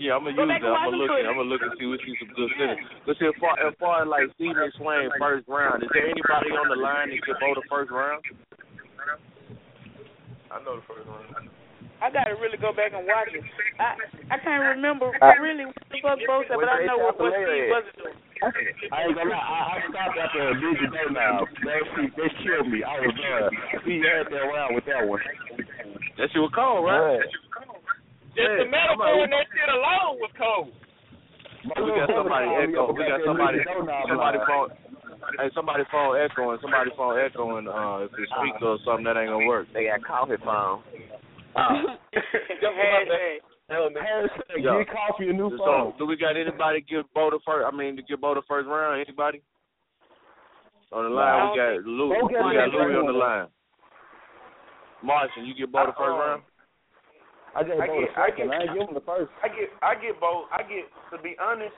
Yeah, I'm gonna Go use back that. and watch I'm gonna some look. footage. I'm gonna look and see what see some good sentence. But see, as far as far as like Steven Swain first round, is there anybody on the line that could vote the first round? I know the first one. I gotta really go back and watch it. I I can't remember Uh, really what the fuck both said, but I know what, what Steve was doing. I ain't gonna lie, I, I stopped after a busy day now. That shit, they killed me. I was uh, we had that round with that one. That shit was cold, right? Just the metaphor and that shit alone was cold. We got somebody echo. We got somebody. Somebody phone. Hey, somebody phone echoing. Somebody phone echoing. Uh, if it's speaker or something, that ain't gonna work. They got coffee phone. Hashtag. Hashtag Yo. get coffee a new So, phone. do we got anybody give Bo the first? I mean, to give Bo the first round? Anybody? On the line, we got Louis. We got got Louis on the line. Martian, you get Bo the first round? I gave I Bo the get- I get- I ain't give him the first. I get, I get both. I get to be honest.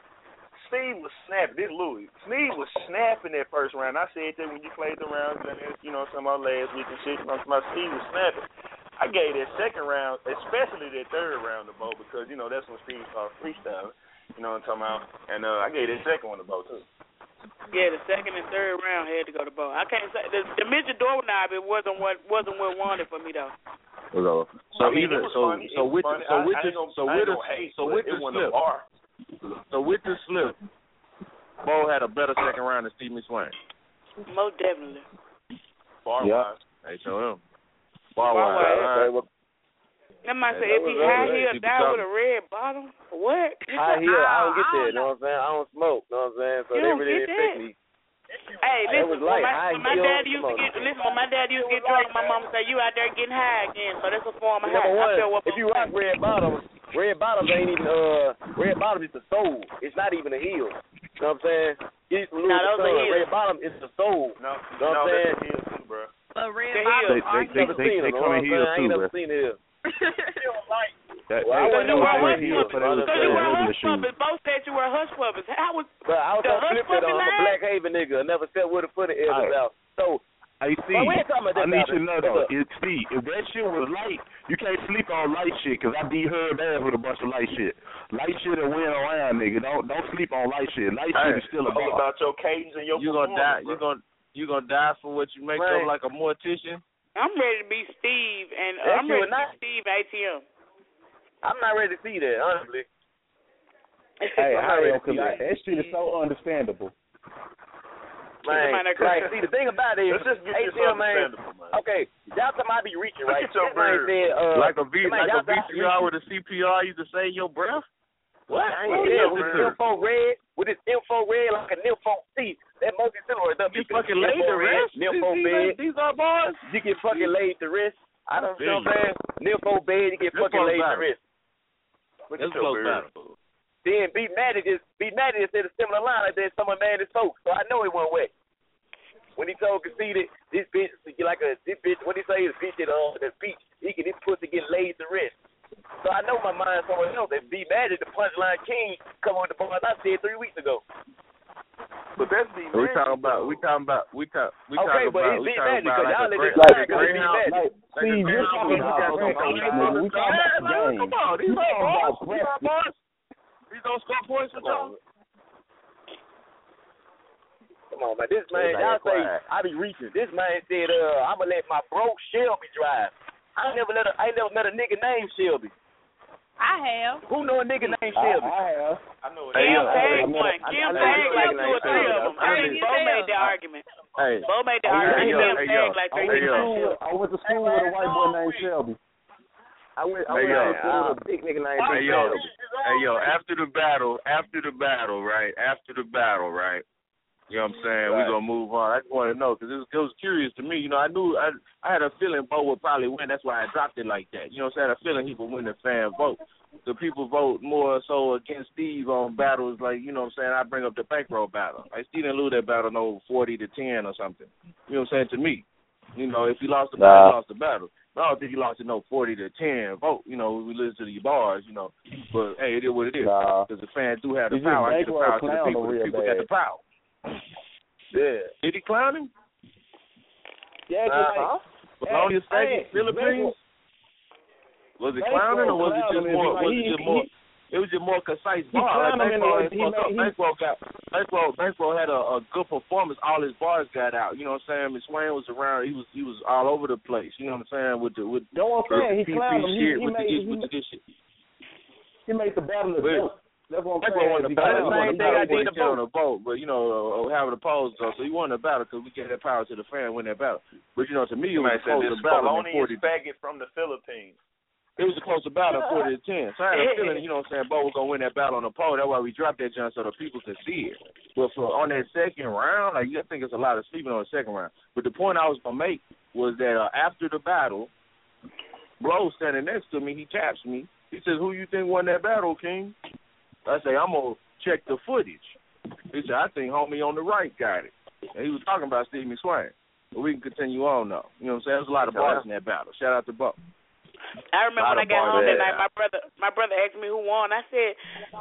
Steve was snapping. This Louis. Steve was snapping that first round. I said that when you played the rounds and this, you know, some of last week and shit. My Steve was snapping. I gave that second round, especially that third round to Bo because you know that's when Steve started freestyling. You know what I'm talking about? And uh, I gave that second one to Bo too. Yeah, the second and third round had to go to Bo. I can't say the, the midget doorknob. It wasn't what wasn't what wanted for me though. So, so I mean, either so funny. so It was with so I- with I the ain't gonna- so I with ain't the gonna so but with the slip. Bar. So with the slip, Bo had a better second round than Steve McSwain. Most definitely. Bar Yeah. wise. Hey, show him. Bar Bar wise. wise. all right. That might say if he high ugly. heel die talking. with a red bottom. What? High heel, I don't get that. You know what I'm saying? I don't smoke. You know what I'm saying? So You that don't really get didn't affect that? me. Hey, listen, when my, when my dad used to get listen, when my dad used to get drunk, my mom say you out there getting high again, so that's a form of high. Number I feel one, what if you rock red bottoms, red bottoms ain't even uh red bottoms is the soul. It's not even a heel. You know what I'm saying? Get some Nah, Louis those are Vuitton. heels. Red bottom is the soul. No, You know no, what I'm saying? that's a heel too, bro. But red The bottoms They are they they Never they, they come in you know what I'm heels saying? I too, ain't never bro. seen a heel. That, Well, I they, wasn't they no was hush wearing heels puppet, for those brother. So you wear hush puppets. Both said you wear hush puppets. How was But I was The gonna hush flip it puppet on. I'm a? Black Haven nigga. I never stepped with a foot of Evans Alright. out. So Hey, Steve, Well, we ain't I need you to know battle. though, Look. if, Steve, if that shit was light, you can't sleep on light shit. Cause I beat her bad with a bunch of light shit. Light shit will win around, nigga. Don't don't sleep on light shit. Light shit is still a It's all bar. about your cadence and your You gonna die? performance, You bro. gonna you gonna die for what you make Right. up like a mortician? I'm ready to be Steve and uh, I'm shit ready was to nice. be Steve ATM. I'm not ready to see that, honestly. Hey, I'm not I ready to see because that. that shit is so understandable. Man, Somebody that like, see, the thing about it is, Let's just get ATL, man, man. okay, y'all talking about be reaching, Look right? at your This bird. said, uh, like a V, man, like a talking about VCR reaching. with a CPR, you to save your breath. What? What? Yeah, with What? this info red, with this info red like a nympho see that multi cylinder up. You fucking laid to rest. Nympho These- bed. These, these are bars. You get fucking laid to rest. I don't know you what I'm saying. Nympho bed, you get fucking close laid to battle. rest. Look This close bird. battle. Then beat Maddie just beat Maddie just said a similar line like that. Someone mad as folks, so I know it went wet. When he told conceited, this bitch like a this bitch. What he say is bitch at uh, the beach. He can this pussy get laid to rest. So I know my mind somewhere else. That beat Maddie, the punchline king, come on the bars I said three weeks ago. But that's the We talking about. We talking about. We talk. We Okay, talking but about. it's We Big talking Magic, about 'cause like y'all a let great, this slide like a 'cause it's Big greyhound. Magic. Like, Like Steve, a you're greyhound talking with about got breakfast, some- nigga. We talking about the Man, game. Come on, these We are talking bars. About These are breakfast. bars. These don't score points for y'all. Come on, man. This man, Everybody y'all say. I be reaching. This man said, uh, I'ma let my broke Shelby drive. I never let a, I ain't never met a nigga named Shelby. I have. Who know a nigga named Shelby? I have. I know it. Hey, Kim yo, tagged one. I- Kim I know tagged like like two or three of them. I Hey, think you Bo made the argument. Hey, Bo made the argument. yo, Kim hey, tagged like I three went Hey, to yo. school. with- I went to school with a white boy named Shelby. I went, I Hey, went yo. to school with uh, a big nigga Hey yo, hey yo, after the battle, after the battle, right? After the battle, right? You know what I'm saying? Right. We're gonna move on. I just want to know because it was, it was curious to me. You know, I knew I I had a feeling Bo would probably win. That's why I dropped it like that. You know what I'm saying? I had a feeling he would win the fan vote. The people vote more so against Steve on battles like you know what I'm saying. I bring up the bankroll battle. Like Steve didn't lose that battle no forty to ten or something. You know what I'm saying? To me, you know, if he lost the battle, Nah. he lost the battle. I don't think he lost it no forty to ten vote. You know, we listen to the bars. You know, but hey, it is what it is. Nah. Because the fans do have the He power. I get the power to the people. The people bad. got the power. Yeah. Did he clown him? Yeah, Uh-huh. On his Hey, Philippines? Was it clowning or was it just more? Was it just more? It was just more concise He bars. Like him baseball, he baseball, he- baseball got baseball, baseball had a, a good performance. All his bars got out. You know what I'm saying? McSwain was around. He was he was all over the place. You know what I'm saying? With the with Know what I'm saying? He the PP clowned him. He- he with made- this, he with the this shit. He made the battle a But- joke. That's what I'm That's saying. what won the battle. clowned Same him. thing I He did got on the vote, but you know, uh, having a pause though, so he won the battle because we gave that power to the fan, win that battle. But you know, to me, it was a closer battle than faggot from the Philippines. It was a closer battle, forty to ten. So I had a feeling, you know, what I'm saying, Bo was gonna win that battle on the poll. That's why we dropped that jump so the people could see it. But for on that second round, like I think it's a lot of sleeping on the second round. But the point I was gonna make was that uh, after the battle, Blow standing next to me, he taps me. He says, "Who you think won that battle, King?" I say, "I'm gonna check the footage." He said, "I think homie on the right got it." And he was talking about Steve McSwain. But we can continue on though. You know what I'm saying? There's a lot of bars in that battle. Shout out to Bo. I remember when I got home that night, my brother my brother asked me who won. I said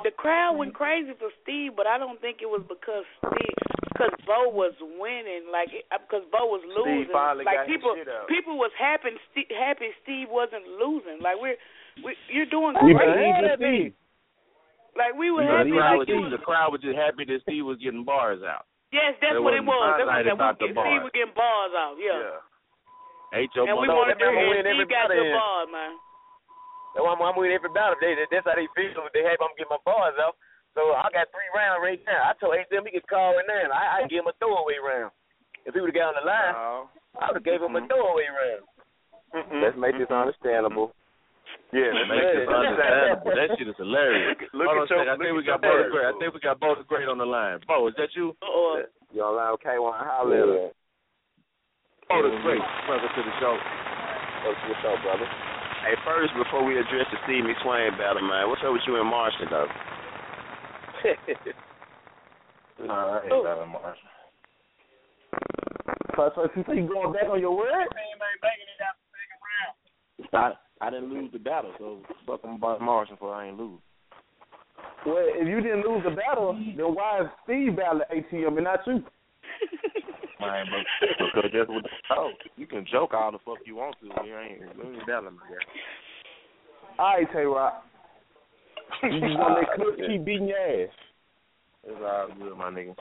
the crowd went crazy for Steve, but I don't think it was because Steve because Bo was winning, like uh, because Bo was losing. finally like got his people shit out. people was happy Steve, happy Steve wasn't losing. Like we're we, you're doing great. believe in Steve. Like we were You know, happy. the, crowd Like was, was, the crowd was just happy that Steve was getting bars out. yes, that's They what it wasn't was. That's what highlighted that about we the Steve was getting bars off. Yeah. Ain't your And we mother- wanted to Remember hear when got everybody- the bars, man. That's why I'm, I'm with every battle. They, that's how they feel. They happy I'm getting my bars out. So I got three rounds right now. I told them he could call in there, and I, I give him a throwaway round. If he would have got on the line, oh. I would have gave him a mm-hmm. throwaway round. Let's make this understandable. Yeah, that makes it understandable. That shit is hilarious. Look Hold on at a your- second. I think we got your Bo the. Great. I think we got Bo the Great on the line. Bo, is that you? Uh-oh. You on line with K Wine? Holla at Oh, her. Bo Great. Welcome to the show. What's what's up, brother? Hey, first, before we address the Steve McSwain battle, man, what's up with you and Martian, though? Nah, I ain't got Martian. So, so, so you going back on your word? I I didn't lose the battle, so fuck them about Martian for I ain't lose. Well, if you didn't lose the battle, then why is Steve battling ATM and not you? Man, but because that's what oh, you can joke all the fuck you want to. You ain't you ain't my guy. All right, Tay Rock. You just gonna let Cliff keep beating your ass. It's all good, my nigga.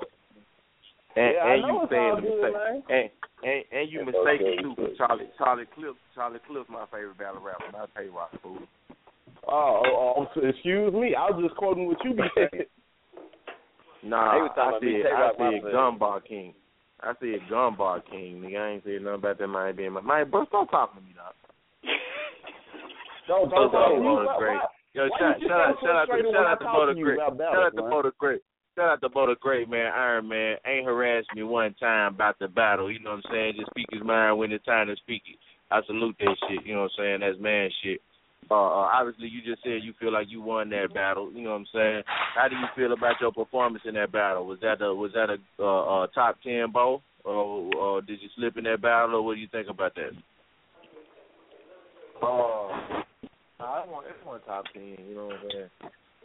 And, Yeah, I and you saying the mistake. man. And, and and you mistaken okay. too. 'cause Charlie Charlie Cliff Charlie Cliff's my favorite battle rapper. Not Tay Rock fool. Oh, oh, oh, excuse me. I was just quoting what you be saying. Nah, They was talking I about me, said Tay I Rock, my said favorite. King. I said Gunbar King. Nigga, I ain't said nothing about that man being my man. Bro, stop talking to me, dog. Don't, Bo don't, don't. the Great. Yo, shout, you shout out, shout out to, shout out to talk the you Great. Shout out to man? Bo Great. Shout out to Bo the Great, man. Iron Man ain't harassed me one time about the battle. You know what I'm saying? Just speak his mind when it's time to speak it. I salute that shit. You know what I'm saying? That's man shit. Uh, uh, obviously, you just said you feel like you won that battle. You know what I'm saying? How do you feel about your performance in that battle? Was that a was that a uh, uh, top ten bow, or, or did you slip in that battle, or what do you think about that? Uh, I want it's one top ten. You know what I'm saying?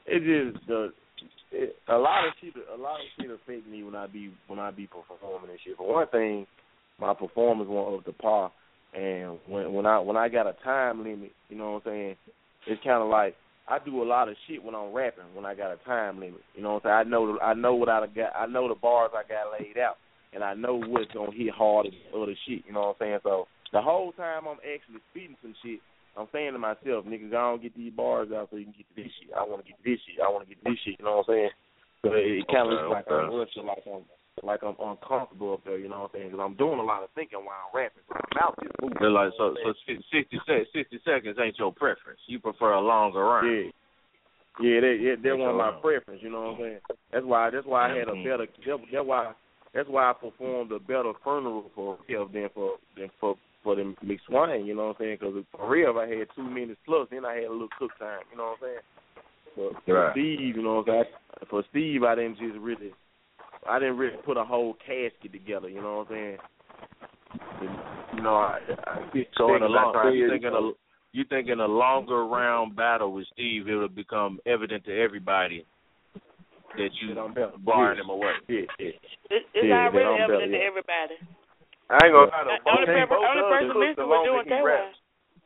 It just the it, a lot of shit. A lot of shit affect me when I be when I be performing and shit. For one thing, my performance won't up to par, and when when I when I got a time limit, you know what I'm saying? It's kind of like I do a lot of shit when I'm rapping when I got a time limit. You know what I'm saying? I know I know what I got. I know the bars I got laid out, and I know what's gonna hit hard and other shit. You know what I'm saying? So the whole time I'm actually speeding some shit, I'm saying to myself, niggas, I don't get these bars out so you can get to this shit. I want to get to this shit. I want to get to this shit. You know what I'm saying? So it, it kind of Okay, looks like okay. I'm rushing, like I'm like I'm uncomfortable up there. You know what I'm saying? Because I'm doing a lot of thinking while I'm rapping. So my mouth is moving. They're like, so so sixty sec- sixty seconds ain't your preference. You prefer a longer round. Yeah. Yeah, that yeah, that one of my preference. You know what I'm saying? That's why that's why I had a mm-hmm. better. That's why that's why I performed a better funeral for real than for than for for the McSwain. You know what I'm saying? Because for real, I had two minutes plus, then I had a little cook time. You know what I'm saying? But for Right. Steve, you know what I'm saying? For Steve, I didn't just really, I didn't really put a whole casket together. You know what I'm saying? You know, I, I so in a long, you think in a you think in a longer round battle with Steve, it would become evident to everybody that you barring him away. Yeah, yeah. It, it's Yeah, already that I'm evident to everybody. I ain't gonna lie uh, The though. only, Bo- person, Bo only person cook missing was doing he K raps.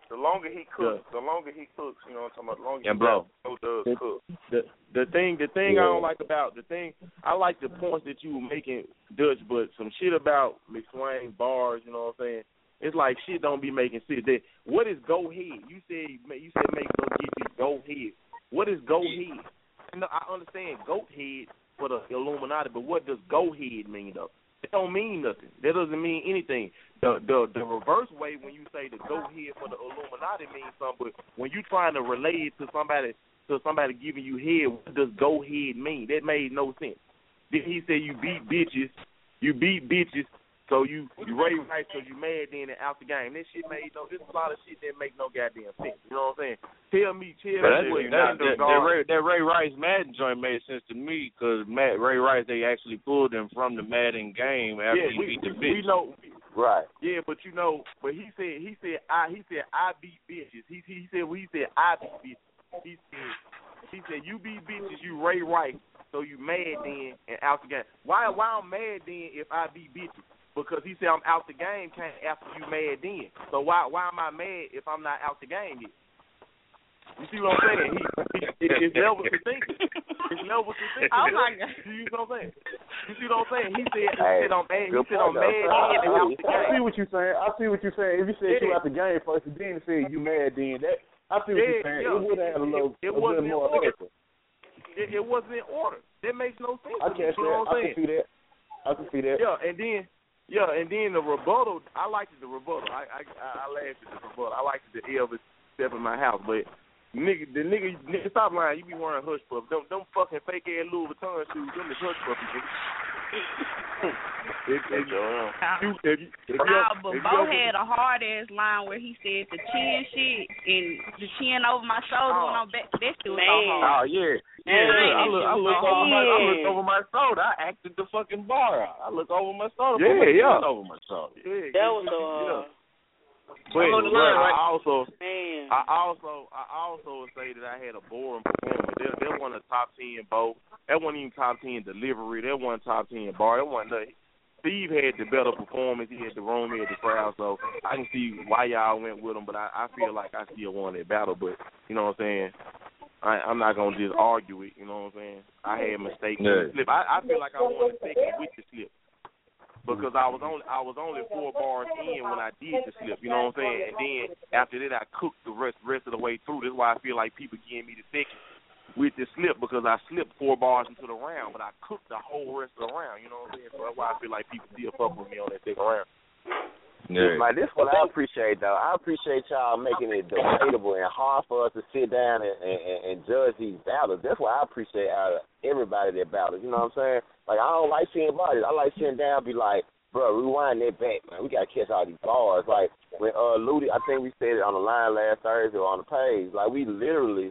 The longer he cooks, the longer he cooks, you know what I'm talking about. The longer And he blow. does The- cook. the the thing the thing I don't like about the thing I like the points that you were making Dutch, but some shit about McSwain bars, you know what I'm saying? It's like shit don't be making sense. That what is go ahead? You said you said make them get you go ahead. What is go ahead? You know, I understand goat head for the Illuminati, but what does go ahead mean though? It don't mean nothing. That doesn't mean anything. The the the reverse way when you say the go ahead for the Illuminati means something, but when you're trying to relate it to somebody to somebody giving you head, what does go ahead mean? That made no sense. Then he said you beat bitches, you beat bitches, so you you Ray Rice because you mad then and out the game. That shit made no. There's a lot of shit that make no goddamn sense. You know what I'm saying? Tell me, tell But me that, that, that, that, Ray, that Ray Rice Madden joint made sense to me because Matt Ray Rice they actually pulled him from the Madden game after yeah, he we, beat the we bitch. know. Right. Yeah, but you know, but he said he said I he said I beat bitches. He he said well, he said I beat bitches. He said he said you beat bitches, you Ray Rice, so you mad then and out the game. Why why I'm mad then if I beat bitches? Because he said I'm out the game came after you mad then. So why why am I mad if I'm not out the game yet? You see what I'm saying? He, he it, it's levels to thinking. It's levels to thinking. Oh, my God. You see what I'm saying? You see what I'm saying? He said he said I'm mad. He good said I'm point, mad though. then and out I see what you're saying. I see what you're saying. If you said you Yeah. out the game first and then said you mad, then that I see what Yeah, you're saying. yeah. It would have had a little, It- it a wasn't in more order. It, it wasn't in order. That makes no sense. I to me, can't you see know that. what I'm saying? can see that. I can see that. Yeah, and then yeah, and then the rebuttal. I liked the rebuttal. I I I laughed at the rebuttal. I liked the Elvis step in my house, but nigga, the nigga, nigga, stop lying. You be wearing hush puff. don't fucking fake ass Louis Vuitton shoes. Them is hush puffy. Nigga. If, if, you, you, if, if, Nah, but Bo had a hard ass line where he said the chin shit and the chin over my shoulder when I'm back. That shit was so Man. Oh, hard. Oh yeah, yeah. Man, I look, I look over my, I look over my shoulder. I acted the fucking bar out. I look over my shoulder. Yeah, yeah. Over my shoulder. Yeah, That was so yeah. Uh, hard. But, I'm on the but line, I also Man. I also I also would say that I had a boring performance. That that wasn't a top ten bow. That wasn't even top ten delivery. That wasn't top ten bar. That wasn't nothing. Steve had the better performance. He had the room, he had the crowd, so I can see why y'all went with him. But I, I feel like I still won that battle. But you know what I'm saying? I, I'm not gonna just argue it. You know what I'm saying? I had mistakes. Yeah. Slip. I, I feel like I won the second with the slip because I was only I was only four bars in when I did the slip. You know what I'm saying? And then after that, I cooked the rest rest of the way through. That's why I feel like people give me the second with the slip because I slipped four bars into the round, but I cooked the whole rest of the round. You know what I'm saying? So that's why I feel like people still fuck with me on that second round. Like this one I appreciate though. I appreciate y'all making it debatable and hard for us to sit down and, and, and judge these battles. That's what I appreciate out of everybody that battles. You know what I'm saying? Like I don't like seeing bodies. I like sitting down and be like, bro, rewind that back, man. We gotta catch all these bars. Like when uh Ludi, I think we said it on the line last Thursday or on the page. Like we literally,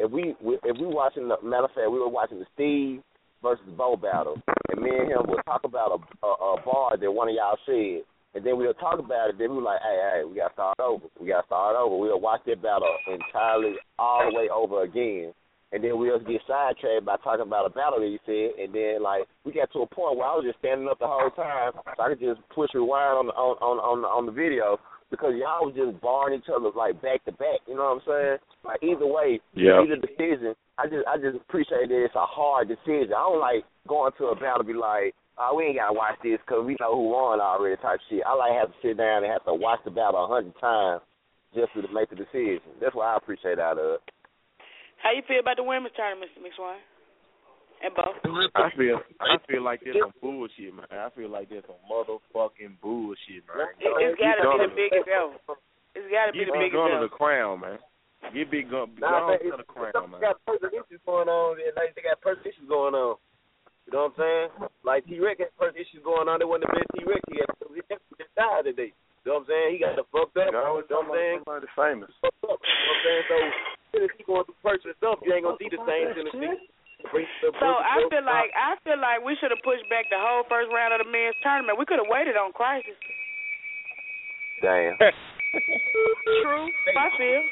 if we if we watching the matter of fact, we were watching the Steve versus Bo battle, and me and him would talk about a, a, a bar that one of y'all said, and then we'll talk about it. Then we were like, hey, hey, we got to start over. We got to start over. We'll watch that battle entirely all the way over again. And then we'll get sidetracked by talking about a battle that you said, and then like we got to a point where I was just standing up the whole time, so I could just push rewind on the on on on the, on the video because y'all was just barring each other like back to back. You know what I'm saying? Like either way, Yeah. either decision. I just I just appreciate that it's a hard decision. I don't like going to a battle and be like, oh, we ain't gotta watch this because we know who won already type shit. I like have to sit down and have to watch the battle a hundred times just to make the decision. That's what I appreciate out of it. How you feel about the women's tournament, Mr. McSwain? And Bo? I feel I feel like that's some bullshit, man. I feel like that's some motherfucking bullshit, man. It, it's got to be the biggest ever. It's got to be Get the Big biggest Gun to the crown, man. Get Big Gun, Nah, Gun to the crown, man. got personal issues going on. and Like they got personal issues going on. You know what I'm saying? Like T Rex had personal issues going on. They wasn't the best T Rex. He had he just died today. You know what I'm saying? He got the fucked up. You know what I'm saying? Somebody famous. Fucked up. You know what I'm saying? So if he going through personal stuff, you ain't gonna see the same Tennessee. So I feel like I feel like we should have pushed back the whole first round of the men's tournament. We could have waited on Crisis. Damn. True, I feel.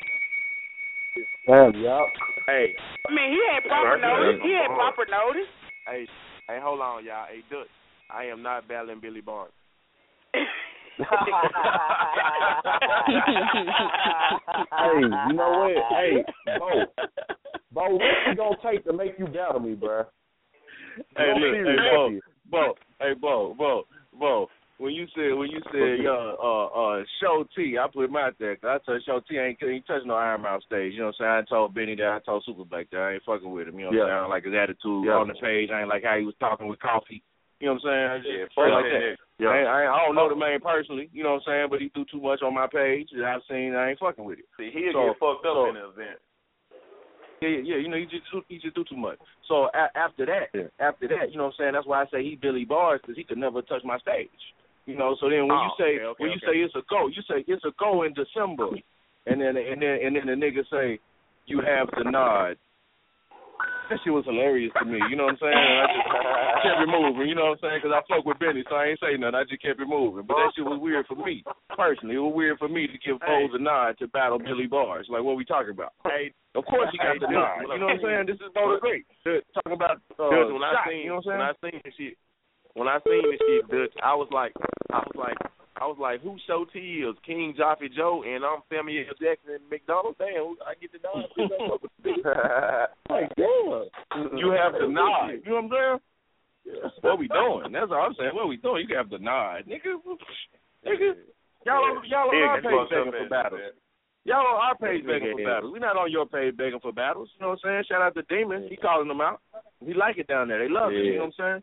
Damn, y'all. Hey, I mean, he had proper notice. He had proper notice. Hey, hey, hold on, y'all. Hey, Dutch, I am not battling Billy Barnes. hey, you know what? Hey, Bo, Bo, what's it gonna take to make you battle me, bruh? Hey, look, hey, Bo. Bo, hey, Bo, Bo, Bo. When you said when you said uh uh uh show T, I put him out there. 'cause I told show T I ain't ain't touching no Iron Mouth stage. You know what I'm saying? I told Benny that. I told Super Black that. I ain't fucking with him. You know what I'm Yeah. saying? I don't like his attitude Yeah. on the page. I ain't like how he was talking with coffee. You know what I'm saying? I just Yeah, fuck fuck like that that. Yeah. I, ain't, I, ain't, I don't know the man personally. You know what I'm saying? But he do too much on my page. that I've seen. I ain't fucking with it. See, he'll So- get fucked up so- in the event. Yeah, yeah, yeah. You know, he just he just do too much. So a- after that, after that, you know what I'm saying? That's why I say he Billy Bars because he could never touch my stage. You know, so then when Oh, you say okay, okay, when you okay. say it's a go, you say it's a go in December, and then and then and then the nigga say you have the nod. That shit was hilarious to me. You know what I'm saying? And I just kept it moving. You know what I'm saying? Because I fuck with Benny, so I ain't say nothing. I just kept it moving. But that shit was weird for me personally. It was weird for me to give Foles a nod to battle Billy Bars. Like what we talking about? Hey, Of course he got Hey, the dude, nod. You know what I'm saying? This is Bo the Great. Talking about uh, Dude, when I shot, seen you know what I'm when I saying? seen shit, when I seen this shit, Dutch, I was like, I was like, I was like, who show T is King Joffy Joe, and I'm Samuel L. Jackson and McDonald. Damn, I get the nod. like, damn. You have the nod. You know what I'm saying? That's what we doing. That's all I'm saying. What we doing? You have the nod, nigga. Nigga, y'all on y'all on He'll our page begging for battles. that. Y'all on our page begging for battles. We're not on your page begging for battles. You know what I'm saying? Shout out to Demon. He calling them out. He like it down there. They love it. You know what I'm saying?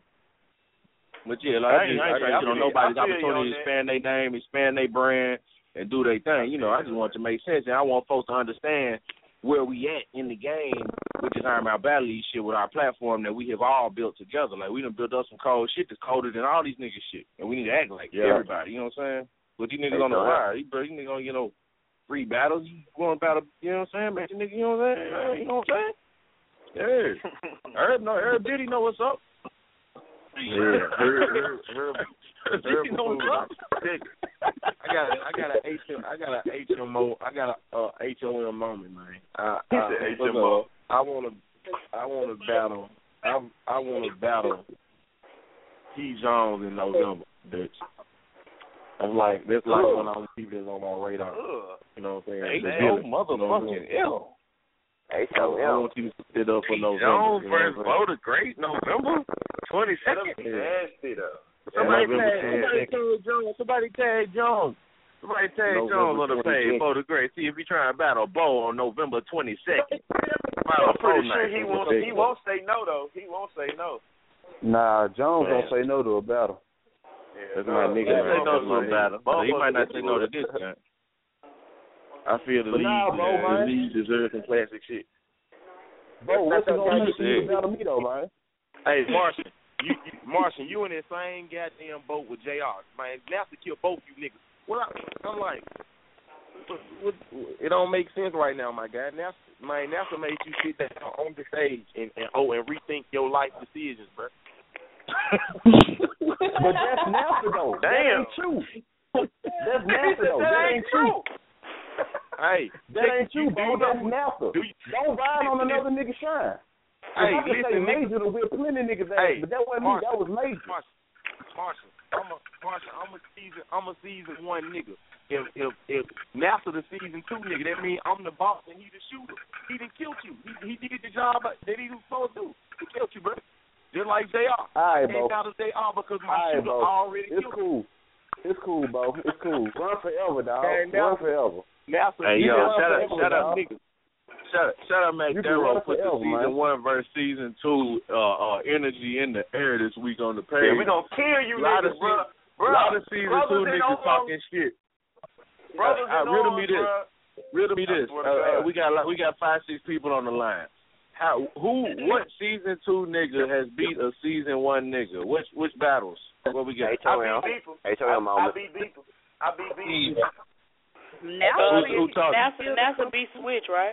But yeah, like I ain't, I ain't trying to get on nobody's I feel you opportunity to expand their name, expand their brand, and do their thing. You know, I just want to make sense, and I want folks to understand where we at in the game, which is Iron Mouth Battle League shit with our platform that we have all built together. Like we done built up some cold shit that's colder than all these niggas shit, and we need to act like Yeah. everybody. You know what I'm saying? But these niggas Hey, on the wire, these, bro, these niggas gonna get no free battles. You going battle? You know what I'm saying? Make the nigga, you know what I'm saying? You know what I'm saying? Yeah. Herb, no, Herb Diddy know what's up. Yeah, Herb, Herb, Herb, Herb, Diddy know what's I got, a, I got a HM, I got a HMO, I got a uh, HOM moment, man. I, I, HMO. I want to, I want to battle. I, I want to battle T. Jones in November, bitch. That's like that's like Ugh. one of those people that's on my radar. You know what I'm saying? H The O villain, you know what I'm motherfucking saying? L. H I, O I M. want you to sit up for November. Jones you know versus what I'm saying? Bo the Great, November twenty second. Yeah. though. Somebody November tag, somebody tag Jones. Somebody tag Jones. Somebody tag November Jones on the page. Bo the Great. See if he trying to battle Bo on November twenty second. I'm pretty sure he won't. won't. He won't say no though. He won't say no. Nah, Jones Man. don't say no to a battle. That's my He nigga. say man. no to a battle. But he might not say no to this guy. I feel the But league. nah, bro, man. man. The league deserves some classic shit. Bro, what's it gonna That's take you battle me though, man? Hey, Martian, you, you Martian, you in that same goddamn boat with Jr. Man, NASA kill both you niggas. What I, I'm like, what, it don't make sense right now, my guy. NASA, man, NASA made you sit down on the stage and, and oh and rethink your life decisions, bro. But that's NASA though. That Damn. ain't true. That's NASA though. that ain't true. Hey, That ain't true, bro. That's NASA. Do you, Don't ride on another nigga shine. Hey, I can say listen, major to whip plenty niggas ass, Hey, but that wasn't me. That was major. Marshall, Marshall, I'm a Marshall, I'm a season I'm a season one nigga. If if if NASA the season two nigga, that means I'm the boss and he the shooter. He done killed you. He he did the job that he was supposed to do. He killed you, bro. Just like JR. All right, Ain't bro. got to JR because my All right, shooter bro. already It's killed cool. It's cool, bro. It's cool. Run forever, dog. Hey, Run forever. NASA. Hey yo, can run shout out, forever, shout out, Shout out, Mac You Darrow put the forever, season man. one versus season two uh, uh, energy in the air this week on the page. Yeah, we gonna kill you lot niggas, of bro. season, Bro, lot of season two niggas talking shit. Brothers Uh, in riddle me this. bro. Riddle me this. Uh, uh, we got like, we got five six people on the line. How who what season two nigga has beat a season one nigga? Which which battles? What we got? H O I M. beat people. H O I, M I moment. beat people. I beat people. NASA, Who- who talking? NASA, NASA be switch, right?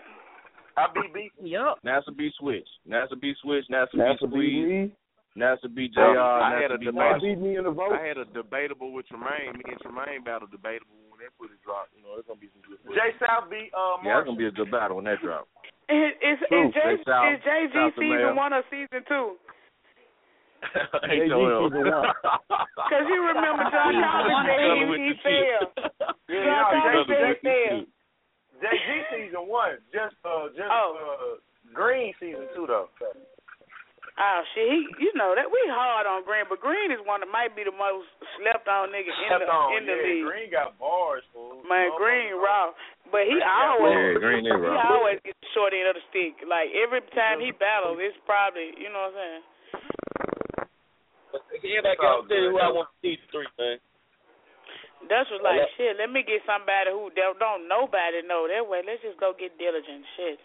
I beat people. Yup. NASA B switch. NASA B switch. NASA, NASA B beat squeeze. me. NASA B JR. I NASA had a B debate. Y'all Marshall. beat me in the vote. I had a debatable with Tremaine. Me and Tremaine battle debatable when that footage dropped. You know, it's gonna be some good footage. Jay South beat uh Yeah, that's gonna be a good battle when that drop. Is is, True. is Jay Jay is Jay Z South season one or season two? Ain't no season one. Cause you remember John Thomas said he, he fell. Yeah, John y'all, said he fell. JG season one, just uh, just Oh. uh, Green season two though. Oh shit, he, you know that we hard on Green, but Green is one that might be the most slept on nigga in the on, in the yeah, league. Green got bars, fool. Man, Green raw, but he Green got always Yeah, Green is he raw. always gets the short end of the stick. Like every time he battles, it's probably you know what I'm saying. Everybody can tell you who I want to see three, man. That's was like shit. Let me get somebody who don't, don't nobody know that way. Let's just go get diligent shit.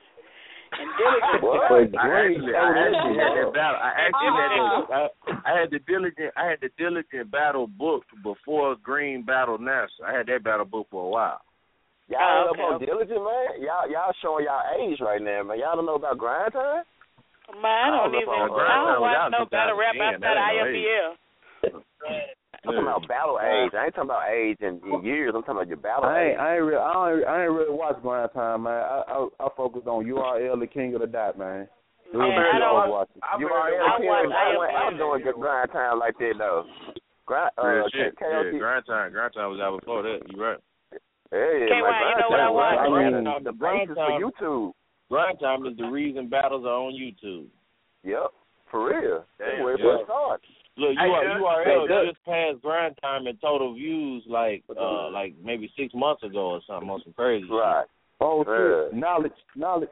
And diligent. I actually, I actually had that battle. I actually had the, I, I had the diligent, I had the diligent battle booked before Green battle NASA. I had that battle booked for a while. Y'all Oh, ain't okay. up on diligent, man. Y'all y'all showing y'all age right now, man. Y'all don't know about grind time. Man, I don't I even. was up on I don't Grind watch Time no battle rap outside That ain't no IFBL. I'm talking about battle age. I ain't talking about age in, in years. I'm talking about your battle I age. ain't, I ain't really, I ain't, I ain't really watch grind time, man. I, I, I focus on URL, the king of the dot, man. Those Man, are the I two don't- I was watching. You I already watch I went IFBL. doing good grind time like that though. Grind, uh, Real shit. K- Yeah, grind time. Grind time was out before that. You right. Hey, K-Y, my you know grind what I time, watch? grind Grind time, time- the grind basis for YouTube. Grind time is the reason battles are on YouTube. Yep, for real. That's where it Yeah. first started. Look, you are Doug. URL Hey, just passed grind time in total views like uh like maybe six months ago or something on some crazy Right. Oh, Yeah. Knowledge, knowledge.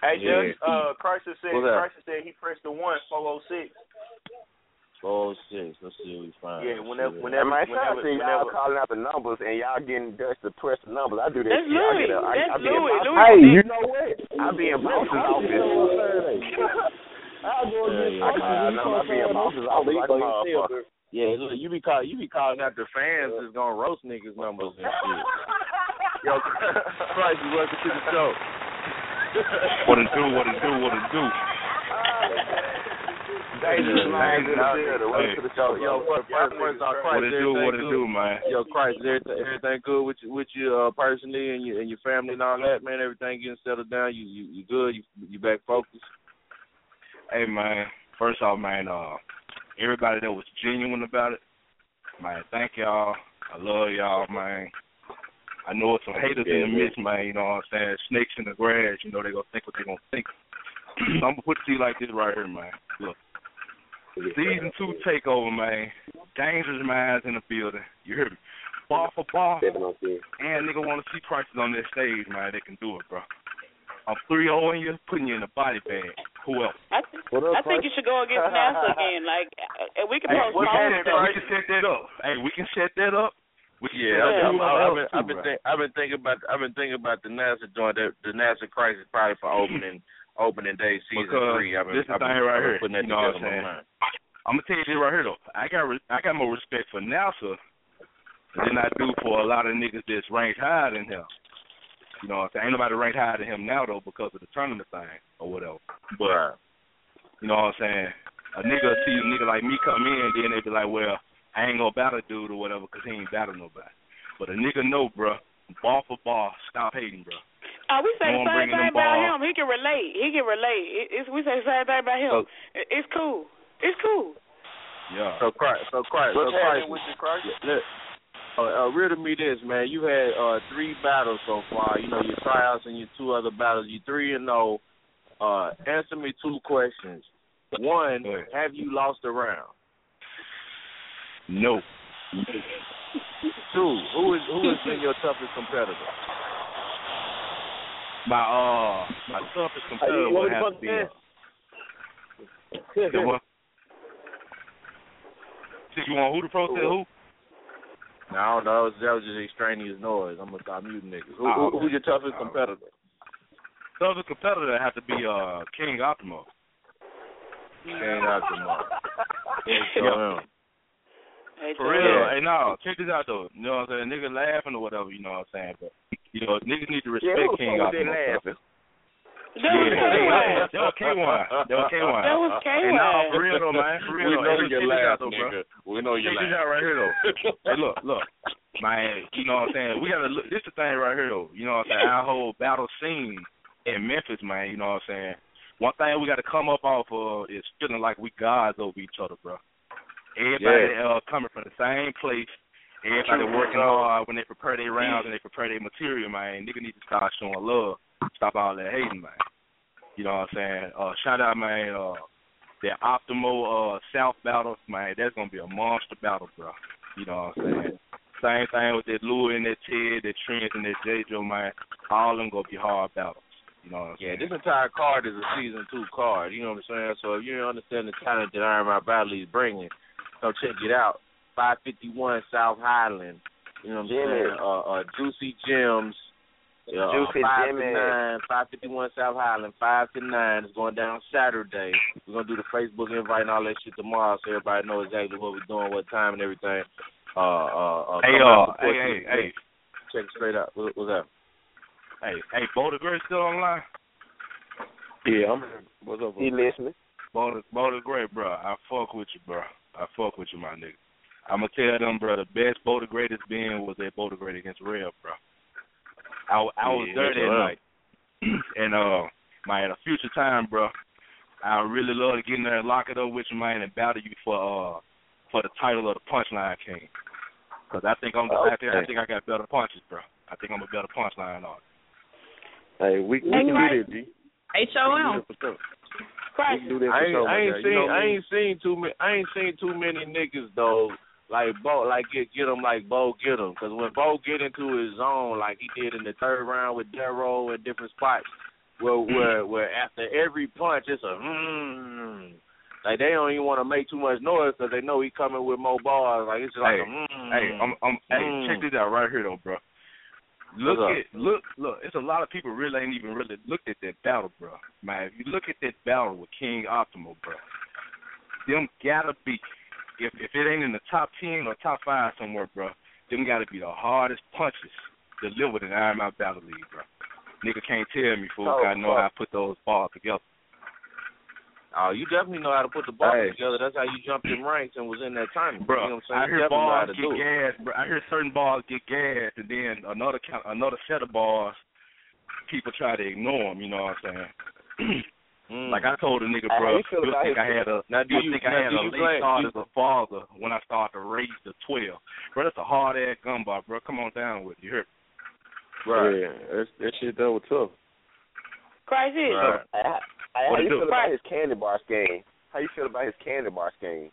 Hey, Yeah. just uh, Chrysler said What's that? Chrysler said he pressed the one four oh six. shit. Oh six. Let's see what we find. Yeah, Let's whenever see whenever And man, shout whenever y'all whenever. calling out the numbers and y'all getting Dutch to press the numbers. I do that That's shit. I Louis. get a, I, That's I be in Louis. boss- Louis Hey, did- you know what? I be in boss's office. I'll go Yeah, against yeah, Isis when no, you I be in like motherfucker. Yeah, look, you be call you be calling out the fans that's gonna roast niggas numbers and shit. Yo, Christ, welcome to the show. What it do? What it do? What it do? Dangerous minds in the building. Welcome to the show. Yo, first, first, first off, Christ, What it do? What it do, man? Yo, Christ, everything, everything good with you, with you uh, personally and your and your family and all that, man. Everything getting settled down. You you you good? You you back focused? Hey, man. First off, man, uh, everybody that was genuine about it, man, thank y'all. I love y'all, man. I know it's some haters in the midst, man. You know what I'm saying? Snakes in the grass. You know they gonna think what they gonna think. I'm gonna put it to you like this right here, man. Look, season two takeover, man. Dangerous minds in the building. You hear me? Bar for bar. And nigga want to see prices on that stage, man. They can do it, bro. I'm 3 0 you, putting you in a body bag. Who else? I, th- I think you should go against NASA again. Like uh, we can Hey, postpone we, can set that, we can set that up. Hey, we can set that up. We can Yeah, I'm, I'm, I've been, I've been, bro. think, I've been thinking about, I've been thinking about the NASA joint, the, the NASA crisis probably for opening, opening day season Because three. I've been, this is I've been, thing right I've been here. putting that You know what together I'm saying? I'm gonna tell you this right here though. I got re- I got more respect for NASA than I do for a lot of niggas that's ranked higher than him. You know what I'm saying? Ain't nobody ranked higher than him now though because of the tournament thing or whatever. But you know what I'm saying? A nigga see a nigga like me come in, then they be like, well, I ain't gonna battle dude or whatever because he ain't battle nobody. But a nigga know, bro, ball for ball, stop hating, bro. Uh, we say the Go same thing about balls. him. He can relate. He can relate. It, it's, we say the same thing about him. So- It- it's cool. It's cool. Yeah. So Christ, so Christ, so Christ. with you, Christ? Look, uh, uh, real to me this, man. You had uh, three battles so far. You know your tryouts and your two other battles. You three and zero. Uh, answer me two questions. One, have you lost a round? No. Two, who is who has been your toughest competitor? My uh my toughest competitor would have to be uh, the one. See, you want who to pro say who? No, I don't know. That was just extraneous noise. I'm gonna stop muting niggas. Who, Oh, who, who's your toughest competitor? Toughest competitor That have to be uh King Optimo. King Optimo. Yeah. Hey, For Joe. real, hey no, check this out though. You know what I'm saying? Nigga laughing or whatever, you know what I'm saying? But you know, niggas need to respect Yeah, King fuck Optimo. Bro. laughing? That was K-Wine. that was K1. That was K1. That was Hey, no, for real though, man. For real We know Hey, look, you check this laugh, though, bro. nigga. We know you Check this out right here though. hey, look, look, man. You know what I'm saying? We gotta look. This the thing right here though. You know what I'm saying? Our whole battle scene in Memphis, man. You know what I'm saying? one thing we got to come up off of is feeling like we gods over each other, bro. Everybody uh, coming from the same place. Everybody True. working hard when they prepare their rounds and they prepare their material, man. Nigga need to start showing love. Stop all that hating, man. You know what I'm saying? Uh, shout out, man. Uh, that optimal uh, South battle, man. That's gonna be a monster battle, bro. You know what I'm saying? Same thing with that Louis and that Ted, that Trent and that J. Joe, man. All of them gonna be hard battles. You know what I'm Yeah, saying? this entire card is a season two card. You know what I'm saying? So if you don't understand the talent that Iron Man Bradley is bringing, go check it out. 551 South Highland. You know what I'm Jimmy. saying? Uh, uh, Juicy Gems. Uh, Juicy five to nine, 551 South Highland, 5 to 9. It's going down Saturday. We're going to do the Facebook invite and all that shit tomorrow so everybody knows exactly what we're doing, what time, and everything. Uh, uh, uh, Hey, come out uh, support hey, hey, hey. Check it straight out. What, what's up? Hey, hey, Bo the Great still online? Yeah, I'm What's up? He listening. Boulder, Bo the Great, bro. I fuck with you, bro. I fuck with you, my nigga. I'm gonna tell them, bro. The best Bo the Great that's been was that Bo the Great against Rev, bro. I, I was Yeah, there that right. night, and uh, man, at a future time, bro. I really love to get in there and lock it up with you, man, and battle you for uh for the title of the Punchline King. Cause I think I'm, I think I think I got better punches, bro. I think I'm a better punchline artist. Hey, we, we can right. do that, G. H-O-M. We can Christ. do that for I ain't- I ain't seen- You know I me? ain't seen too many. I ain't seen too many niggas though. Like Bo, like get get him like Bo get him. Cause when Bo get into his zone, like he did in the third round with Darrow in different spots, where where where after every punch it's a hmm. Like they don't even want to make too much noise because they know he coming with more bars. Like it's just like Hey, a mm, Hey, I'm, I'm, hey, mm. check this out right here though, bro. Look What's up? at look look. It's a lot of people really ain't even really looked at that battle, bro. Man, if you look at that battle with King Optimal, bro, them gotta be if if it ain't in the top ten or top five somewhere, bro, them gotta be the hardest punches delivered in Iron Mouth Battle League, bro. Nigga can't tell me, fool. Oh, I know fuck. how to put those balls together. Oh, you definitely know how to put the balls Hey. together. That's how you jumped in ranks and was in that tournament. Bro, you know what I'm saying? I You hear definitely know how balls to get gassed, bro. I hear certain balls get gassed, and then another count, another set of balls, people try to ignore them. You know what I'm saying? Mm. Like I told a nigga, bro, you feel think I had a, Now, do you you- think I had a late start as a father when I started to raise the twelve, bro. That's a hard ass gun bar, bro. Come on down with. You hear? Right. Yeah, that, that shit that was tough. Christ is. Right. Hey, how, hey, how you feel about his candy bar scheme? How you feel about his candy bar scheme?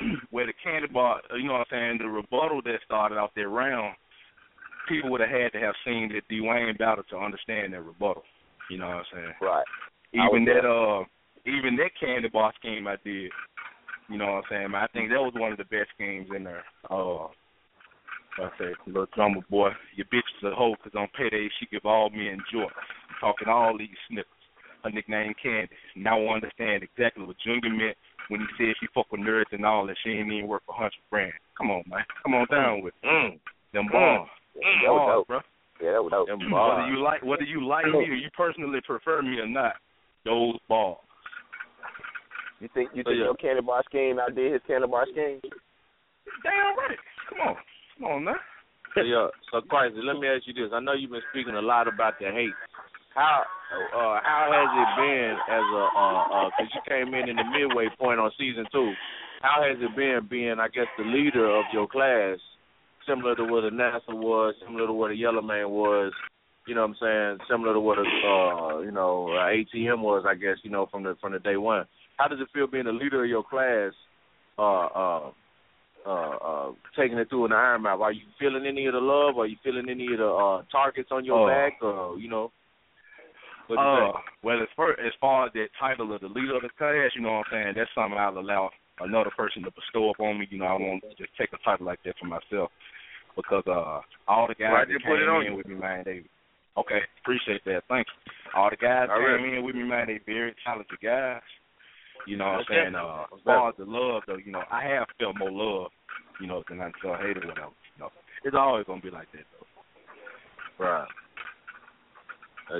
Where the candy bar, uh, you know what I'm saying? The rebuttal that started out that round, people would have had to have seen that Dwayne battle to understand that rebuttal. You know what I'm saying? Right. Even that uh even that candy bar scheme I did. You know what I'm saying? I think that was one of the best schemes in there. Uh I say, little drummer boy, your bitch is a hoe 'cause on payday she give all men joy. Talking all these snippets. Her nickname Candy. Now I understand exactly what Junior meant when he said she fuck with nerds and all that. She ain't even worth a hundred grand. Come on, man. Come on down with it. Mm. them Mm. bars. Yeah, that was Bars, dope. bro. Yeah, that was dope. Them Whether you like whether you like me or you personally prefer me or not, those balls. You think you So, think yeah. your candy bar scheme outdid his candy bar scheme? Damn right. Come on. Come on now. So, yeah, so Christ, let me ask you this. I know you've been speaking a lot about the hate. How uh how has it been as a uh uh 'cause you came in in the midway point on season two? How has it been being, I guess, the leader of your class, similar to what a NASA was, similar to what a Yellow Man was, you know what I'm saying, similar to what a uh you know a ATM was, I guess, you know from the from the day one. How does it feel being the leader of your class? Uh uh uh, uh, taking it through an Iron Mouth. Are you feeling any of the love? Are you feeling any of the uh, targets on your Oh. back? Or you know, what Uh, well, as far as far as that title of the leader of the class, you know what I'm saying, that's something I'll allow another person to bestow upon me. You know, I won't just take a title like that for myself because uh, all the guys that came in you. with me, man, they okay, appreciate that, thank you. All the guys All came right. in with me, man, they very talented guys. You know what I'm saying? Uh, as far as the love, though, you know, I have felt more love, you know, than I felt hate or whatever. You know, it's always gonna be like that, though. Right.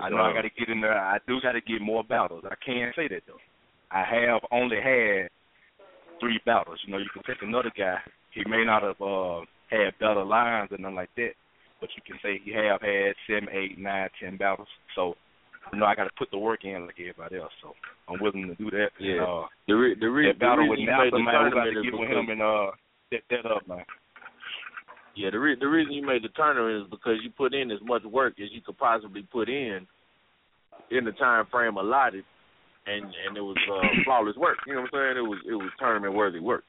I know I got to get in there. I do got to get more battles. I can't say that though. I have only had three battles. You know, you can take another guy. He may not have uh, had better lines or nothing like that, but you can say he have had seven, eight, nine, ten battles. So you know I got to put the work in like everybody else. So I'm willing to do that. Yeah. And, uh, The re- the re- that battle the with reason you made the man, we got tournament to is get with him and uh set that up, man. Yeah, the re- the reason you made the tournament is because you put in as much work as you could possibly put in in the time frame allotted, and and it was uh, flawless work. You know what I'm saying? It was it was tournament worthy work.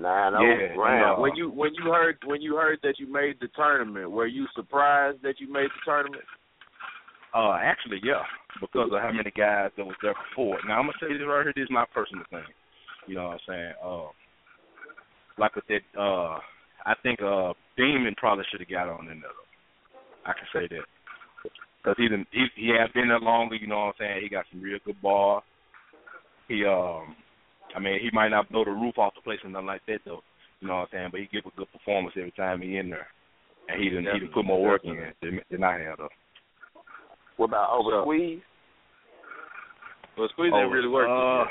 Nine oh Yeah, round. When you when you heard when you heard that you made the tournament, were you surprised that you made the tournament? Uh, actually, yeah, because of how many guys that was there before. Now I'm gonna say this right here. This is my personal thing. You know what I'm saying? Uh, like I said, uh, I think uh, Demon probably should have got on in there. I can say that because he didn't. He, he had been there longer. You know what I'm saying? He got some real good ball. He um, I mean, he might not blow the roof off the place or nothing like that though. You know what I'm saying? But he give a good performance every time he in there, and he didn't. He didn't put more work in than, than I have though. What about over squeeze? Well, Squeeze ain't really worked. Uh,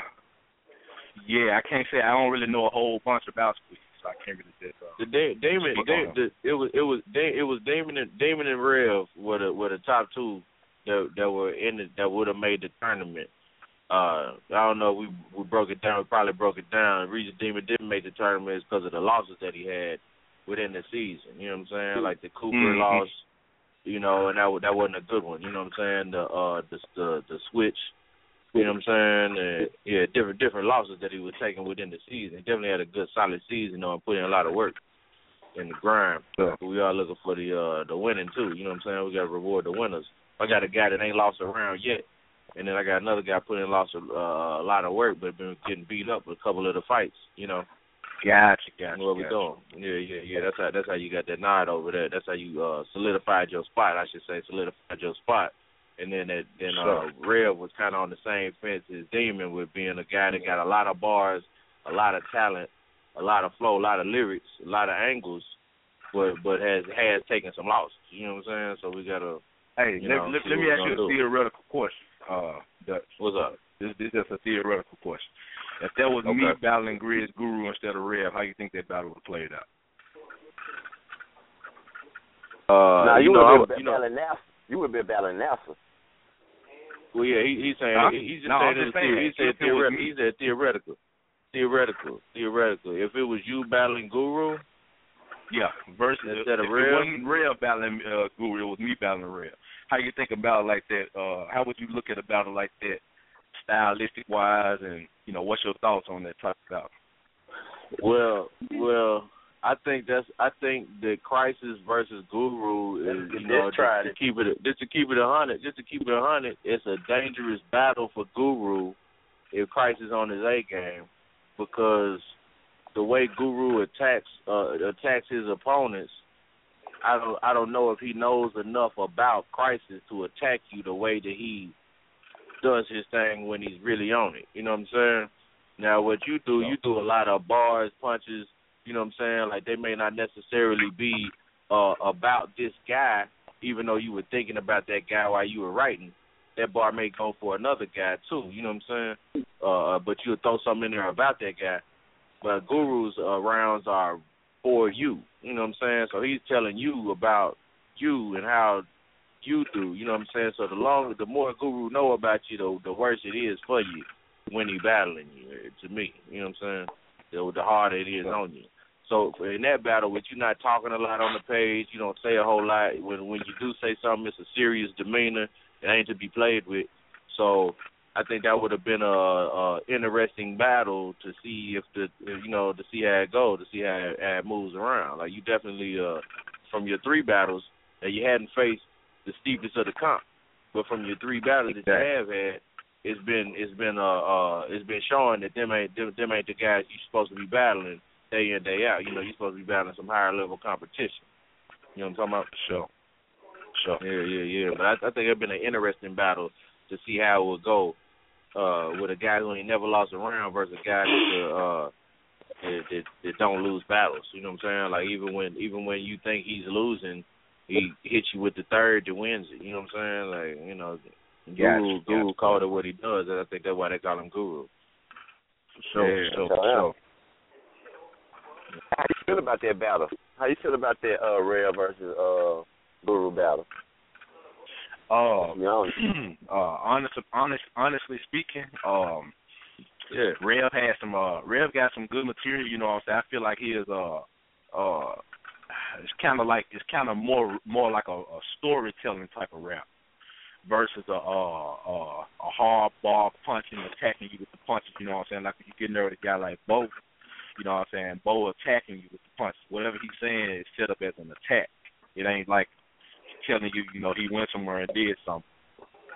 yeah, I can't say I don't really know a whole bunch about Squeeze, so I can't really say. Uh, The da- Damon, Da- the, it was it was Da- it was Damon and Damon and Rev were the were the top two that that were in it that would have made the tournament. Uh, I don't know. We we broke it down. We probably broke it down. The reason Demon didn't make the tournament is because of the losses that he had within the season. You know what I'm saying? Like the Cooper Mhm. loss. You know, and that that wasn't a good one. You know what I'm saying? The uh the the the switch. You know what I'm saying? And, yeah, different different losses that he was taking within the season. He definitely had a good solid season, though, and put in a lot of work in the grind. Yeah. We are looking for the uh the winning too. You know what I'm saying? We got to reward the winners. I got a guy that ain't lost a round yet, and then I got another guy putting in lost a, uh, a lot of work, but been getting beat up with a couple of the fights. You know Gotcha, gotcha. what we gotcha. doing? Yeah, yeah, yeah. That's how that's how you got that nod over there. That's how you uh solidified your spot. I should say solidified your spot. And then that then uh Rev was kind of on the same fence as Demon with being a guy that got a lot of bars, a lot of talent, a lot of flow, a lot of lyrics, a lot of angles, but but has has taken some losses. You know what I'm saying? So we gotta. Hey, let, know, let, let me ask you a theoretical question. Uh, Dutch. What's up? This, this is just a theoretical question. If that was me battling Grizz Guru instead of Rev, how you think that battle would have played out? Uh, nah, you, know, would I have been you battling Nelson. You would have been battling Nelson. Well, yeah, he, he's saying Huh? he's just No, saying just saying, he said it theoretical. He said theoretical, theoretical, theoretical. If it was you battling Guru, Yeah, versus Instead of if Rev? it wasn't Rev battling uh, Guru, it was me battling Rev. How you think about it like that? Uh, how would you look at a battle like that, stylistic wise, and you know, what's your thoughts on that type of battle? well, well, I think that's I think the Crisis versus Guru is you know let's try just it. to keep it just to keep it a hundred, just to keep it a hundred. It's a dangerous battle for Guru if Crisis on his A game because the way Guru attacks uh, attacks his opponents, I don't I don't know if he knows enough about Crisis to attack you the way that he does his thing when he's really on it. You know what I'm saying? Now what you do, you do a lot of bars, punches, you know what I'm saying? Like they may not necessarily be uh about this guy, even though you were thinking about that guy while you were writing. That bar may go for another guy too, you know what I'm saying? Uh but you'll throw something in there about that guy. But Guru's uh, rounds are for you. You know what I'm saying? So he's telling you about you and how you do. You know what I'm saying? So the longer, the more Guru know about you, the the worse it is for you when he battling you. uh, To me, you know what I'm saying? The, the harder it is on you. So in that battle, with you not talking a lot on the page, you don't say a whole lot. When when you do say something, it's a serious demeanor. It ain't to be played with. So I think that would have been a, a interesting battle to see if the you know to see how it goes, to see how it, how it moves around. Like you definitely uh from your three battles that you hadn't faced the steepest of the comp, but from your three battles that you have had, it's been it's been uh uh it's been showing that them ain't them, them ain't the guys you're supposed to be battling day in day out. You know you're supposed to be battling some higher level competition. You know what I'm talking about? Sure. Sure. Yeah, yeah, yeah. But I, I think it'd been an interesting battle to see how it would go uh, with a guy who ain't never lost a round versus a guy that uh, that, that that don't lose battles. You know what I'm saying? Like even when even when you think he's losing, he hits you with the third that wins it. You know what I'm saying? Like you know, Guru Gotcha, Guru gotcha. called it what he does, and I think that's why they call him Guru. So, Yeah, so, so, so. How you feel about that battle? How you feel about that uh Rev versus uh Guru battle? Uh, uh, honest, honest, honestly speaking, um, yeah, Rev has some. Uh, Rev got some good material. You know what I'm saying? I feel like he is. Uh, uh, it's kind of like it's kind of more more like a, a storytelling type of rap versus a uh, uh, a hard ball punching, attacking you with the punches. You know what I'm saying? Like you get there with a guy like Bo. You know what I'm saying? Bo attacking you with the punches. Whatever he's saying is set up as an attack. It ain't like telling you, you know, he went somewhere and did something.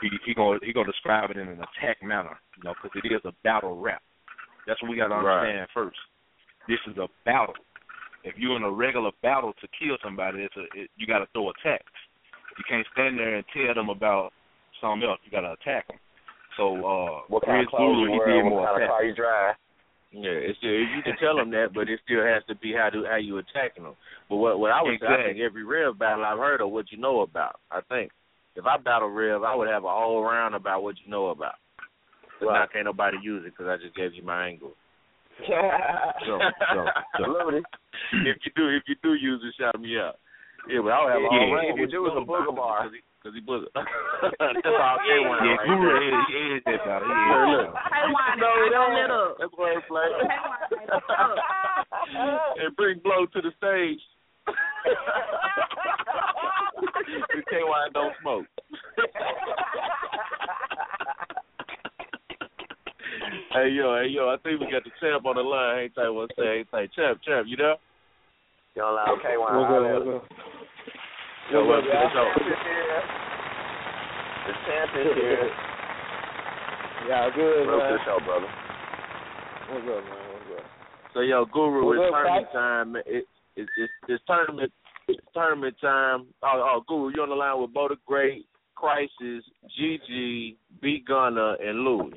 He he gonna he gonna describe it in an attack manner, you know, because it is a battle rap. That's what we gotta understand Right. first. This is a battle. If you're in a regular battle to kill somebody, it's a it, you gotta throw attacks. You can't stand there and tell them about something else. You gotta attack them. So uh, What kind of clothes Guru, you he wear? did What more kind of car you drive? Yeah, it's still you can tell them that, but it still has to be how do how you attacking them. But what what I would say, I think every Rev battle I've heard of what you know about. I think if I battle Rev, I would have a whole round about what you know about. But now can't nobody use it because I just gave you my angle. So, so, so. if you do if you do use it, shout me out. Yeah, but I would have a Yeah, whole if you do, it's a booger bar. He, cause he booger. That's all K1 Yeah, right Guru there. is, he is that battle. He is Yeah, that look. battle. Hey, Wine, No, I it don't ain't. lit up. That's wordplay. and bring Blow to the stage. the KY don't smoke. hey yo, hey yo, I think we got the champ on the line. Hey, tight, what's say? Hey, tight, champ, champ, you there? You don't allow K1. What's up, what's up? Yo, What's welcome to the up, show. y'all? The champ is here. Y'all good, Welcome to man? the show, brother. What's up, man? What's up? So yo, Guru, What's it's up, tournament Ty? time. It, it, it's it's tournament it's tournament time. Oh, oh, Guru, you on the line with Bo the Great, Crisis, GG, B Gunner, and Louis,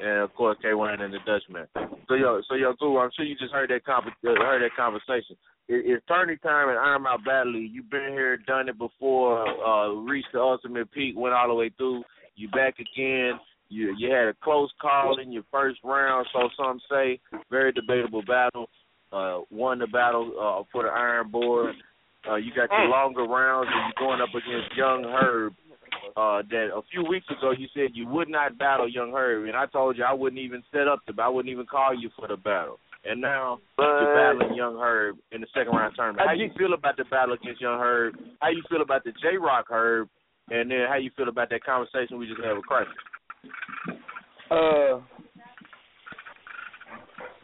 and of course K1 and the Dutchman. So yo, so yo, Guru, I'm sure you just heard that con- uh, heard that conversation. It, it's tournament time at Iron Mouth Battle League. You've been here, done it before, uh, reached the ultimate peak, went all the way through. You back again. You you had a close call in your first round, so some say very debatable battle. Uh, won the battle uh, for the Iron Board. Uh, you got your longer rounds, and you're going up against Young Herb. Uh, that a few weeks ago you said you would not battle Young Herb, and I told you I wouldn't even set up the, I wouldn't even call you for the battle. And now you're battling Young Herb in the second round tournament. How you feel about the battle against Young Herb? How you feel about the J Rock Herb? And then how you feel about that conversation we just had with Crisis? Uh,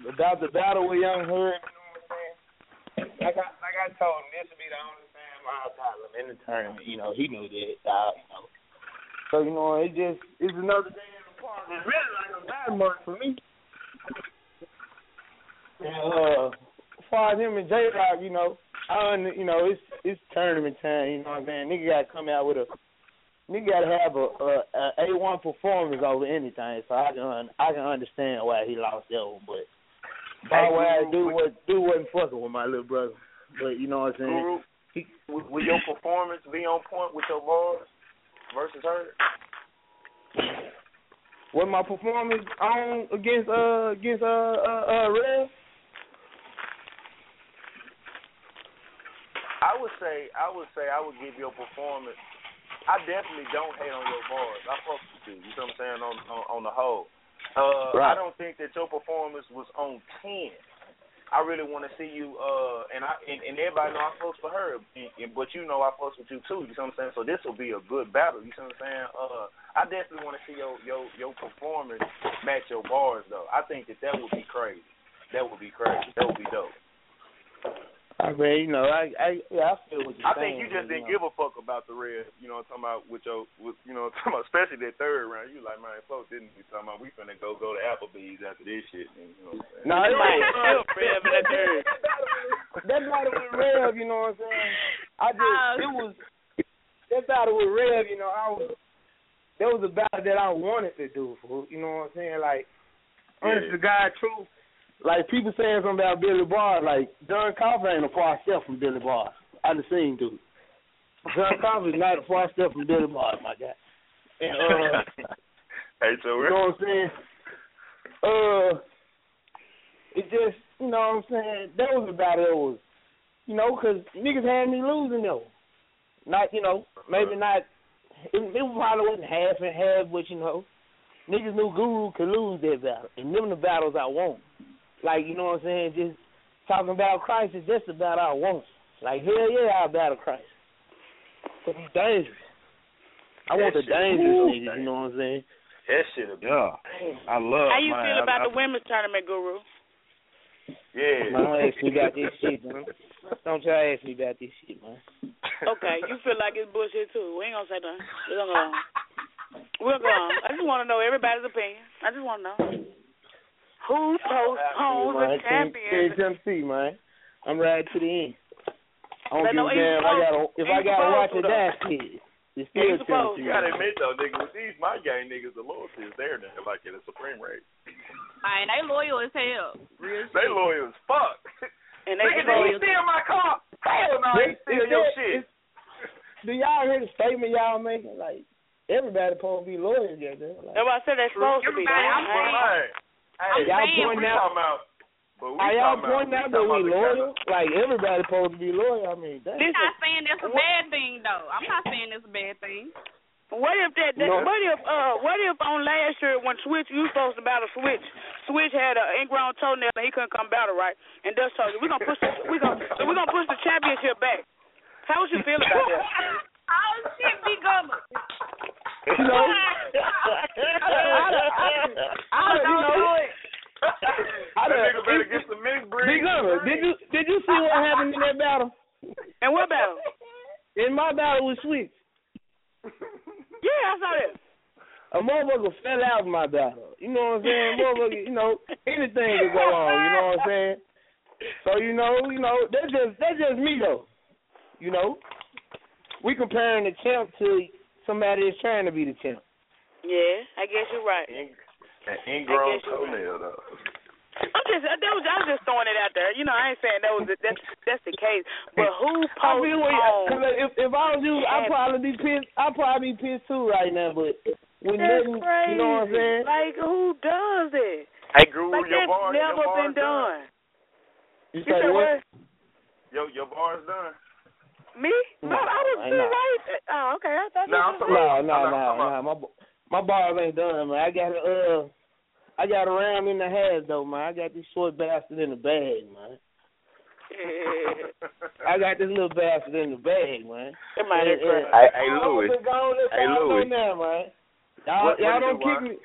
about the battle with Young Herb, you know what I'm saying? Like I like I told him, this would be the only time I'll battle him in the tournament. You know, he knew that. Uh, you know. So you know, it just it's another day in the park. It's really like a landmark for me. And uh, as far as him and J Rock, you know, I you know it's it's tournament time. You know what I'm saying? Nigga got to come out with a nigga got to have a a a one performance over anything. So I can I can understand why he lost that one, but. By way, I do what do wasn't fucking with my little brother, but you know what I'm saying. Guru, will, will your performance be on point with your bars versus her? What my performance on against uh against uh uh, uh Red? I would say, I would say, I would give your performance. I definitely don't hate on your bars. I fuck with you. You know what I'm saying on on, on the whole. Uh, Right. I don't think that your performance was on ten. I really want to see you, uh, and I and, and everybody know I fucks for her, and, and, but you know I fucks with you too. You know what I'm saying? So this will be a good battle. You know what I'm saying? Uh, I definitely want to see your your your performance match your bars though. I think that that would be crazy. That would be crazy. That would be dope. I mean, you know, I I yeah, I feel what you're I saying. think you just didn't give a fuck about the red. You know, what I'm talking about with your, with, you know, what I'm talking about especially that third round. You like, man, folks didn't be talking about we finna go go to Applebee's after this shit. And, you know what I'm saying? No, it That was still Rev in that third. that battle with Rev, you know what I'm saying? I just uh, it was that battle with Rev, you know, I was that was a battle that I wanted to do for you know what I'm saying? Like honest to God truth. Like people saying something about Billy Barr, like John Coffey ain't a far step from Billy Barr. I done seen dude. John Coffey's not a far step from Billy Barr, my guy. And uh Hey, so you know what I'm saying? Uh, it just, you know what I'm saying? That was about it. Was, you know, because niggas had me losing though. Not, you know, maybe not it, it probably wasn't half and half, but you know, niggas knew Guru could lose that battle, and them the battles I want. Like you know what I'm saying? Just talking about Christ is just about I want. Like hell yeah, I'll battle Christ. But he's dangerous. I want the dangerous cool. niggas. You know what I'm saying? That shit. Yeah, I love. How you man, feel I- about I- the women's tournament, Guru? Yeah. Man, don't ask me about this shit, man. Don't try to ask me about this shit, man. Okay, you feel like it's bullshit too. We ain't gonna say nothing. We're gonna go on. We'll go on. I just want to know everybody's opinion. I just want to know who postpones the man, champion. KTMC, man. I'm riding to the end. I don't give a you damn. I gotta if I gotta supposed watch to, it, though. that's it. It's Yeah, still supposed Tennessee. You gotta admit though, nigga, with these my gang niggas, the loyalty is there, nigga, like in a supreme rate. Man, they loyal as hell. Real They shit. loyal as fuck. And they nigga, did he supposed- steal my car? Hell no, he steal your shit. Do y'all hear the statement y'all making? Like everybody supposed to be loyal together. Like, That's why I said they're supposed to be. Everybody, I'm ain't. Saying- Hey, hey, y'all saying, pointing we out. about, Are y'all pointing out that we loyal? Like everybody supposed to be loyal. I mean, that's I'm not saying that's a bad thing though. I'm not saying it's a bad thing. What if that? that No. What if? Uh, what if on last year when Switch, you supposed to battle Switch. Switch had an ingrown toenail and he couldn't come battle right. And Dust told you, we gonna push. The, we gonna so we gonna push the championship back. How would you feel about that? Oh shit, be good. you know. I, Don't you know, do it. I That done- nigga better get some mixed breed. Big Gunner, did you did you see what happened in that battle? And what battle? In my battle with Switch, Yeah, I saw that. a motherfucker fell out in my battle. You know what I'm saying? Motherfucker, you know, anything could go on. You know what I'm saying? So you know, you know, that's just that's just me though. You know, we comparing the champ to somebody that's trying to be the champ. Yeah, I guess you're right. An ingrown I right. toenail though. I'm just, that was, I was just throwing it out there. You know, I ain't saying that was the, that's that's the case, but who I feel what postponed? if if I was you, I'd probably be pissed. I'd probably be pissed too right now. But when That's nothing, crazy. you know what I'm saying? Like who does it? Hey, Guru, Like your bar, never your bar's been done. You You say said what? what? Your your bar's done. Me? No, No, I was I still know. right. Oh, okay. I thought No, you I'm was talking No, about- no, I'm no, not talking no. My my bars ain't done, man. I got a uh, I got a ram in the half though, man. I got this short bastard in the bag, man. I got this little bastard in the bag, man. It might And- have been. and- Hey, hey, I'm Louis. gonna go Hey, Louis. know now, man. Y'all, What- what y'all you don't kick me.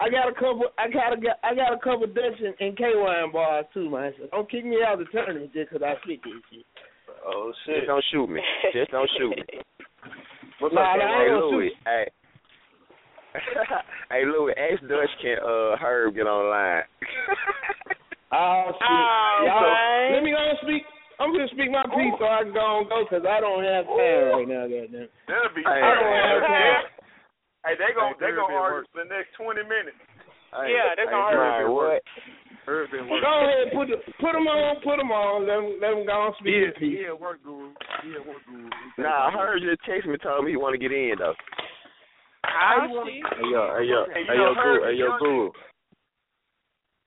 I got a couple. I got a, I got a couple Dutch and, and K wine bars too, man. So don't kick me out of the tournament just 'cause I spit this shit. Oh Just don't shoot me. Just don't shoot me. What's Nah, up, nah. I Hey, ain't gonna Louis. Hey. hey, Louis. Ask Dutch can uh Herb get online. Oh shit! All Y'all, right. let me go and speak. I'm gonna speak my piece so I can go and go 'cause I don't have time right now, goddamn. That'll be. Hey, I don't have time. Hey, they gon' Hey, they gon' Herb argue for the next twenty minutes. Hey, Yeah, they hey, gonna Brian, hurt. what? Herb Go ahead, put the, put them on, put them on. Let them, let them go and speak Yeah, their piece. yeah, work guru. Yeah, work guru. Nah, Herb just text me told me he want to get in though. Oh shit. Hey yo, hey yo, Hey, hey you yo, know guru, hey yo, is guru.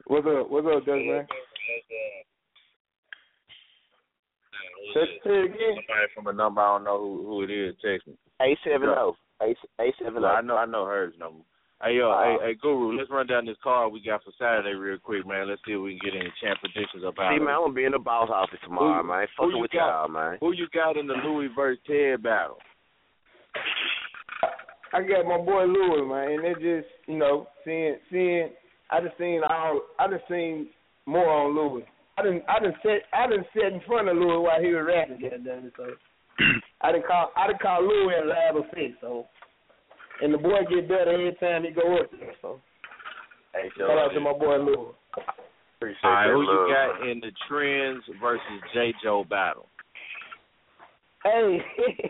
What's up? What's up, Dutch man? Say say it again. Somebody from a number I don't know who who it is text me. Eight seven zero. Eight eight seven oh. I know I know hers number. Hey yo, Wow. hey, hey Guru, let's run down this card we got for Saturday real quick, man. Let's see if we can get any champ predictions about See it. man, I'm gonna be in the boss office tomorrow, Who- man. who Fucking you with got? y'all, man. Who you got in the Louis versus Ted battle? I got my boy Louis, man, and it just you know seeing seeing I just seen all I just seen more on Louis. I didn't I didn't sit I didn't sit in front of Louis while he was rapping that day, so I didn't call I didn't call Louis a live effect, so and the boy get better every time he go up there, so Hey, shout out to my boy Lou. Appreciate All right, that who you got in the Trends versus J Joe battle? Hey,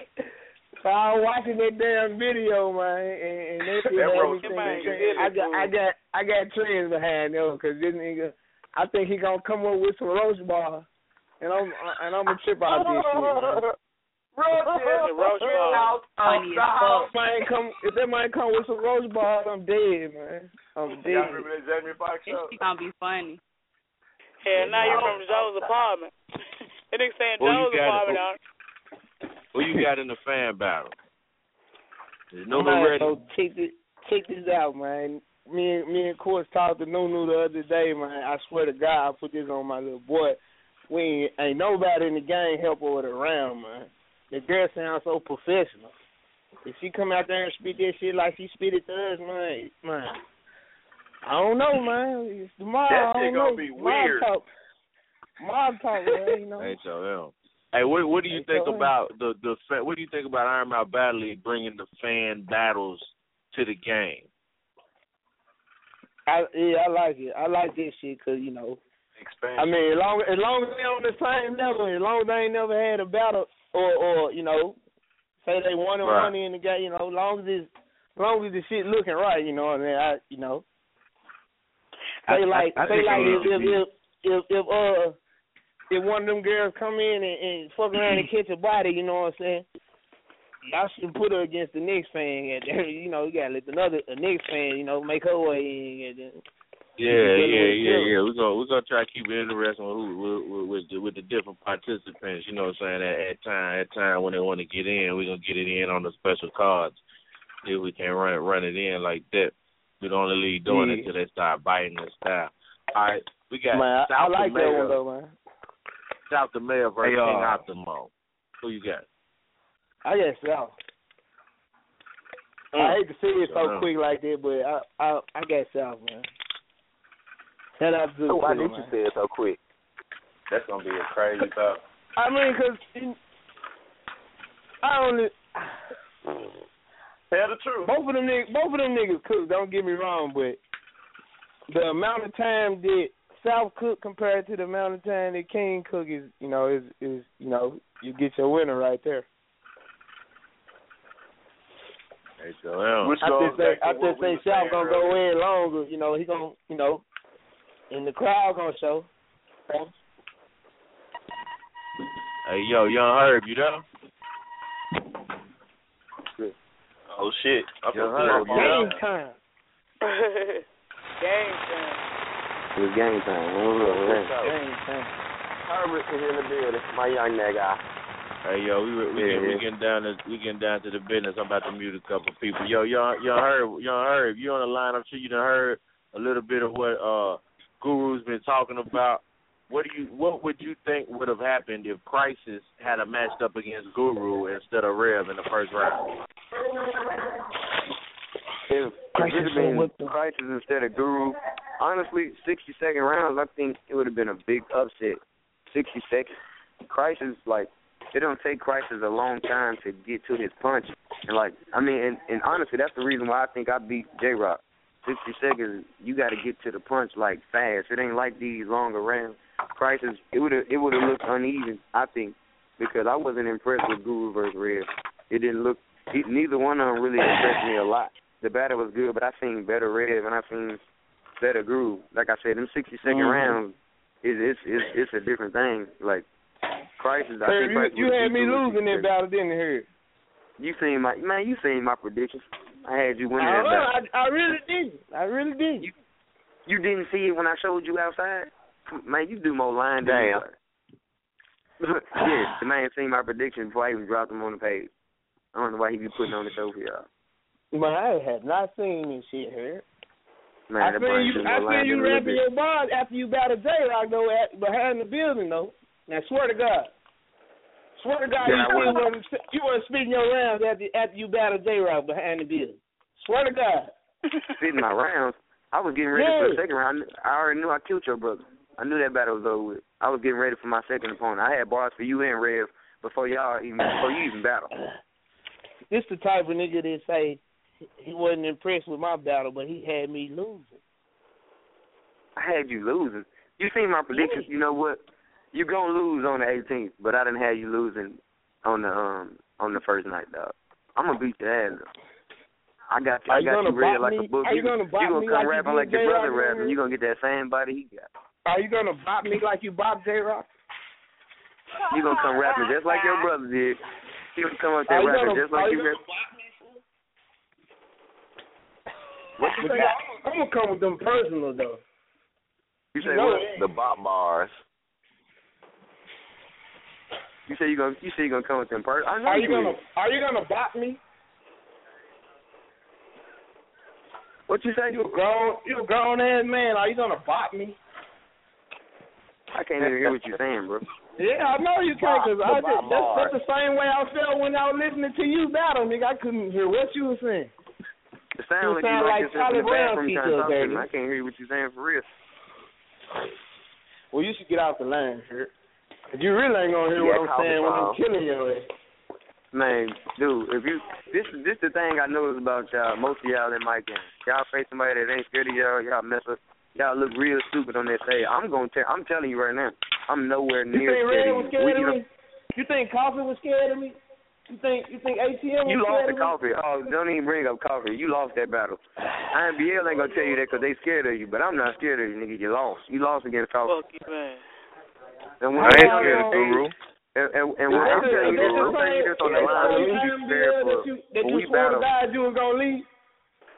so I was watching that damn video, man, and, and they That everything. man, they you. I got, I got, I got trends behind them because this nigga, I think he gonna come up with some roast bar, and I'm, and I'm gonna trip out this shit. Man. The roast ball. Funny as If fuck. man come, if that man come with some roast bars, I'm dead, man. I'm Y'all dead. remember that Jamie Foxx show? shit gonna be funny. Yeah, now you from Joe's apartment. They nigga saying Who you apartment on. Who you got in the fan battle? Is Nunu man, ready? So check this, check this out, man. Me and me and Course talked to Nunu the other day, man. I swear to God, I put this on my little boy. We ain't, ain't nobody in the game help her with around, man. The girl sounds so professional. If she come out there and spit that shit like she spit it to us, man, man. I don't know, man. It's tomorrow. That I shit don't gonna know. be Mob weird. Talk. Mob talk, man. You know. Hey, so yeah. Hey, what what do you Hey, think about the the fa- what do you think about Iron Mouth Battle League bringing the fan battles to the game? I yeah, I like it. I like this shit because you know. Expansion. I mean, as long as long as they on the same level, as long as they ain't never had a battle or or you know, say they one and Right. one in the game, you know, long as it's long as the shit looking right, you know, what I mean, I you know. Say I- like I say like if if, if if if uh if one of them girls come in and, and fuck around and catch a body, you know what I'm saying? Y'all should put her against the next fan, and you know you gotta let another the next fan, you know, make her way in, and then Yeah, Yeah, yeah, yeah. yeah, yeah. We're gonna we're gonna try to keep it interesting with with, with, with the with the different participants. You know what I'm saying? At, at time at time when they want to get in, we're gonna get it in on the special cards. If we can run it run it in like that, we don't only leave doing it Yeah. until they start biting the style. All right, we got man, I, I South like that one though, man. South America versus Hey, uh, King Optimo. Who you got? I guess so. I hate to say it so Mm. quick like that, but I I I got South, man. Shout out oh, to So why Zucchini, did you say it so quick? That's gonna be a crazy thought. I mean, cause in, I only Tell the truth. both of them niggas, both of them niggas cook. Don't get me wrong, but the amount of time that South cook compared to the amount of time that King cook is, you know, is is you know, you get your winner right there. Hey, Joel. Which I just say I just we say were South gonna earlier. go in longer. You know, he gonna you know, and the crowd gonna show. Hey, yo, Young Herb, you there? Oh shit! I'm Young Herb, you Game time. Game time. It was game time. It was game. Game time. Herbert is in the building. My young nigga. Hey yo, we we, we, Yeah, we getting down to we getting down to the business. I'm about to mute a couple people. Yo, young young Herb, young Herb, you on the line? I'm sure you done heard a little bit of what uh Guru's been talking about. What do you what would you think would have happened if Crisis had a matched up against Guru instead of Rev in the first round? If Crisis it had with been Crisis instead of Guru, honestly, 60 second rounds, I think it would have been a big upset. 60 seconds. Crisis, like, it don't take Crisis a long time to get to his punch. And, like, I mean, and, and honestly, that's the reason why I think I beat J Rock. 60 seconds, you got to get to the punch, like, fast. It ain't like these longer rounds. Crisis, it would have it would have looked uneven, I think, because I wasn't impressed with Guru versus Red. It didn't look, it, neither one of them really impressed me a lot the battle was good, but I seen better Rev and I seen better Guru. Like I said, them sixty second Mhm. rounds is it's it's it's a different thing. Like Crisis, I Hey, think you, you had me losing that 60 battle, didn't you? You seen my man, you seen my predictions. I had you winning I, oh, that battle. I, I really didn't. I really didn't. You didn't see it when I showed you outside? Man, you do more lying than Damn. you yeah, the man seen my prediction before I even dropped them on the page. I don't know why he be putting on the show for y'all. Man, I have not seen this shit here. Man, I that seen Brian you. do I more lying seen you than a little rapping bit. your bars after you battled J Rock though, at, behind the building though. Now swear to God, swear to God, Yeah, you wasn't you wasn't speaking your rounds after after you battled J Rock behind the building. Swear to God. Spitting my rounds. I was getting ready for the second round. I already knew I killed your brother. I knew that battle was over with. I was getting ready for my second opponent. I had bars for you and Rev before y'all even before you even battle. This the type of nigga that say he wasn't impressed with my battle, but he had me losing. I had you losing. You seen my predictions. You know what? You gonna lose on the 18th, but I didn't have you losing on the um on the first night, dog. I'm gonna beat your ass. Though. I got you. Are I you got gonna you read like me? a book. Are you gonna you gonna come like rapping did like your brother earlier? rapping. You gonna get that same body he got. Are you gonna bop me like you bop J Rock? You gonna come rapping just like your brother did. You gonna come up there rapping gonna- just like you you rap. What you say? I- I'm gonna come with them personal though. You say know what? it. The bop bars. You say you gonna you say you gonna come with them part. Are you, gonna are you gonna bot me? What you say? You a grown you a grown ass man. Are you gonna bot me? I can't even hear what you're saying, bro. Yeah, I know you can't, cause I just that's, that's the same way I felt when I was listening to you battle, nigga. I couldn't hear what you was saying. It sounds like sound you like, like Charlie Brown teacher, baby. I can't hear what you're saying for real. Well, you should get off the line, here. You really ain't gonna hear yeah, what I'm saying when I'm killing you. Man, dude, if you this this the thing I know is about y'all. Most of y'all in my game, y'all face somebody that ain't scared of y'all. Y'all mess up. Y'all look real stupid on that stage. I'm gonna tell. I'm telling you right now. I'm nowhere near. You think Red was scared of me? You think Coffee was scared of me? You think you think ATM? You lost the coffee. Oh, don't even bring up coffee. You lost that battle. IMBL ain't gonna tell you that because they scared of you, but I'm not scared of you, nigga. You lost. You lost against coffee. Fuck you, man. And when I ain't scared of Guru. And, and, and when I'm telling you this, I'm telling this on the line. You be prepared for that you, that you swore to God you was gonna leave.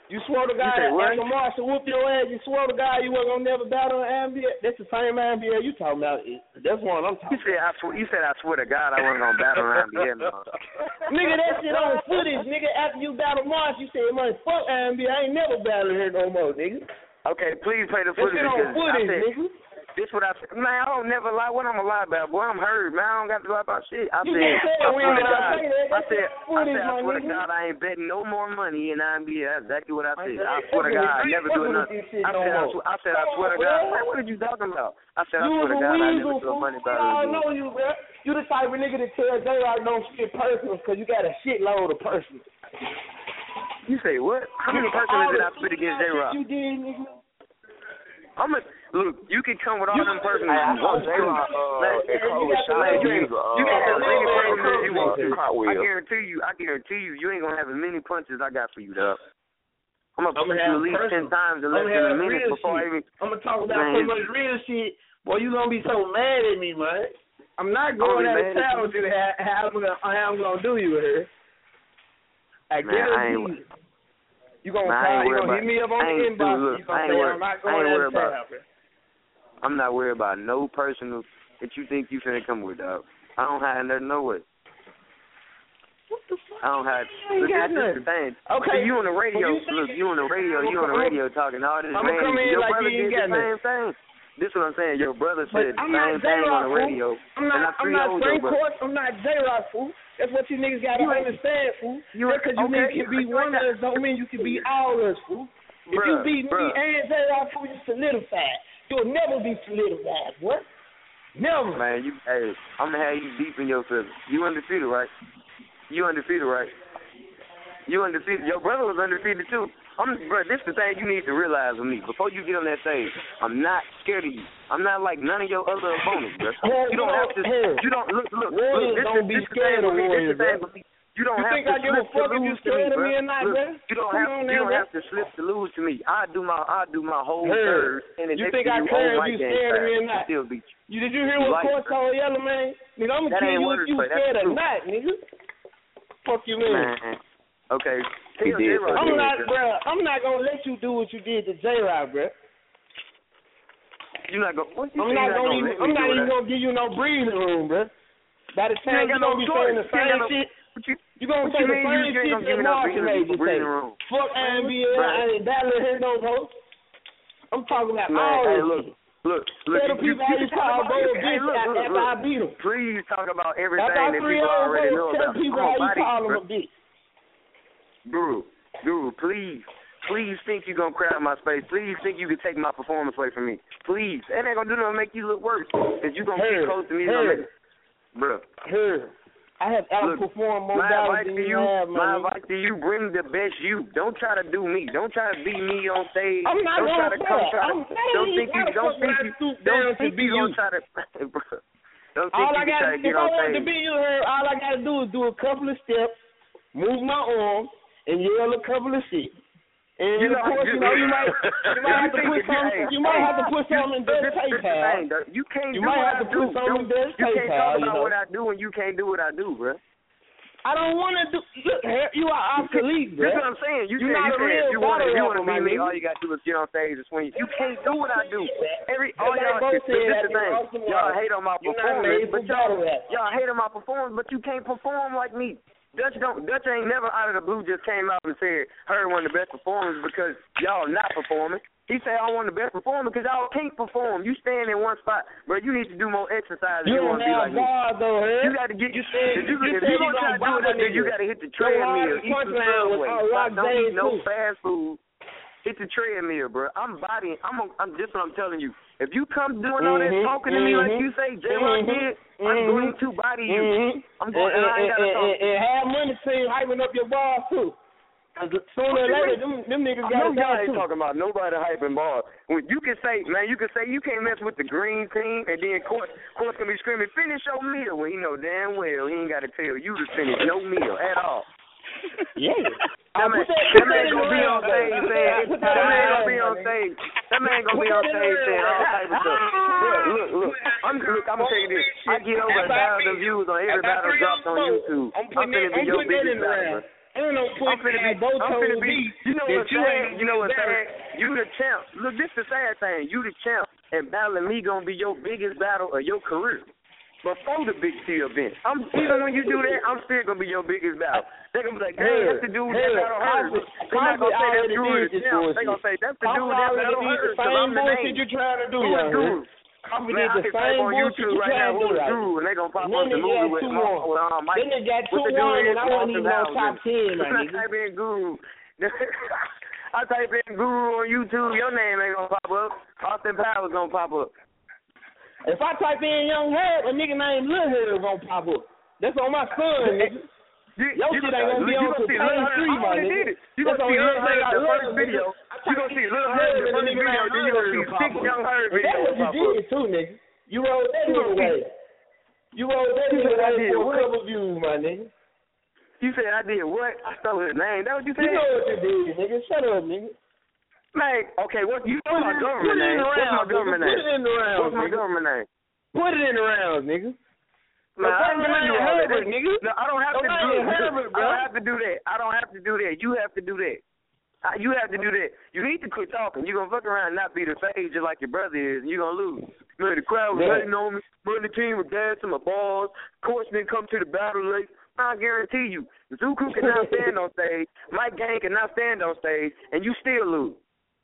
You swore to God that like a whoop your ass. You swore to God you wasn't gonna never battle an NBA. That's the same NBA you talking about. That's one I'm talking. You said I swear. You said I swear to God I wasn't gonna battle an NBA. nigga, that shit on footage. Nigga, after you battle Marsh, you said, "Man, fuck NBA. I ain't never battling here no more, nigga." Okay, please play the footage. That shit on footage, nigga. This what I said. Man, I don't never lie. What I'm a lie about? Boy, I'm hurt. Man, I don't got to lie about shit. I said, I swear to God. I said, I said, I swear to God, I ain't betting no more money, in I'm exactly what I said. I swear to God, I never do nothing. I said, I, said, I swear to God. What are you talking about? I said, I swear to God, I never do money about it. I know you, man. You the type of nigga that tells they I know shit personal because you got a shitload of personal. You say what? How many personal did I spit against J Rock? You did, nigga. I'm a Look, you can come with all them persons you. You you want to. I guarantee you, I guarantee you, you ain't gonna have as many punches I got for you, though. I'm gonna punch you at least ten times in less than a minute before I even. I'm gonna talk about so much real shit. Boy, you gonna be so mad at me, man. I'm not going out of town you. How I'm gonna how I'm gonna do you here? I guarantee you. You gonna, call, you gonna hit me up on the inbox. You gonna say I'm not going out town. I'm not worried about no personal that you think you finna come with, dog. I don't have nothing no way. What the fuck? I don't have. Look, that's just the thing. Okay. So you on the radio? You look, you on the radio? You on the radio talking all this? I'm man, come in your like brother you did the same it. thing. This is what I'm saying. Your brother said the same thing on the radio. I'm not. I'm not Frank Court. I'm not J Rock fool. That's what you niggas gotta you understand, fool. You because you okay, niggas can be one of us don't mean you can be all us, fool. If you beat me and J Rock fool, you solidified. You'll never be solidified, What? Never. Man, you hey, I'm gonna have you deep in your feelings. You undefeated, right? You undefeated, right? You undefeated. Your brother was undefeated too. I'm, bro. This is the thing you need to realize with me. Before you get on that stage, I'm not scared of you. I'm not like none of your other opponents, bro. You don't have to. You don't look, look. Look this don't is, be this scared of warriors. You don't you have think to I give a fuck if you scared to me or not, Look. You don't have to, you don't have to slip to lose to me. I do my I do my whole third. And you think I care if you scared to me or not? Still beat you. you did you hear you what like Court told Yellow man? Nigga, I'm gonna kill you if you scared or not, nigga. Fuck you, man. Okay. He did, I'm not, bro. I'm not gonna let you do what you did to J Rod, bro. You're not gonna. I'm not gonna. I'm not even gonna give you no breathing room, bro. By the time you're gonna be saying the same shit. You, gonna what take you the same shit that Marshall made you take. Fuck NBA. I ain't battling here no more. I'm talking about Man, all hey, look. Look, look, you, you, you call about, hey, bitch look, look, look. I beat them. Please talk about everything that people already know about. Tell people how you call them a bitch. Dude, dude, please please think you're going to crowd my space. Please think you can take my performance away from me. Please. It ain't going to do nothing to make you look worse. Because you're going to get close to me. Hey. Make... Bruh. I have outperformed more dollars than you, you have, man. My advice to you: bring the best you. Don't try to do me. Don't try to be me on stage. I'm not don't try to come try to, Don't think you. Don't think you. Don't think you gonna try to. Don't think all you I gotta, try to get if I wanted to be you all I gotta do is do a couple of steps, move my arm, and yell a couple of shit. And you know, of course, you, know, you might you might have to put some you might have to put some in their PayPal. You can't you might have to put some in their PayPal. You can't talk about what I do and you can't do what I do, bro. I don't want to do. Look, you are obsolete, bro. That's what I'm saying. You You're not a real you want, you want to be me, all you got to do is get on stage and swing. You can't do what I do. Every all y'all can do the thing. Y'all hate on my performance, but y'all y'all hate on my performance, but you can't perform like me. Dutch don't Dutch ain't never out of the blue just came out and said heard one of the best performers because y'all not performing. He said I want the best performer because y'all can't perform. You stand in one spot, bro. You need to do more exercise. You don't have like me. though, huh? You got to get you said if you, you, if you, you gonna try to do it, you got to hit the treadmill, eat some subway, stop eating no fast food. Hit the treadmill, bro. I'm bodying. I'm. A, I'm. This what I'm telling you. If you come doing all that mm-hmm, talking to me like mm-hmm. you say, Jay, mm-hmm, did, I'm mm-hmm. going to body you. Mm-hmm. I'm going. And, to. and. And, have money to you hyping up your balls too. Sooner or later, them, them niggas got it down ain't talking about nobody hyping ball. When you can say, man, you can say you can't mess with the green team, and then court court's gonna be screaming, finish your meal. Well, he know damn well he ain't got to tell you to finish no meal at all yeah. That man, gonna be on stage saying that man gonna be on stage. That man gonna be on stage saying all type of stuff. Look, look, look. I'm gonna tell you this. I get over a thousand views on every battle dropped on YouTube. I'm finna be your biggest battle. I'm putting I'm finna be, both I'm finna be, you know what's sad, you know what's sad, you the champ. Look, this is the sad thing, you the champ, and battling me gonna be your biggest battle of your career before the Big T event. I'm even when you do that, I'm still gonna be your biggest battle. They're gonna be like, hey, that's the dude that battle hurt. They're not gonna say that's Drew itself. They're gonna say that's the dude that battle hurt. The same bullshit you're trying to do, dude. I'm gonna did the same bullshit you right now. to do. Right. And they gonna pop up the movie with, with um, Mike. Then they got two one, and I wasn't even on top ten. I type in Guru. I type in Guru on YouTube. Your name ain't gonna pop up. Austin Powers gonna pop up. If I type in Young Herb, a nigga named Lil Herb gonna pop up. That's on my son, nigga. You, Your you shit ain't gonna be on some same street, my nigga. You gonna see Lil Herb in the first video. You gonna see Lil Herb in the first video, then you gonna see six Young Herb videos That's what you did too, nigga. You rolled that nigga away. You rolled that nigga away for a couple views, my nigga. You said I did what? I stole his name. That what you said? You know what you did, nigga. Shut up, nigga. Like, okay, what you know my government name? What's my government name? Put it in the rounds. What's my government name? Put it in the rounds, nigga. No, I don't have to do that. No, I don't have to do that. I don't have to do that. I don't have to do that. You have to do that. Uh, you have to do that. You need to quit talking. You're going to fuck around and not be the sage just like your brother is, and you're going to lose. Man, the crowd was hating on me. Man, the team was dancing my balls. Coach didn't come to the battle late. I guarantee you, Zuku cannot stand on stage. Mike Gang cannot stand on stage, and you still lose.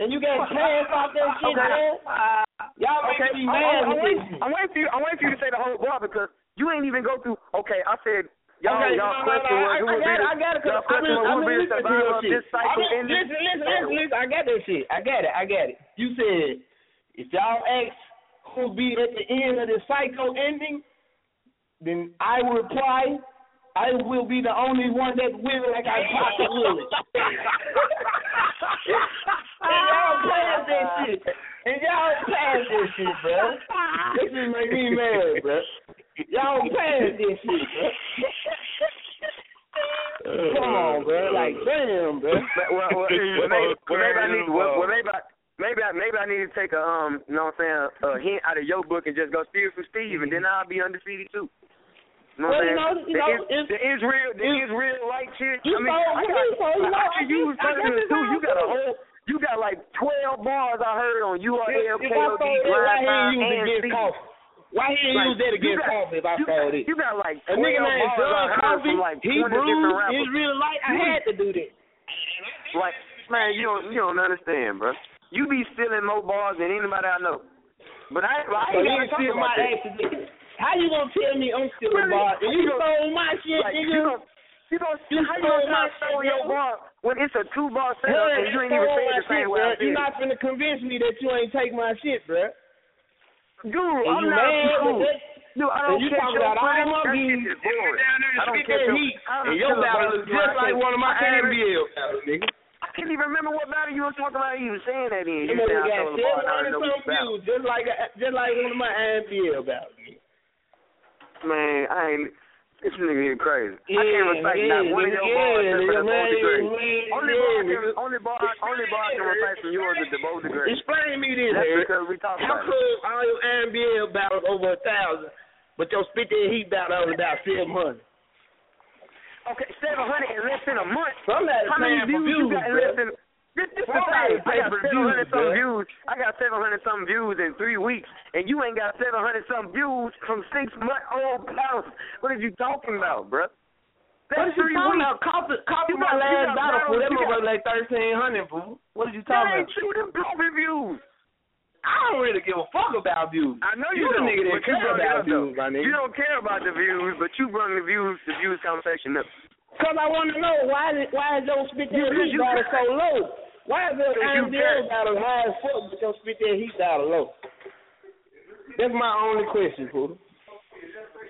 and you got pants out there shit, okay. man. Y'all okay. making me mad. I'm, I'm, I'm waiting for you. I'm waiting for you to say the whole bar because you ain't even go through. Okay, I said Y'all, okay, y'all no, question no, no, was was better. I got it. Y'all question was who was the survivor of this cycle I mean, ending. Listen, listen, listen, listen. I got that shit. I got it. I got it. You said if y'all ask who be at the end of the cycle ending, then I will reply. I will be the only one that will like I possibly will. and y'all playing this shit. And y'all playing this shit, bro. This is make me mad, bro. Y'all playing this shit, bro. Come on, bro. Like, damn, bro. well, well, well, maybe, well, maybe I need. Well, well maybe I. Maybe I maybe I need to take a um, you know what I'm saying, a hint out of your book and just go steal from Steve, and then I'll be undefeated too. You well, you know, you the, know, is, the Israel, the Israel like shit. You I mean, I got, so, you know, I can use verses too. You got a whole, you got like twelve bars I heard on URL, KOD, Grind, and C. Why he like, use that against Kobe if I saw it? You got like a nigga named John from like twenty different rappers. Israel, like I had to do that. Like man, you don't you don't understand, bro. You be stealing more bars than anybody I know. But I, I ain't never talking about that. How you gonna tell me I'm still really? a bar? And you, you stole my shit, like, nigga. You gonna, you gonna, you how you gonna stole your bar when it's a two bar setup yeah, and you ain't even saying the same shit, way? Bro. You're not finna convince me that you ain't take my shit, bro. Dude, and I'm you not cool. Dude, I don't and you talking about all my beans. I don't care. and your battle looks just like one of my NBL battles, nigga. I can't even remember what battle you were talking about. You were saying that in. You, you got shit on some views, just like just like one of my NBL battles. Man, I ain't This nigga here crazy. I can't recite yeah, not one of your bars yeah, except for the Gray. yeah, Only yeah, bar, I can, only bar, only bar I can recite from yours is the Boulder Gray. Explain me this, That's because we talking How about come all your NBL battles over a thousand, but your spit that heat battle only about seven hundred? Okay, seven hundred in less than a month. Somebody How many views you got in less than? This, this the Somebody thing. I got seven hundred views, some views. I got seven hundred some views in three weeks, and you ain't got seven hundred some views from six month old battles. What are you talking about, bruh? What That's are you talking weeks. about? Copy, copy my got- last battle, fool. That you motherfucker like thirteen hundred, fool. What are you That talking ain't about? true. Them copy views. I don't really give a fuck about views. I know you you, the don't, nigga that care about up, though. views, my nigga. You don't care about the views, but you bring the views, the views conversation up. Cause I want to know why is why is your spit that heat battle so low? Why is Because NBL care. battle high as fuck, but your spit that heat battle low? That's my only question, fool.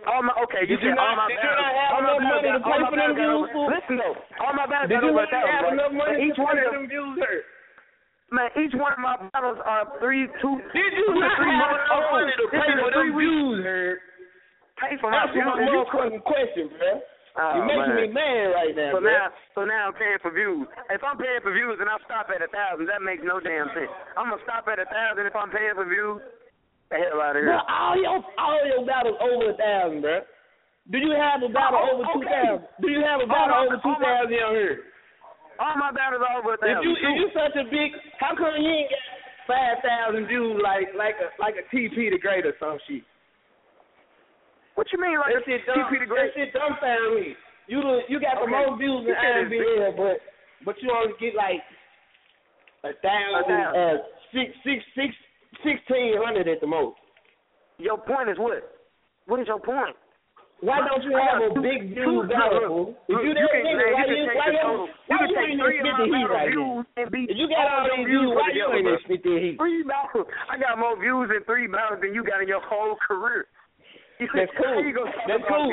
All my okay, you Did you all not- my did you not have all enough money to pay for them views. Listen though, all my battles did you not have enough money to pay for them views hurt? Man, each one of my battles are three, two. Did you two not three have months enough money to pay for them views hurt? Pay for my views. my you- motherfucking question, bro. Oh, You're making man. me mad right now, So bro. now, so now I'm paying for views. If I'm paying for views and I stop at a thousand, that makes no damn sense. I'm gonna stop at a thousand if I'm paying for views. The hell out of here. Bro, all your all your battles over a thousand, bro. Do you have a battle Oh, over two okay. thousand? Do you have a battle my- over all two my- thousand on here? All my battles are over a If you if you such a big, how come you ain't got five thousand views like like a like a TP the Great or some shit? What you mean like that shit dumb, TP the Great? That shit dumbfound me. You the, you got the Okay. most views in You said it's IMBL, but but you only get like a thousand, thousand. uh, six six six sixteen hundred at the most. Your point is what? What is your point? Why don't you have a big view battle? If you that nigga, why you why you why you can you take ain't three spit the heat right now? If you got all these views why you ain't bro. spit that heat? Three battles. I got more views in three battles than you got in your whole career. That's cool. How you gonna talk That's cool.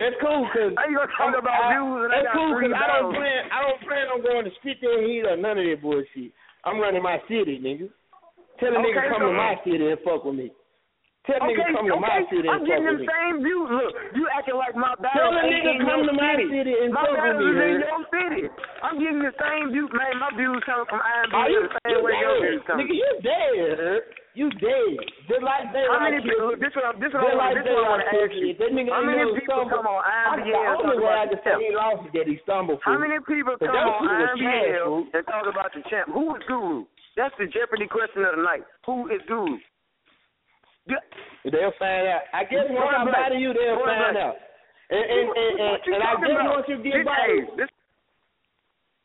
That's cool, cause How you gonna talk about I, views and I got cool, three cause I don't plan. I don't plan on going to spit that heat or none of that bullshit. I'm running my city, nigga. Tell a nigga come so- to my city and fuck with me. Tell a Okay, nigga come to my city and fuck with me. I'm getting them same views. Look, you acting like my bad. Tell a nigga come to my city. city and my fuck with me, is in your city. I'm getting the same views, man. My views coming from IMB Are you, the same you way dead? Nigga, you dead? You dead. Just like they How like many you. people? Look, this what I'm. This what I want. like This what I want to ask you. you. How many people stumble. come on I- IMBL The and talk only way I about the champ? he lost is that he stumbled. How many people come on shit was trash, IMBL fool. and talk about the champ? Who is Guru? That's the Jeopardy question of the night. Who is Guru? They'll find out. I guess once Point I blank. body you, they'll find out. And and and, and, and I guess once you get hey, this-